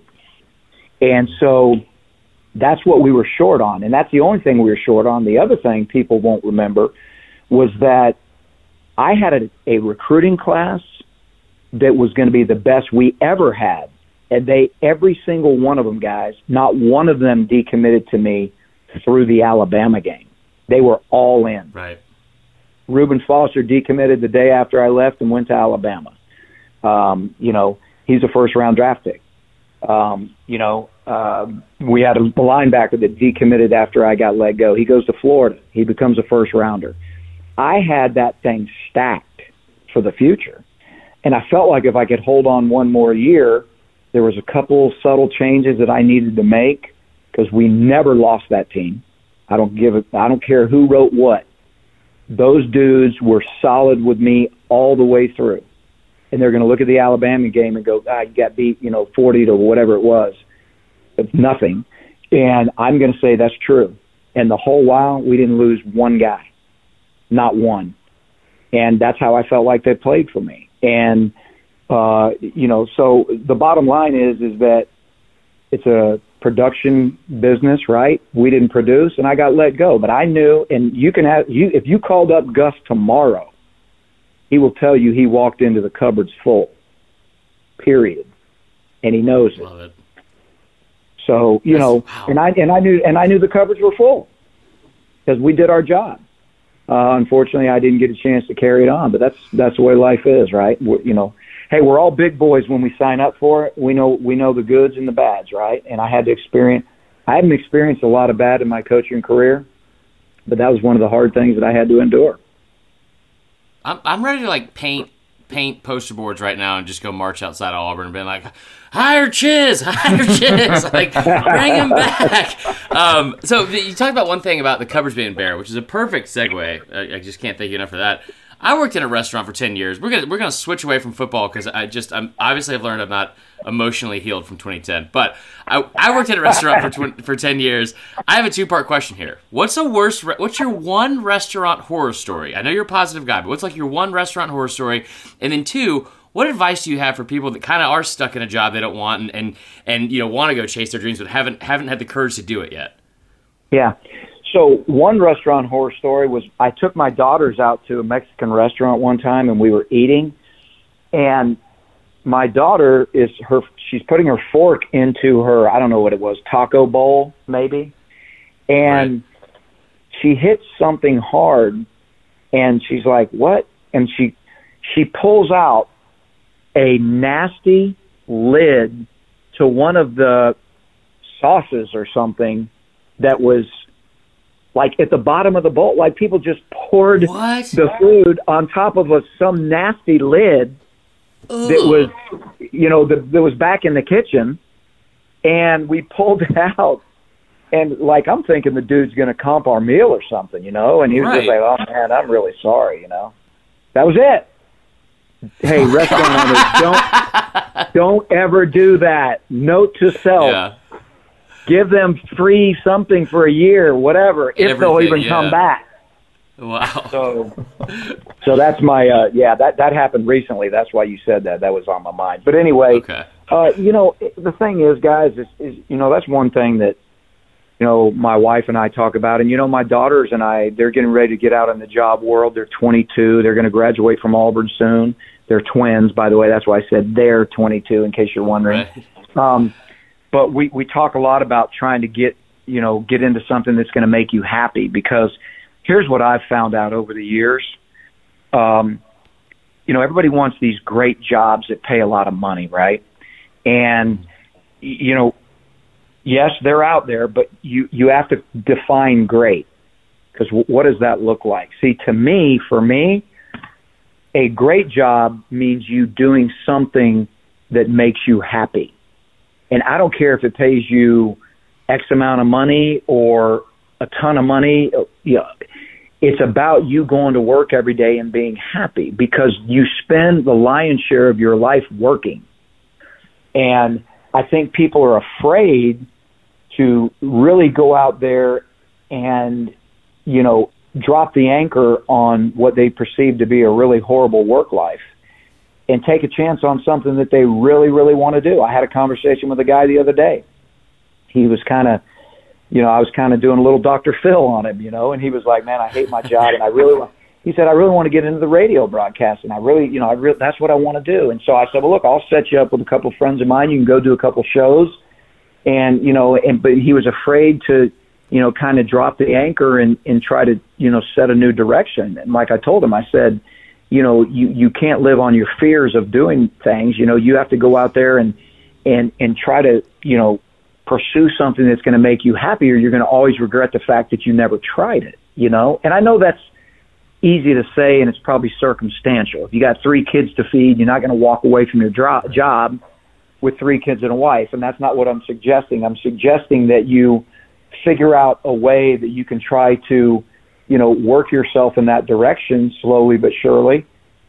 And so that's what we were short on. And that's the only thing we were short on. The other thing people won't remember was that I had a, a recruiting class that was going to be the best we ever had. And they, every single one of them, guys, not one of them decommitted to me through the Alabama game. They were all in. Right. Reuben Foster decommitted the day after I left and went to Alabama. Um, you know, he's a first round draft pick. Um, you know, uh, we had a linebacker that decommitted after I got let go. He goes to Florida. He becomes a first rounder. I had that thing stacked for the future. And I felt like if I could hold on one more year, there was a couple subtle changes that I needed to make because we never lost that team. I don't give it. I don't care who wrote what. Those dudes were solid with me all the way through, and they're going to look at the Alabama game and go, "I got beat, you know, forty to whatever it was, it's nothing." And I'm going to say that's true. And the whole while, we didn't lose one guy, not one. And that's how I felt like they played for me. And uh, you know, so the bottom line is is that it's a production business, right? We didn't produce, and I got let go. But I knew, and you can have you if you called up Gus tomorrow, he will tell you he walked into the cupboards full. Period, and he knows it. Love it. So you That's- know, wow. and I and I knew and I knew the cupboards were full because we did our job. Uh, unfortunately, I didn't get a chance to carry it on, but that's that's the way life is, right? We're, you know, hey, we're all big boys when we sign up for it. We know we know the goods and the bads, right? And I had to experience. I haven't experienced a lot of bad in my coaching career, but that was one of the hard things that I had to endure. I'm I'm ready to like paint paint poster boards right now and just go march outside of Auburn and be like, hire Chiz, hire (laughs) Chiz, like bring him back. Um, so you talked about one thing about the cupboards being bare, which is a perfect segue. I, I just can't thank you enough for that. I worked in a restaurant for ten years. We're gonna we're gonna switch away from football because I just I'm obviously I've learned I'm not emotionally healed from 2010. But I, I worked at a restaurant for tw- for ten years. I have a two part question here. What's the worst? Re- what's your one restaurant horror story? I know you're a positive guy, but what's like your one restaurant horror story? And then two. What advice do you have for people that kind of are stuck in a job they don't want and, and, and you know want to go chase their dreams but haven't haven't had the courage to do it yet? Yeah. So one restaurant horror story was I took my daughters out to a Mexican restaurant one time and we were eating and my daughter is her she's putting her fork into her I don't know what it was taco bowl maybe and she hits something hard and she's like what and she she pulls out a nasty lid to one of the sauces or something that was like at the bottom of the bowl like people just poured What? the food on top of a some nasty lid that was you know that, that was back in the kitchen and we pulled (laughs) it out and like I'm thinking the dude's going to comp our meal or something, you know, and he was just like, "Oh man, I'm really sorry," you know. That was it. Hey, restaurant owners, don't don't ever do that. Note to self: Yeah. give them free something for a year, whatever, if they'll Everything, even come back. Wow. So, so that's my uh, yeah. That that happened recently. That's why you said that. That was on my mind. But anyway, Okay. uh, you know, the thing is, guys, is, is you know that's one thing that you know my wife and I talk about, and you know my daughters and I, they're getting ready to get out in the job world. They're 22. They're going to graduate from Auburn soon. They're twins, by the way. That's why I said they're 22, in case you're wondering. Right. Um, but we we talk a lot about trying to get you know get into something that's going to make you happy because here's what I've found out over the years. Um, you know, everybody wants these great jobs that pay a lot of money, right? And you know, yes, they're out there, but you you have to define great because w- what does that look like? See, to me, for me, a great job means you doing something that makes you happy, and I don't care if it pays you X amount of money or a ton of money. Uh, you know, it's about you going to work every day and being happy because you spend the lion's share of your life working. And I think people are afraid to really go out there and, you know, drop the anchor on what they perceive to be a really horrible work life and take a chance on something that they really, really want to do. I had a conversation with a guy the other day. He was kind of, you know, I was kind of doing a little Dr. Phil on him, you know, and he was like, man, I hate my job and I really want, (laughs) he said, I really want to get into the radio broadcasting. I really, you know, I really, that's what I want to do. And so I said, well, look, I'll set you up with a couple of friends of mine. You can go do a couple shows. And, you know, and, but he was afraid to, you know, kind of drop the anchor and, and try to, you know, set a new direction. And like I told him, I said, you know, you, you can't live on your fears of doing things. You know, you have to go out there and, and, and try to, you know, pursue something that's going to make you happy or you're going to always regret the fact that you never tried it, you know? And I know that's, easy to say and it's probably circumstantial. If you got three kids to feed, you're not going to walk away from your dro- job with three kids and a wife. And that's not what I'm suggesting. I'm suggesting that you figure out a way that you can try to, you know, work yourself in that direction slowly but surely.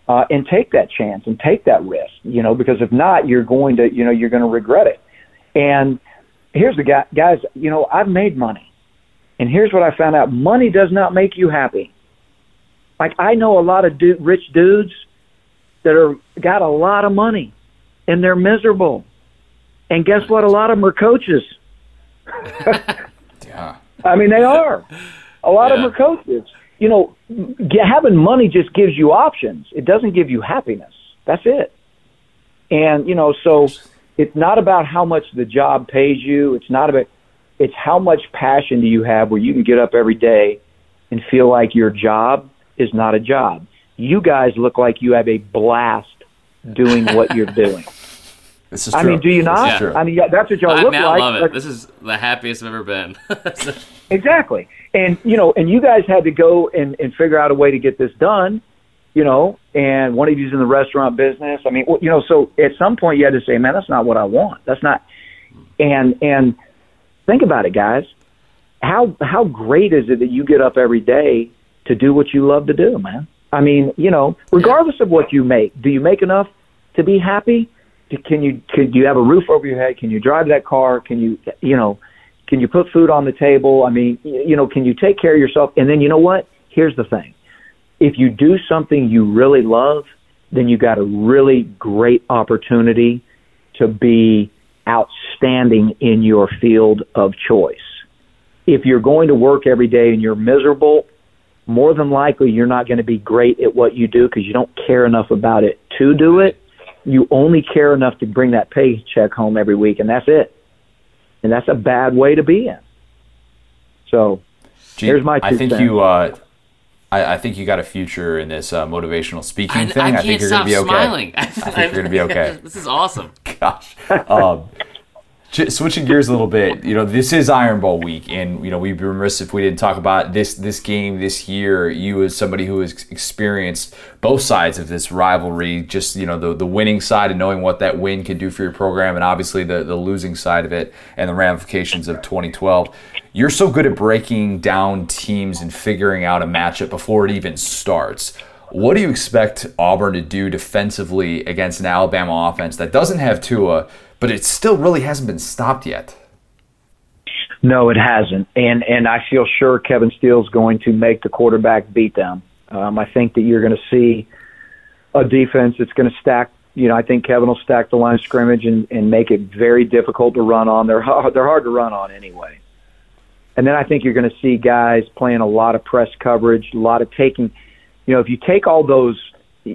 Uh, and take that chance and take that risk, you know, because if not, you're going to, you know, you're going to regret it. And here's the guy, guys, you know, I've made money. And here's what I found out. Money does not make you happy. Like I know a lot of du- rich dudes that are got a lot of money and they're miserable. And guess what? A lot of them are coaches. (laughs) Yeah. I mean, they are. A lot of them are coaches. You know, having money just gives you options. It doesn't give you happiness. That's it. And you know, so it's not about how much the job pays you. It's not about. It's how much passion do you have where you can get up every day and feel like your job is not a job. You guys look like you have a blast doing what you're doing. (laughs) This is I mean, do you This not? is. I mean, yeah, that's what y'all I, look man, like. I love it. Like- This is the happiest I've ever been. (laughs) Exactly. And you know, and you guys had to go and, and figure out a way to get this done, you know, and one of you's in the restaurant business. I mean, well, you know, so at some point you had to say, man, that's not what I want. That's not hmm. and and think about it, guys. How how great is it that you get up every day to do what you love to do, man? I mean, you know, regardless of what you make, do you make enough to be happy? Can you can you have a roof over your head? Can you drive that car? Can you you know can you put food on the table? I mean, you know, can you take care of yourself? And then you know what? Here's the thing. If you do something you really love, then you got a really great opportunity to be outstanding in your field of choice. If you're going to work every day and you're miserable, more than likely you're not going to be great at what you do because you don't care enough about it to do it. You only care enough to bring that paycheck home every week, and that's it and that's a bad way to be in. So Gene, Here's my I think cents. you. Uh, I, I think you got a future in this uh, motivational speaking I, thing. I I, think you're stop going to be okay. smiling. I think you're gonna be (laughs) okay. this is awesome. (laughs) Gosh. Um, j- switching gears a little bit, you know, this is Iron Bowl week, and you know we'd be remiss if we didn't talk about this this game this year. You, as somebody who has experienced both sides of this rivalry, just you know the the winning side and knowing what that win can do for your program, and obviously the the losing side of it and the ramifications of 2012. You're so good at breaking down teams and figuring out a matchup before it even starts. What do you expect Auburn to do defensively against an Alabama offense that doesn't have Tua, but it still really hasn't been stopped yet? no, it hasn't, and and I feel sure Kevin Steele's going to make the quarterback beat them. Um, I think that you're going to see a defense that's going to stack. You know, I think Kevin will stack the line of scrimmage and, and make it very difficult to run on. They're hard, they're hard to run on anyway. And then I think you're going to see guys playing a lot of press coverage, a lot of taking. You know, if you take all those,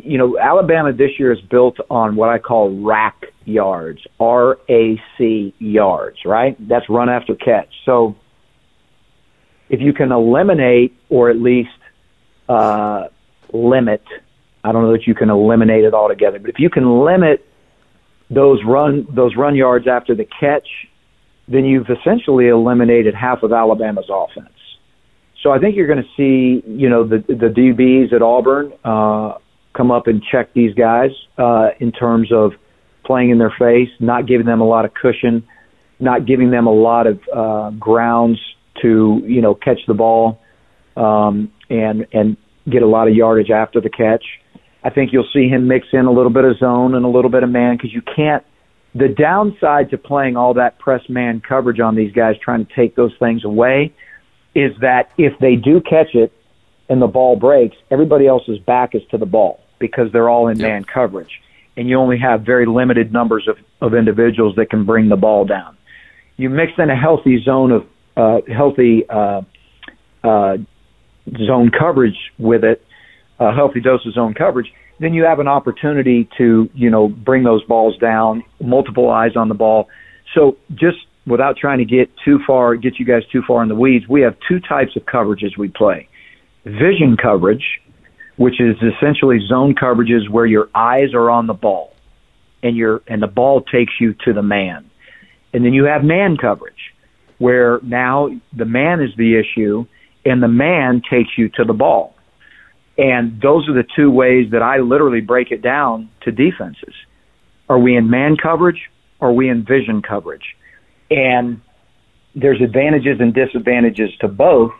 you know, Alabama this year is built on what I call rack yards, R A C yards, right? That's run after catch. So if you can eliminate or at least uh, limit I don't know that you can eliminate it altogether, but if you can limit those run those run yards after the catch, then you've essentially eliminated half of Alabama's offense. So I think you're going to see, you know, the the DBs at Auburn uh, come up and check these guys uh, in terms of playing in their face, not giving them a lot of cushion, not giving them a lot of uh, grounds to, you know, catch the ball um, and and get a lot of yardage after the catch. I think you'll see him mix in a little bit of zone and a little bit of man because you can't. The downside to playing all that press man coverage on these guys, trying to take those things away, is that if they do catch it and the ball breaks, everybody else's back is to the ball because they're all in yep. man coverage. And you only have very limited numbers of, of individuals that can bring the ball down. You mix in a healthy zone of uh, healthy uh, uh, zone coverage with it, a healthy dose of zone coverage, then you have an opportunity to, you know, bring those balls down, multiple eyes on the ball. So just without trying to get too far, get you guys too far in the weeds, we have two types of coverages we play. Vision coverage, which is essentially zone coverages where your eyes are on the ball and your and the ball takes you to the man. And then you have man coverage, where now the man is the issue and the man takes you to the ball. And those are the two ways that I literally break it down to defenses. Are we in man coverage? Or are we in vision coverage? And there's advantages and disadvantages to both.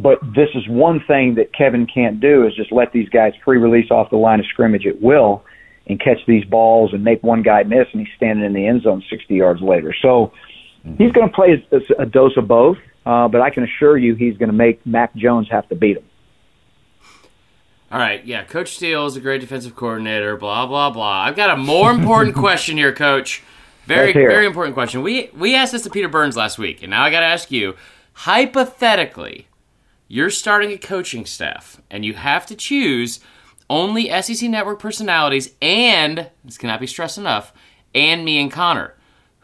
But this is one thing that Kevin can't do is just let these guys free release off the line of scrimmage at will and catch these balls and make one guy miss and he's standing in the end zone 60 yards later. So he's going to play a, a dose of both, uh, but I can assure you he's going to make Mac Jones have to beat him. All right, yeah, Coach Steele is a great defensive coordinator. Blah blah blah. I've got a more important (laughs) question here, Coach. Very very important question. We we asked this to Peter Burns last week, and now I got to ask you. Hypothetically, you're starting a coaching staff, and you have to choose only SEC Network personalities, and this cannot be stressed enough, and me and Connor.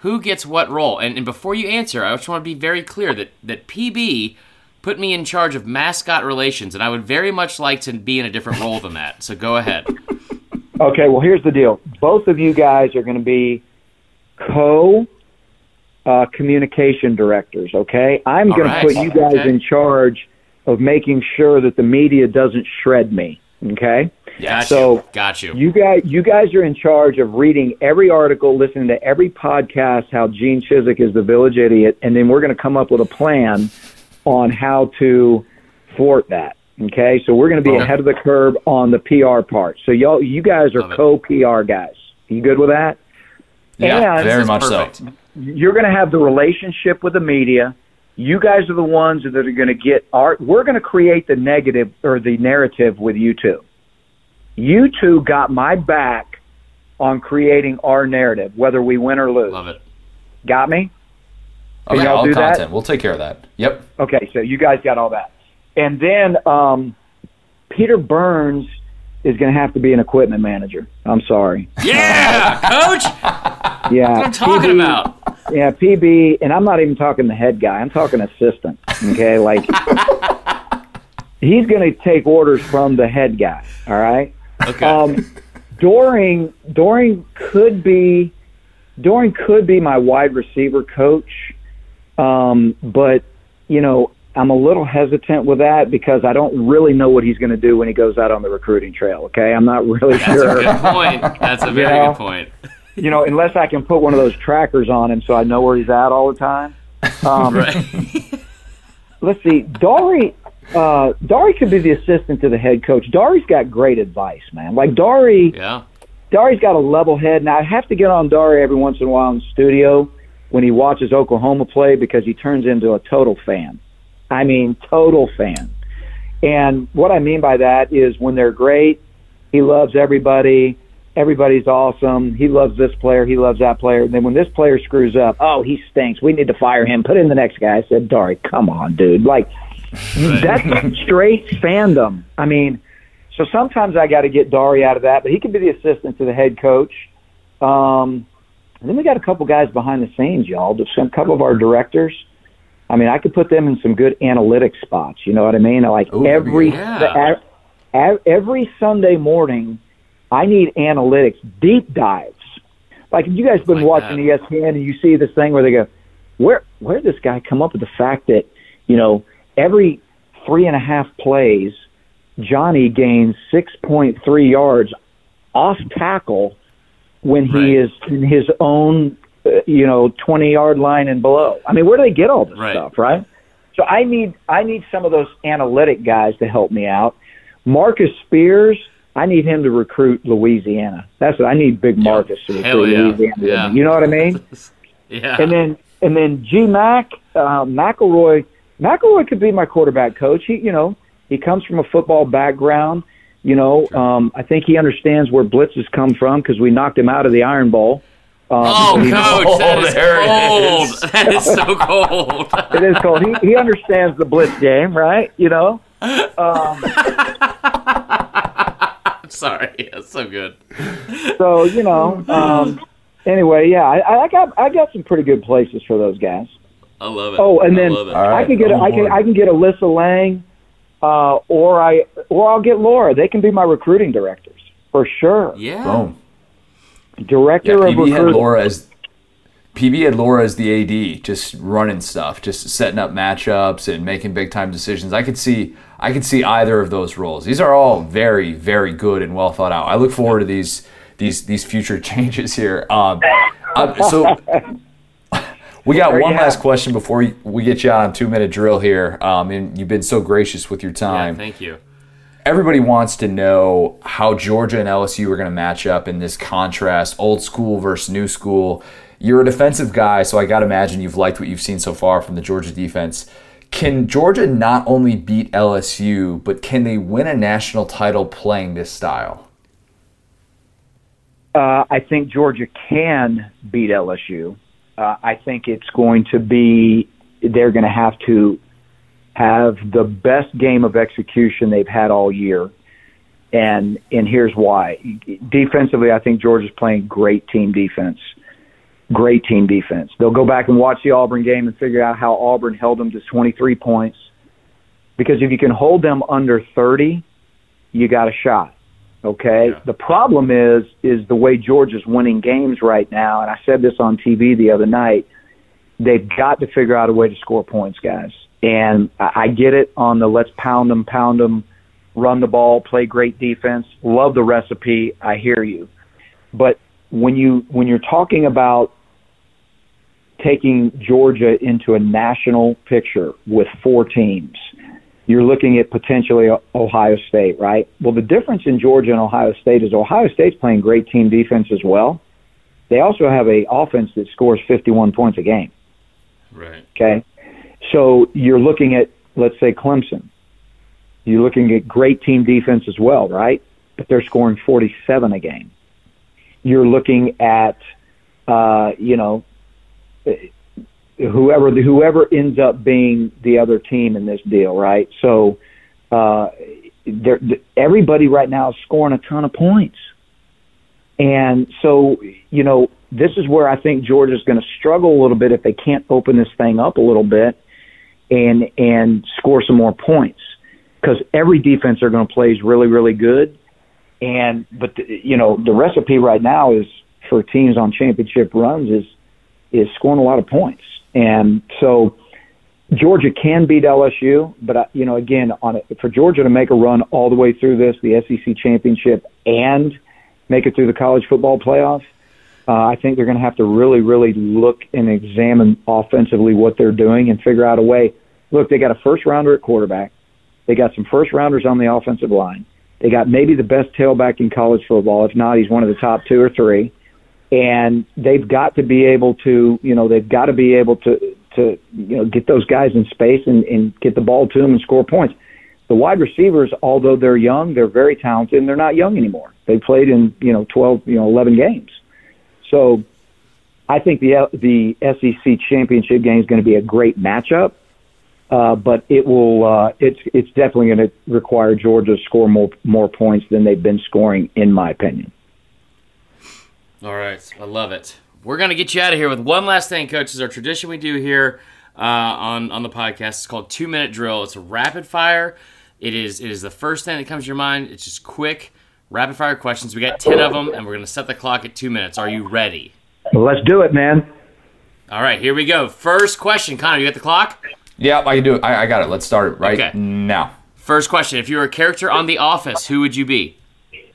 Who gets what role? And, and before you answer, I just want to be very clear that that PB put me in charge of mascot relations, and I would very much like to be in a different role than that. So go ahead. Okay, well, here's the deal. Both of you guys are going to be co uh, communication directors, okay? I'm going right. to put you guys okay. in charge of making sure that the media doesn't shred me, okay? Yeah. So got you. You guys, you guys are in charge of reading every article, listening to every podcast. How Gene Chizik is the village idiot, and then we're going to come up with a plan on how to thwart that. Okay, so we're going to be okay. ahead of the curve on the PR part. So y'all, you guys are co PR guys. You good with that? Yeah, and very much perfect. so. You're going to have the relationship with the media. You guys are the ones that are going to get our. We're going to create the negative or the narrative with you two. You two got my back on creating our narrative, whether we win or lose. Love it. Got me? Okay, all do content. That? We'll take care of that. Yep. Okay, so you guys got all that. And then um, Peter Burns is going to have to be an equipment manager. I'm sorry. Yeah, coach. Yeah, what I'm talking PB, about. Yeah, PB, and I'm not even talking the head guy. I'm talking assistant. Okay, like (laughs) he's going to take orders from the head guy. All right. Okay. Um, Doering, Doering could be, Doering could be my wide receiver coach. Um, but you know, I'm a little hesitant with that because I don't really know what he's going to do when he goes out on the recruiting trail. Okay, I'm not really That's sure. That's a good point. That's a very you know? good point. You know, unless I can put one of those trackers on him so I know where he's at all the time. Um, (laughs) right. let's see, Dari. Uh, Dari could be the assistant to the head coach. Dari's got great advice, man. Like Dari, yeah. Dari's got a level head. Now I have to get on Dari every once in a while in the studio when he watches Oklahoma play because he turns into a total fan. I mean, total fan. And what I mean by that is when they're great, he loves everybody. Everybody's awesome. He loves this player. He loves that player. And then when this player screws up, oh, he stinks. We need to fire him. Put in the next guy. I said, Dari, come on, dude. Like, that's (laughs) straight fandom. I mean, so sometimes I got to get Dari out of that, but he can be the assistant to the head coach. Um, and then we got a couple guys behind the scenes, y'all. Just a couple of our directors. I mean, I could put them in some good analytic spots. You know what I mean? Like Ooh, every yeah. every Sunday morning, I need analytics, deep dives. Like if you guys been Like watching that. ESPN and you see this thing where they go, where where did this guy come up with the fact that you know every three and a half plays, Johnny gains six point three yards off tackle when he Right. is in his own uh, you know twenty yard line and below. I mean, where do they get all this Right. stuff, right? So I need I need some of those analytic guys to help me out. Marcus Spears, I need him to recruit Louisiana. That's what I need. Big Marcus to Hell recruit yeah. Louisiana. Yeah. You know what I mean? (laughs) Yeah. and then and then G Mac uh, McElroy McElroy could be my quarterback coach. He you know he comes from a football background. You know, um, I think he understands where blitzes come from because we knocked him out of the Iron Bowl. Um, oh, he- coach, (laughs) that Oh, is there cold. is. (laughs) That is so cold. it is called. He, he understands the blitz game, right? You know. Um, (laughs) Sorry, that's so good. so you know. Um, anyway, yeah, I, I got I got some pretty good places for those guys. I love it. Oh, and then I love it. I can get I'm can. I can get Alyssa Lang, uh, or I or I'll get Laura. They can be my recruiting directors for sure. yeah. Boom. Director Yeah, of PB had recruiting. Laura as PB had Laura as the AD, just running stuff, just setting up matchups and making big time decisions. I could see I could see either of those roles. These are all very very good and well thought out. I look forward to these these these future (laughs) changes here. Um, uh, so (laughs) we got one Yeah. last question before we, we get you on two minute drill here. Um, and you've been so gracious with your Yeah, time thank you. everybody wants to know how Georgia and LSU are going to match up in this contrast, old school versus new school. You're a defensive guy, so I got to imagine you've liked what you've seen so far from the Georgia defense. Can Georgia not only beat LSU, but can they win a national title playing this style? Uh, I think Georgia can beat LSU. Uh, I think it's going to be they're going to have to have the best game of execution they've had all year, and and here's why. Defensively, I think Georgia's playing great team defense. Great team defense. They'll go back and watch the Auburn game and figure out how Auburn held them to 23 points. Because if you can hold them under 30, you got a shot. Okay. Yeah. The problem is is the way Georgia's winning games right now, and I said this on TV the other night. They've got to figure out a way to score points, guys. And I I get it on the let's pound them, pound them, run the ball, play great defense. Love the recipe. I hear you. But when you when you're talking about taking Georgia into a national picture with four teams, you're looking at potentially Ohio State, right? Well, the difference in Georgia and Ohio State is Ohio State's playing great team defense as well. They also have a offense that scores 51 points a game. Right. Okay, so you're looking at let's say Clemson. You're looking at great team defense as well, right? But they're scoring 47 a game. You're looking at, uh, you know, whoever whoever ends up being the other team in this deal, right? So, uh, there, everybody right now is scoring a ton of points, and so you know this is where I think Georgia's going to struggle a little bit if they can't open this thing up a little bit and and score some more points. Because every defense they're going to play is really really good, and but the, you know the recipe right now is for teams on championship runs is is scoring a lot of points. And so Georgia can beat LSU, but uh, you know, again, on it, for Georgia to make a run all the way through this, the SEC championship, and make it through the college football playoff, uh, I think they're going to have to really, really look and examine offensively what they're doing and figure out a way. Look, they got a first rounder at quarterback. They got some first rounders on the offensive line. They got maybe the best tailback in college football. If not, he's one of the top two or three and they've got to be able to, you know, they've got to be able to, to, you know, get those guys in space and, and get the ball to them and score points. The wide receivers, although they're young, they're very talented, and they're not young anymore. They played in, you know, 12, you know, 11 games. So I think the the SEC championship game is going to be a great matchup, uh, but it will, uh, it's it's definitely going to require Georgia to score more more points than they've been scoring, in my opinion. All right, I love it. We're gonna get you out of here with one last thing, coach. Is our tradition we do here uh, on on the podcast. It's called two minute drill. It's a rapid fire It is it is the first thing that comes to your mind. It's just quick, rapid fire questions. We got ten of them, and we're gonna set the clock at two minutes. Are you ready? Let's do it, man. All right, here we go. First question, Connor. You got the clock. Yeah, I can do it. I, I got it. Let's start it right Okay. now. First question: If you were a character on The Office, who would you be?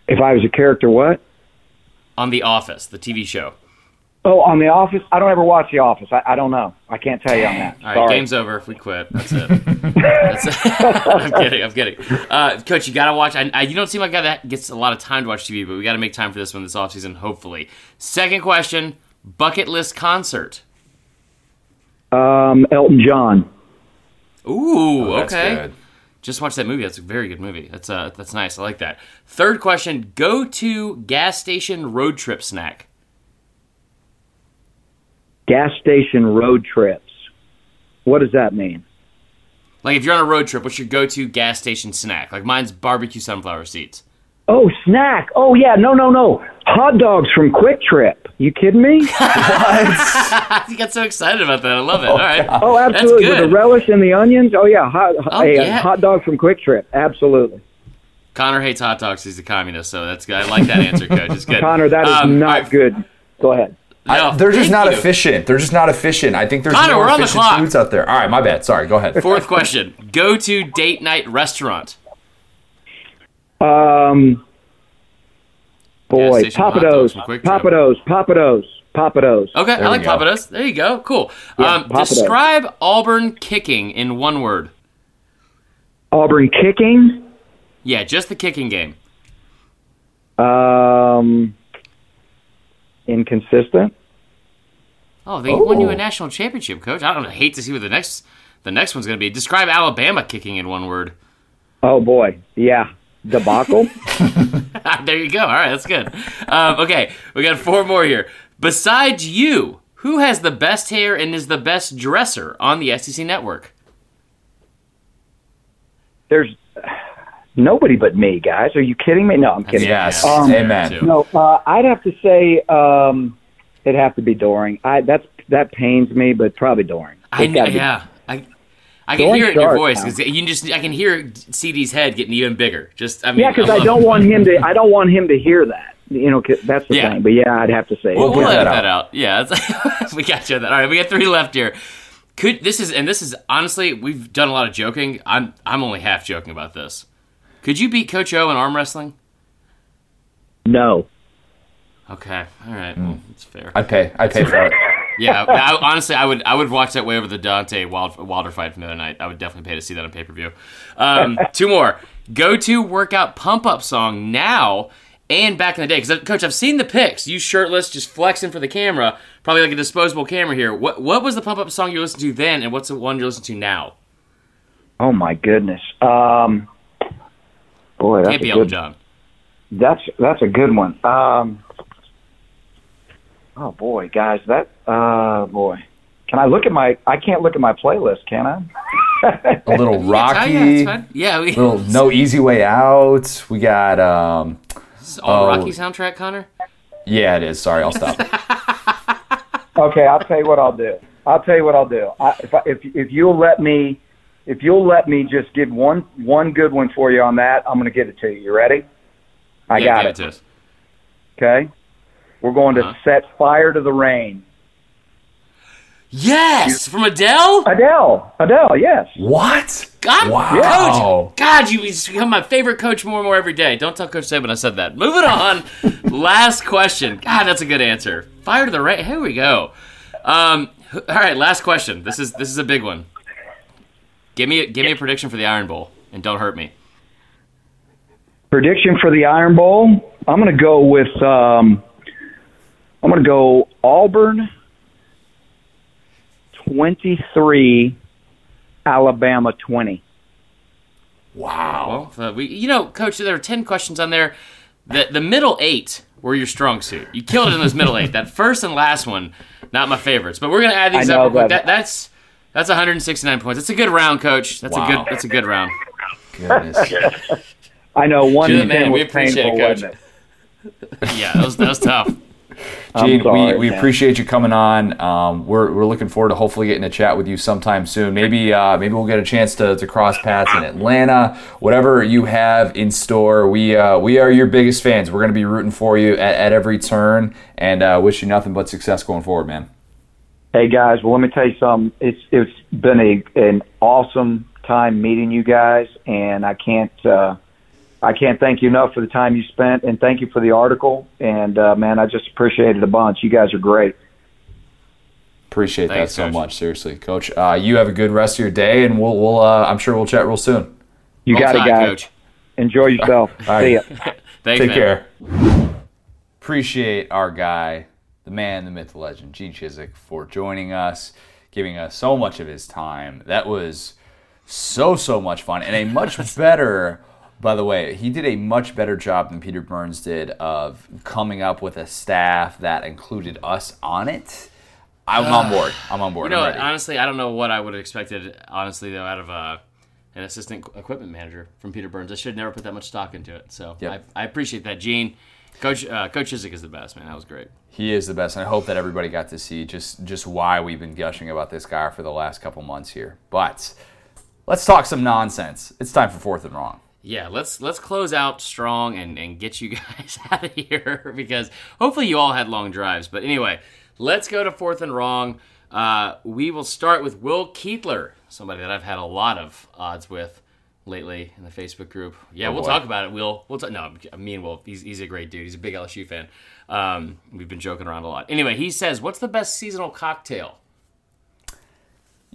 If I was a character, what? On The Office, the TV show. Oh, on The Office? I don't ever watch The Office. I, I don't know. I can't tell you on that. All right, Sorry. game's over. If we quit, that's it. (laughs) that's it. (laughs) I'm kidding. I'm kidding. Uh, Coach, you gotta watch. I, I, you don't seem like a guy that gets a lot of time to watch TV, but we got to make time for this one this offseason, hopefully. Second question: bucket list concert. Um, Elton John. Ooh, Oh, That's okay. good. Just watch that movie. That's a very good movie. That's uh, that's nice. I like that. Third question: go to gas station road trip snack. Gas station road trips. What does that mean? Like if you're on a road trip, what's your go-to gas station snack? Like mine's barbecue sunflower seeds. Oh, snack. Oh, yeah. No, no, no. Hot dogs from QuikTrip. You kidding me? (laughs) you got so excited about that. I love it. All right. Oh, absolutely. With the relish and the onions. Oh, yeah. Hot, Oh, a, yeah. hot dog from QuikTrip. Absolutely. Connor hates hot dogs. He's a communist, so that's good. I like that answer, Coach. It's good. Connor, that is Um, not all right, good. Go ahead. no, I- they're just not you. efficient. They're just not efficient. I think there's Connor, more we're on the efficient clock. foods out there. All right, my bad. Sorry. Go ahead. Fourth question: Go to date night restaurant. Um, boy, station hot dogs Pappadeaux, from Quick Trip. Pappadeaux, Pappadeaux, Pappadeaux. Okay, There I like. Pappadeaux. There you go. Cool. Yeah, um, describe Auburn kicking in one word. Auburn kicking. Yeah, just the kicking game. Um, inconsistent. Oh, they won you Oh. a national championship, Coach. I don't hate to see what the next the next one's going to be. Describe Alabama kicking in one word. Oh boy, yeah, debacle. (laughs) (laughs) there you go. All right, that's good. Um, okay, we got four more here. Besides you, who has the best hair and is the best dresser on the SEC network? There's nobody but me, guys. Are you kidding me? No, I'm kidding. Yes. Yeah, Um, Amen. No, uh, I'd have to say um, it'd have to be Doering. I that's that pains me, but probably Doering. I know. Yeah, I. I can Going hear it in your voice because you can just I can hear CD's head getting even bigger. Just I mean, Yeah, because I I don't want him to. I don't want him to hear that. You know, that's the Yeah. thing. But yeah, I'd have to say. We'll, it. we'll that edit out. that out. Yeah, that's, (laughs) we got you on that. All right, we got three left here. Could this is and this is honestly we've done a lot of joking. I'm I'm only half joking about this. Could you beat Coach O in arm wrestling? No. Okay, all right, hmm. well, that's fair. I pay. I pay for it. Yeah, I, honestly, I would I would watch that way over the Deontay Wild, Wilder fight from the other night. I would definitely pay to see that on pay per view. Um, (laughs) two more. Go to workout pump up song now and back in the day. Because coach, I've seen the pics. You shirtless, just flexing for the camera, probably like a disposable camera here. What what was the pump up song you listened to then, and what's the one you listen to now? Oh my goodness. Um, boy, that's Can't a be Elton. John. That's that's a good one. Um, oh boy, guys, that uh boy. Can I look at my? I can't look at my playlist, can I? (laughs) A little (laughs) Yeah, Rocky. yeah, it's fine. Yeah, we, little No Easy Way Out. We got. um this is all oh. Rocky soundtrack, Connor. Yeah, it is. Sorry, I'll stop. (laughs) okay, I'll tell you what I'll do. I'll tell you what I'll do. I, if I, if if you'll let me, if you'll let me just give one one good one for you on that, I'm going to give it to you. You ready? I yeah, got give it. to us. Okay. We're going to Uh-huh. set fire to the rain. Yes, from Adele. Adele. Adele. Yes. what? God, Wow. Coach, God, you become my favorite coach more and more every day. Don't tell Coach Saban I said that. Moving on. (laughs) last question. God, that's a good answer. Fire to the right. Here we go. Um, all right, last question. This is this is a big one. Give me a, give me a prediction for the Iron Bowl, and don't hurt me. Prediction for the Iron Bowl. I'm going to go with. Um, I'm going to go Auburn. Twenty-three. Alabama twenty. Wow. Well, uh, we, you know, Coach, there are ten questions on there. The the middle eight were your strong suit. You killed it in those middle eight. That first and last one, not my favorites. But we're gonna add these I up. know real quick. that- That, that's that's 169 points. That's a good round, Coach. That's a good that's a good round. Goodness. (laughs) I know one You're the in man. ten We was appreciate painful, it, Coach. (laughs) it? Yeah, that was that was tough. Gene, sorry, we, we man. appreciate you coming on. Um, we're, we're looking forward to hopefully getting a chat with you sometime soon. Maybe uh, maybe we'll get a chance to, to cross paths in Atlanta. Whatever you have in store, we uh, we are your biggest fans. We're going to be rooting for you at, at every turn, and uh, wish you nothing but success going forward, man. Hey guys, well let me tell you something. It's it's been a an awesome time meeting you guys, and I can't uh, I can't thank you enough for the time you spent, and thank you for the article. And uh, man, I just appreciate it a bunch. You guys are great. Appreciate Thanks, that so Coach. much, seriously, Coach. Uh, you have a good rest of your day, and we'll we'll uh, I'm sure we'll chat real soon. You Roll got it, guys. Coach. Enjoy yourself. (laughs) All See ya. (laughs) Thanks, Take man. care. Appreciate our guy, the man, the myth, the legend, Gene Chizik, for joining us, giving us so much of his time. That was so, so much fun and a much (laughs) better, by the way, he did a much better job than Peter Burns did of coming up with a staff that included us on it. I'm on board. I'm on board. You know, honestly, I don't know what I would have expected. Honestly, though, out of uh, an assistant equipment manager from Peter Burns, I should never put that much stock into it. So Yep. I, I appreciate that, Gene. Coach uh, Coach is the best, man. That was great. He is the best, and I hope that everybody got to see just just why we've been gushing about this guy for the last couple months here. But let's talk some nonsense. It's time for fourth and wrong. Yeah, let's let's close out strong and, and get you (laughs) guys out of here because hopefully you all had long drives. But anyway, let's go to fourth and wrong. Uh, we will start with Will Keitler, somebody that I've had a lot of odds with lately in the Facebook group. Yeah, Oh, we'll talk about it. Will we'll talk. No, me and Will. He's he's a great dude. He's a big LSU fan. Um, we've been joking around a lot. Anyway, he says, "What's the best seasonal cocktail?"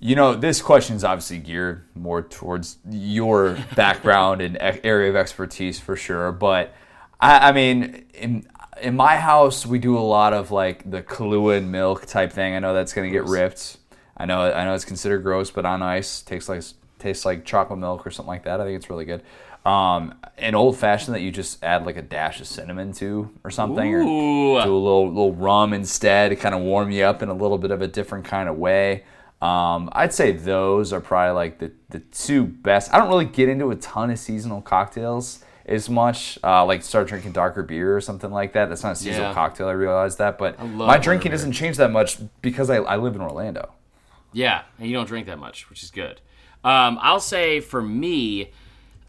You know, this question is obviously geared more towards your (laughs) background and area of expertise for sure. But I, I mean, in in my house, we do a lot of like the Kahlua and milk type thing. I know that's going to get ripped. I know, I know it's considered gross, but on ice, tastes like tastes like chocolate milk or something like that. I think it's really good. Um, an old fashioned that you just add like a dash of cinnamon to or something, Ooh. or do a little little rum instead to kind of warm you up in a little bit of a different kind of way. Um, I'd say those are probably like the, the two best. I don't really get into a ton of seasonal cocktails as much. Uh, like start drinking darker beer or something like that. That's not a seasonal Yeah. cocktail. I realize that, but my drinking doesn't change that much because I, I live in Orlando. Yeah, and you don't drink that much, which is good. Um, I'll say for me,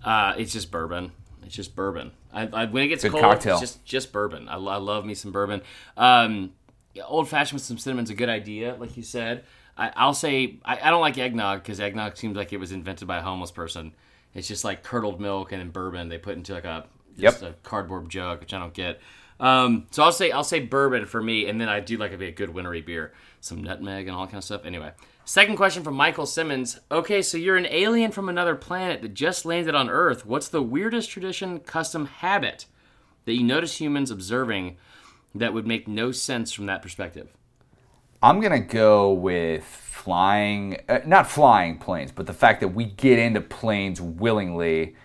uh, it's just bourbon. It's just bourbon. I, I, when it gets Good cold, cocktail. it's just just bourbon. I, I love me some bourbon. Um, yeah, old fashioned with some cinnamon's a good idea, like you said. I, I'll say I, I don't like eggnog because eggnog seems like it was invented by a homeless person. It's just like curdled milk and then bourbon they put into like a just Yep. a cardboard jug, which I don't get. Um, so I'll say I'll say bourbon for me, and then I do like to be a good wintry beer, some nutmeg and all that kind of stuff. Anyway, second question from Michael Simmons. Okay, so you're an alien from another planet that just landed on Earth. What's the weirdest tradition, custom, habit that you notice humans observing that would make no sense from that perspective? I'm gonna go with flying, uh, not flying planes, but the fact that we get into planes willingly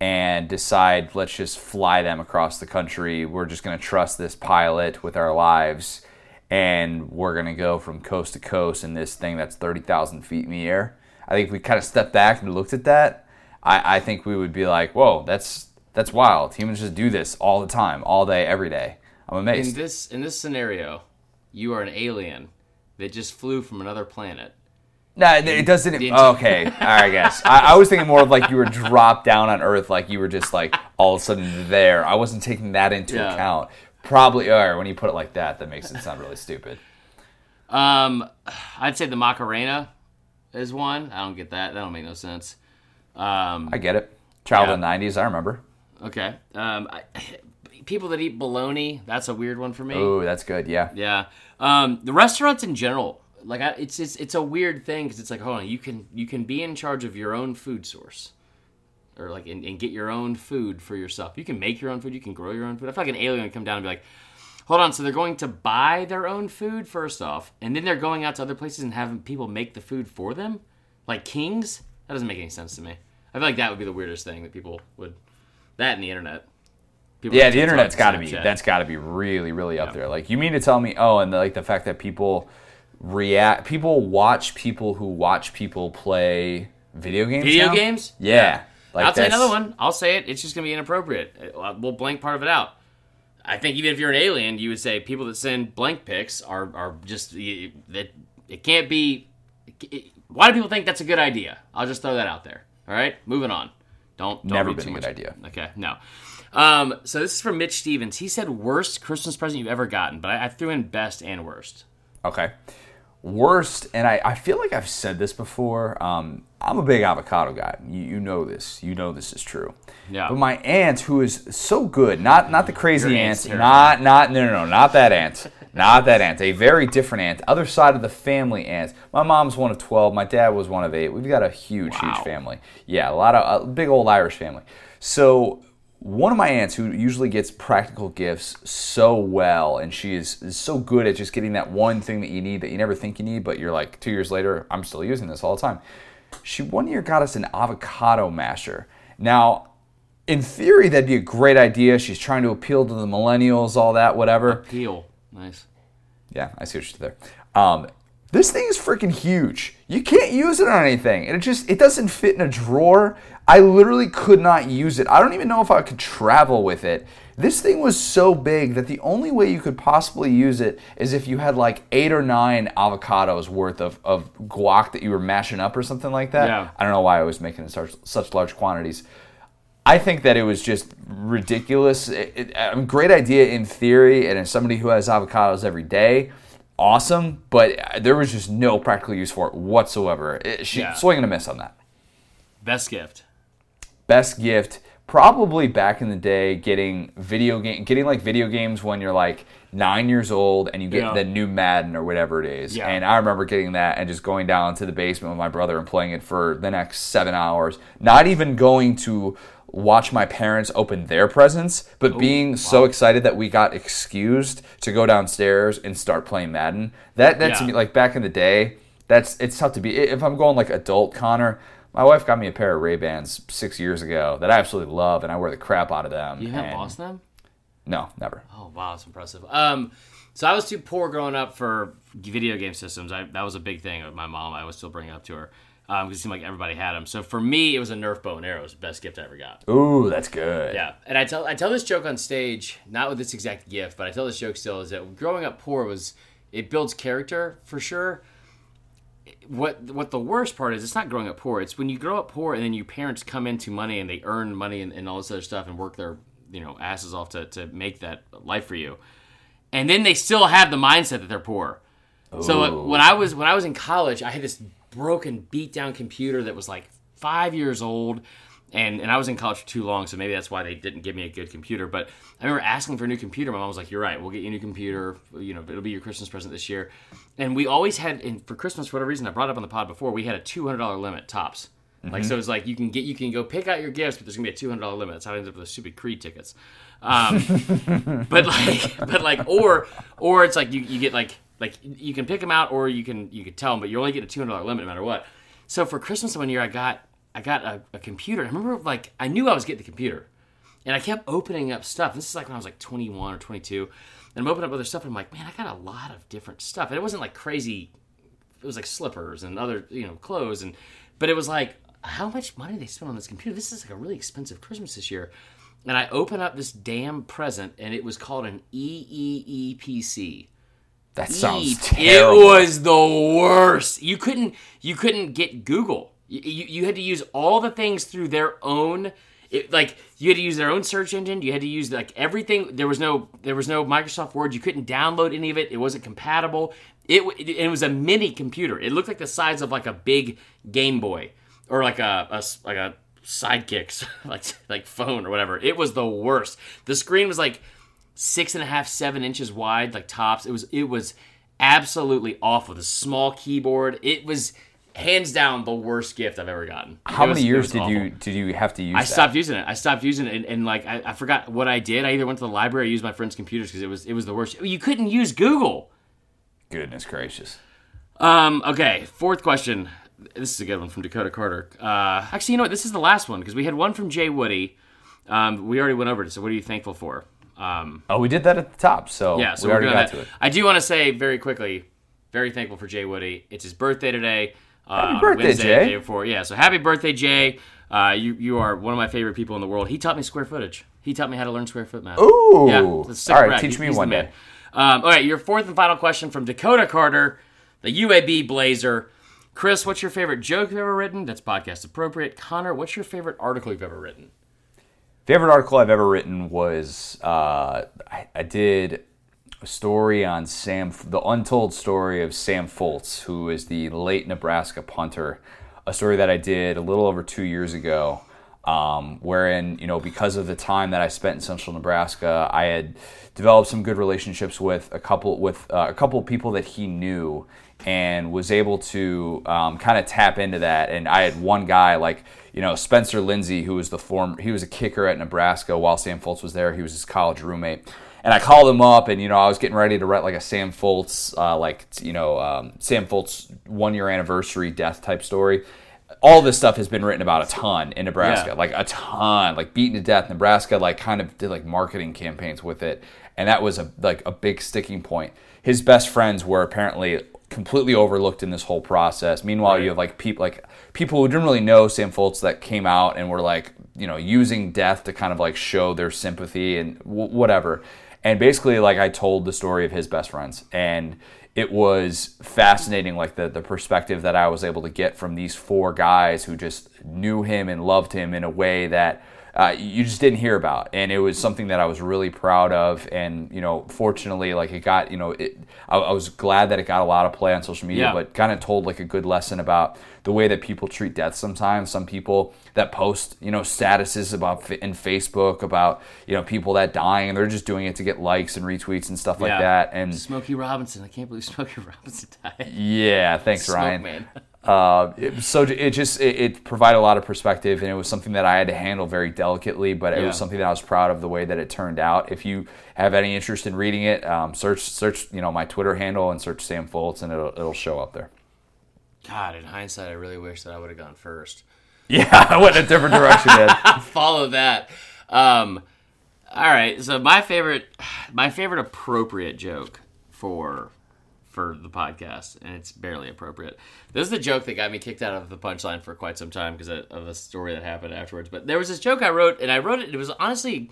and decide let's just fly them across the country. We're just gonna trust this pilot with our lives, and we're gonna go from coast to coast in this thing that's thirty thousand feet in the air. I think if we kind of stepped back and looked at that, I, I think we would be like, "Whoa, that's that's wild." Humans just do this all the time, all day, every day. I'm amazed. In this in this scenario, you are an alien that just flew from another planet. No, it doesn't. okay, I guess. I, I was thinking more of like you were dropped down on Earth, like you were just like all of a sudden there. I wasn't taking that into Yeah. account. Probably, or when you put it like that, that makes it sound really stupid. Um, I'd say the Macarena is one. I don't get that. That don't make no sense. Um, I get it. Child Yeah. of the '90s, I remember. okay. Um, I, people that eat bologna, that's a weird one for me. Oh, that's good. Yeah. Yeah. Um, the restaurants in general, like I, it's it's it's a weird thing because it's like, hold on, you can you can be in charge of your own food source, or like and, and get your own food for yourself. You can make your own food. You can grow your own food. I feel like an alien would come down and be like, hold on, so they're going to buy their own food first off, and then they're going out to other places and having people make the food for them, like kings. That doesn't make any sense to me. I feel like that would be the weirdest thing that people would. That and the internet. People Yeah, the internet's got to be that's got to be really, really up there. Like, you mean to tell me? Oh, and the, like the fact that people react, people watch people who watch people play video games. Video now? games? Yeah. Like I'll that's- another one. I'll say it. It's just gonna be inappropriate. Uh, We'll blank part of it out. I think even if you're an alien, you would say people that send blank pics are are just that it can't be. It, why do people think that's a good idea? I'll just throw that out there. All right, moving on. Don't, don't Never been too a good idea. Okay, no. Um, so this is from Mitch Stevens. He said worst Christmas present you've ever gotten, but I, I threw in best and worst. Okay. Worst, and I, I feel like I've said this before. Um, I'm a big avocado guy. You, you know this. You know this is true. Yeah. But my aunt, who is so good, not not the crazy aunt, not not no no no, not that aunt, not that aunt. A very different aunt, other side of the family aunt. My mom's one of twelve. My dad was one of eight. We've got a huge Wow. huge family. Yeah, a lot of a big old Irish family. So one of my aunts who usually gets practical gifts so well and she is, is so good at just getting that one thing that you need that you never think you need but you're like two years later i'm still using this all the time. She one year got us an avocado masher. Now in theory that'd be a great idea. She's trying to appeal to the millennials all that whatever. Appeal. Nice. yeah, I see what did there. Um, this thing is freaking huge. You can't use it on anything, and it just it doesn't fit in a drawer. I literally could not use it. I don't even know if I could travel with it. This thing was so big that the only way you could possibly use it is if you had like eight or nine avocados worth of, of guac that you were mashing up or something like that. Yeah. I don't know why I was making such, such large quantities. I think that it was just ridiculous. It, it, great idea in theory, and as somebody who has avocados every day, awesome. But there was just no practical use for it whatsoever. It, she Yeah. swing and a miss on that. Best gift. Best gift, probably back in the day, getting video game, getting like video games when you're like nine years old and you get Yeah. the new Madden or whatever it is. Yeah. And I remember getting that and just going down to the basement with my brother and playing it for the next seven hours. Not even going to watch my parents open their presents, but being so excited that we got excused to go downstairs and start playing Madden. That that to Yeah. me, like back in the day, that's it's tough to be. If I'm going like adult Connor. My wife got me a pair of Ray Bans six years ago that I absolutely love, and I wear the crap out of them. You haven't lost them? No, never. Oh wow, that's impressive. Um, so I was too poor growing up for video game systems. I, that was a big thing with my mom. I was still bringing up to her because it seemed like everybody had them. So for me, it was a Nerf bow and arrow. It was the best gift I ever got. Ooh, that's good. Yeah, and I tell I tell this joke on stage, not with this exact gift, but I tell this joke still is that growing up poor was it builds character for sure. What what the worst part is, it's not growing up poor. It's when you grow up poor and then your parents come into money and they earn money and, and all this other stuff and work their you know asses off to, to make that life for you, and then they still have the mindset that they're poor. So uh, when I was when I was in college, I had this broken, beat down computer that was like five years old, and and I was in college for too long, so maybe that's why they didn't give me a good computer. But I remember asking for a new computer. My mom was like, "You're right, we'll get you a new computer. You know, it'll be your Christmas present this year." And we always had, and for Christmas, for whatever reason, I brought it up on the pod before. We had a two hundred dollar limit tops. Like so, it's like you can get you can go pick out your gifts, but there's gonna be a two hundred dollar limit. That's how I ended up with the stupid Creed tickets. Um, (laughs) but like, but like, or or it's like you, you get like like you can pick them out, or you can you can tell them, but you're only getting a two hundred dollar limit no matter what. So for Christmas one year, I got I got a, a computer. I remember like I knew I was getting the computer, and I kept opening up stuff. This is like when I was like 21 or 22, and I'm opening up other stuff, and I'm like, man, I got a lot of different stuff, and it wasn't like crazy. It was like slippers and other you know clothes, and but it was like how much money they spent on this computer. This is like a really expensive Christmas this year. And I open up this damn present, and it was called an Eee PC. That sounds Eep. terrible. It was the worst. You couldn't you couldn't get Google. You, you, you had to use all the things through their own it, like you had to use their own search engine. You had to use like everything. There was no there was no Microsoft Word. You couldn't download any of it. It wasn't compatible. It it, it was a mini computer. It looked like the size of like a big Game Boy or like a, a like a sidekicks (laughs) like like phone or whatever. It was the worst. The screen was like six and a half, seven inches wide, like tops. It was it was absolutely awful. The small keyboard. It was hands down the worst gift I've ever gotten. How was- many years did awful. you did you have to use? I that? stopped using it. I stopped using it, and, and like I, I forgot what I did. I either went to the library or used my friend's computers because it was it was the worst. You couldn't use Google. Goodness gracious. Um. Okay. Fourth question. This is a good one from Dakota Carter. Uh, actually, you know what? This is the last one because we had one from Jay Woody. Um, we already went over it. So, what are you thankful for? Um, Oh, we did that at the top, so yeah. So we already got that. to it. I do want to say very quickly, very thankful for Jay Woody. It's his birthday today. Uh, Happy birthday, Wednesday, Jay. day before. Yeah, so happy birthday, Jay. Uh, you you are one of my favorite people in the world. He taught me square footage. He taught me how to learn square foot math. Ooh. Yeah, All right, teach He- me one day. Um, all right, your fourth and final question from Dakota Carter, the UAB Blazer. Chris, what's your favorite joke you've ever written? That's podcast appropriate. Connor, what's your favorite article you've ever written? Favorite article I've ever written was uh, I, I did a story on Sam, the untold story of Sam Foltz, who is the late Nebraska punter. A story that I did a little over two years ago, um, wherein you know because of the time that I spent in Central Nebraska, I had developed some good relationships with a couple with uh, a couple people that he knew, and was able to um, kind of tap into that. And I had one guy like you know Spencer Lindsay, who was the former he was a kicker at Nebraska while Sam Foltz was there. He was his college roommate. And I called him up, and you know I was getting ready to write like a Sam Foltz, uh, like you know um, Sam Foltz one year anniversary death type story. All this stuff has been written about a ton in Nebraska, Yeah. like a ton, like beaten to death. Nebraska like kind of did like marketing campaigns with it, and that was a like a big sticking point. His best friends were apparently completely overlooked in this whole process. Meanwhile, you have like people like people who didn't really know Sam Foltz that came out and were like you know using death to kind of like show their sympathy and w- whatever. And basically, like I told the story of his best friends, and it was fascinating, like the the perspective that I was able to get from these four guys who just knew him and loved him in a way that uh, you just didn't hear about, and it was something that I was really proud of. And you know, fortunately, like it got, you know, it. I, I was glad that it got a lot of play on social media, Yeah. but kind of told like a good lesson about the way that people treat death. Sometimes some people that post, you know, statuses about in Facebook about you know people that dying, and they're just doing it to get likes and retweets and stuff like that. And Smokey Robinson. I can't believe Smokey (laughs) Robinson died. yeah, thanks, Smoke Ryan. man. Uh, it- so it just it, it provided a lot of perspective, and it was something that I had to handle very delicately. But it Yeah. was something that I was proud of the way that it turned out. If you have any interest in reading it, um, search search you know my Twitter handle and search Sam Foltz, and it'll it'll show up there. God, in hindsight, I really wish that I would have gone first. (laughs) Yeah, I went in a different direction. (laughs) Follow that. Um, all right. So my favorite, my favorite appropriate joke for for the podcast, and it's barely appropriate. This is the joke that got me kicked out of the punchline for quite some time because of a story that happened afterwards. But there was this joke I wrote, and I wrote it. It was honestly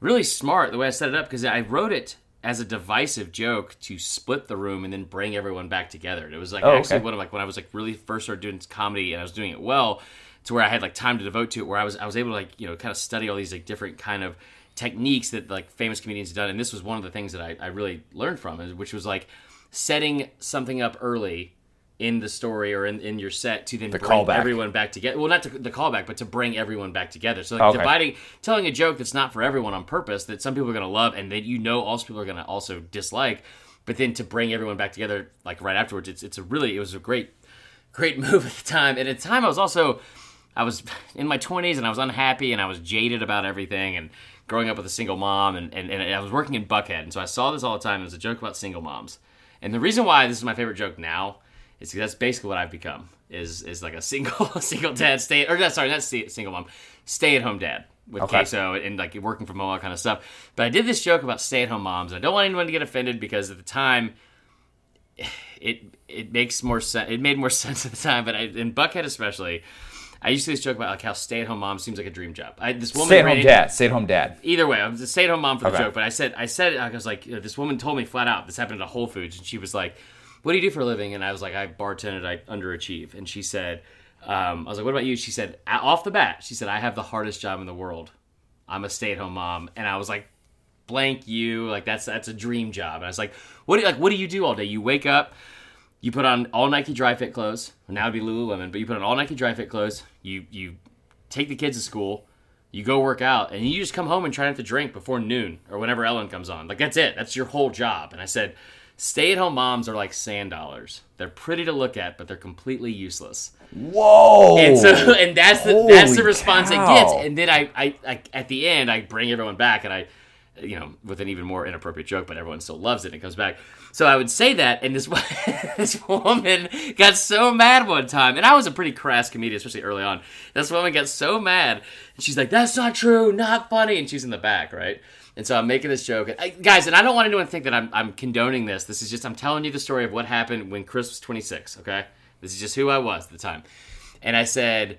really smart the way I set it up because I wrote it as a divisive joke to split the room and then bring everyone back together. And it was like Oh, actually okay. one of like when I was like really first started doing comedy and I was doing it well to where I had like time to devote to it where I was I was able to like you know kind of study all these like different kind of techniques that like famous comedians have done and this was one of the things that I, I really learned from which was like setting something up early in the story or in, in your set to then bring callback. everyone back together well not to, the callback but to bring everyone back together. So like Okay. dividing telling a joke that's not for everyone on purpose that some people are going to love and that you know also people are going to also dislike but then to bring everyone back together like right afterwards it's it's a really it was a great great (laughs) move at the time. And at the time I was also I was (laughs) in my 20s and I was unhappy and I was jaded about everything and growing up with a single mom and, and, and I was working in Buckhead. And so I saw this all the time. It was a joke about single moms and the reason why this is my favorite joke now is because that's basically what I've become is is like a single (laughs) single dad stay or not sorry not stay, single mom stay at home dad with Okay. queso and like working from home all kind of stuff but I did this joke about stay at home moms I don't want anyone to get offended because at the time (sighs) it it makes more sense. It made more (laughs) sense at the time, but I, in Buckhead especially, I used to this joke about like how stay at home mom seems like a dream job. I, this woman Stay at home dad. Stay at home dad. Either way, I was a stay at home mom for the Okay. joke, but I said I said I was like, this woman told me flat out this happened at a Whole Foods, and she was like, "What do you do for a living?" And I was like, "I bartended, I underachieve." And she said, um, "I was like, what about you?" She said, off the bat, she said, I have the hardest job in the world. I'm a stay at home mom, and I was like, blank you, like that's that's a dream job. And I was like, what do you, like what do you do all day? You wake up." You put on all Nike dry fit clothes. Now it'd be Lululemon, but you put on all Nike dry fit clothes. You you take the kids to school. You go work out, and you just come home and try not to drink before noon or whenever Ellen comes on. Like that's it. That's your whole job. And I said, stay-at-home moms are like sand dollars. They're pretty to look at, but they're completely useless. Whoa. And so, (laughs) and that's the that's the response cow. it gets. And then I, I, I, at the end, I bring everyone back, and I, you know, with an even more inappropriate joke, but everyone still loves it. and It comes back. So I would say that, and this (laughs) this woman got so mad one time, and I was a pretty crass comedian, especially early on. This woman got so mad, and she's like, "That's not true, not funny," and she's in the back, right? And so I'm making this joke, and I, guys, and I don't want anyone to think that I'm, I'm condoning this. This is just I'm telling you the story of what happened when Chris was 26. Okay, This is just who I was at the time. And I said,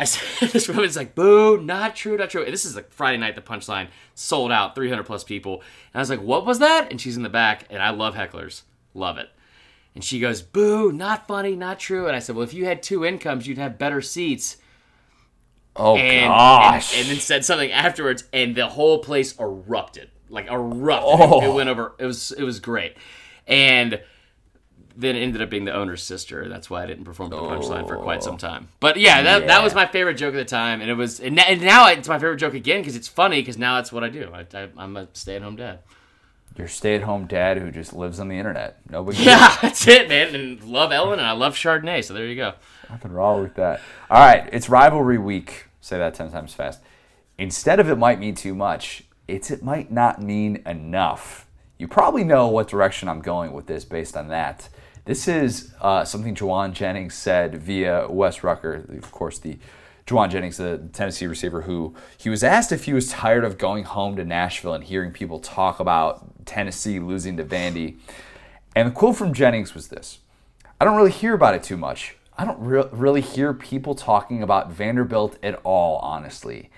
I said, (laughs) this woman's like, boo, not true, not true. And this is like Friday night, the punchline sold out, 300 plus people. And I was like, what was that? And she's in the back, and I love hecklers, love it. And she goes, boo, not funny, not true. And I said, well, if you had two incomes, you'd have better seats. Oh And, gosh. and, and then said something afterwards, and the whole place erupted, like erupted. Oh. It went over. It was it was great, and then ended up being the owner's sister. That's why I didn't perform the punchline for quite some oh. time. But yeah, that, that was Oh. My favorite joke at the time, and it was and, and now it's my favorite joke again because it's funny because now that's what I do. I, I, I'm a stay at home dad. Your stay-at-home dad who just lives on the internet. No big deal. Yeah, that's it, man. And love Ellen and I love Chardonnay. So there you go. Nothing wrong with that. All right, it's rivalry week. Say that 10 times fast. Instead of it might mean too much, it's it might not mean enough. You probably know what direction I'm going with this based on that. This is uh, something Jauan Jennings said via Wes Rucker, of course, the Jauan Jennings, the Tennessee receiver, who he was asked if he was tired of going home to Nashville and hearing people talk about Tennessee losing to Vandy. And the quote from Jennings was this I don't really hear about it too much. I don't re- really hear people talking about Vanderbilt at all, honestly.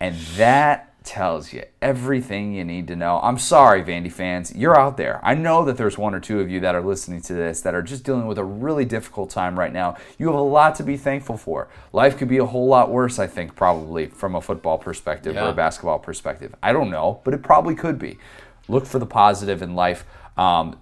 And that tells you everything you need to know. I'm sorry, Vandy fans. You're out there. I know that there's one or two of you that are listening to this that are just dealing with a really difficult time right now. You have a lot to be thankful for. Life could be a whole lot worse, I think, probably from a football perspective or a basketball perspective. I don't know, but it probably could be. Look for the positive in life. Um,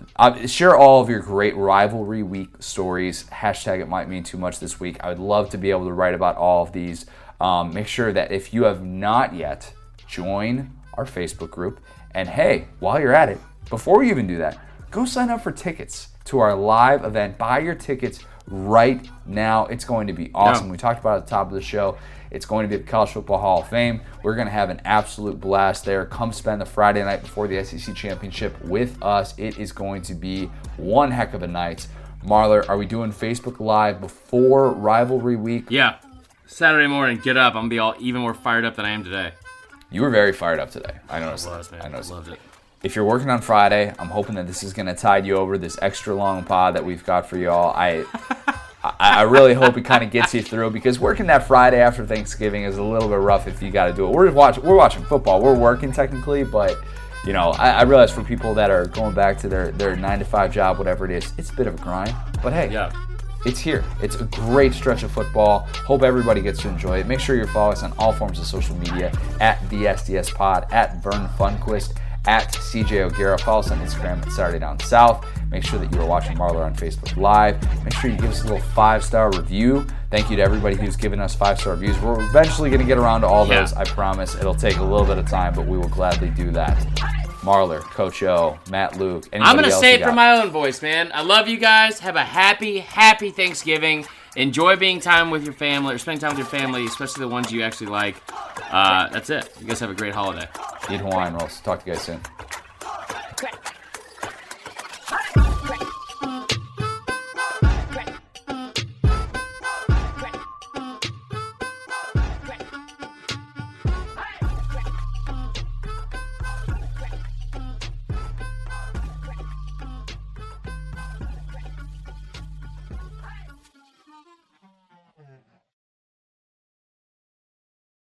share all of your great rivalry week stories. Hashtag it might mean too much this week. I would love to be able to write about all of these. Um, make sure that if you have not yet, join our Facebook group. And hey, while you're at it, before you even do that, go sign up for tickets to our live event. Buy your tickets right now. It's going to be awesome. Yeah. We talked about it at the top of the show. It's going to be at the College Football Hall of Fame. We're going to have an absolute blast there. Come spend the Friday night before the SEC Championship with us. It is going to be one heck of a night. Marler, are we doing Facebook Live before Rivalry Week? Yeah. Saturday morning, get up. I'm gonna be all even more fired up than I am today. You were very fired up today. I noticed. I was that. man. I noticed. Loved it. If you're working on Friday, I'm hoping that this is going to tide you over this extra long pod that we've got for y'all. I, (laughs) I, I really hope it kind of gets you through because working that Friday after Thanksgiving is a little bit rough if you got to do it. We're watching, we're watching football. We're working technically, but you know, I, I realize for people that are going back to their their nine to five job, whatever it is, it's a bit of a grind. But hey, Yeah. It's here. It's a great stretch of football. Hope everybody gets to enjoy it. Make sure you follow us on all forms of social media at the SDS Pod, at Vern Funquist, at CJ O'Gara. Follow us on Instagram at Saturday Down South. Make sure that you are watching Marler on Facebook Live. Make sure you give us a little five star review. Thank you to everybody who's given us five star reviews. We're eventually going to get around to all Yeah. those. I promise. It'll take a little bit of time, but we will gladly do that. Marler, Coach O, Matt Luke. I'm gonna else say it from got? my own voice, man. I love you guys. Have a happy, happy Thanksgiving. Enjoy being time with your family or spending time with your family, especially the ones you actually like. Uh, that's it. You guys have a great holiday. Eat Hawaiian rolls. Talk to you guys soon.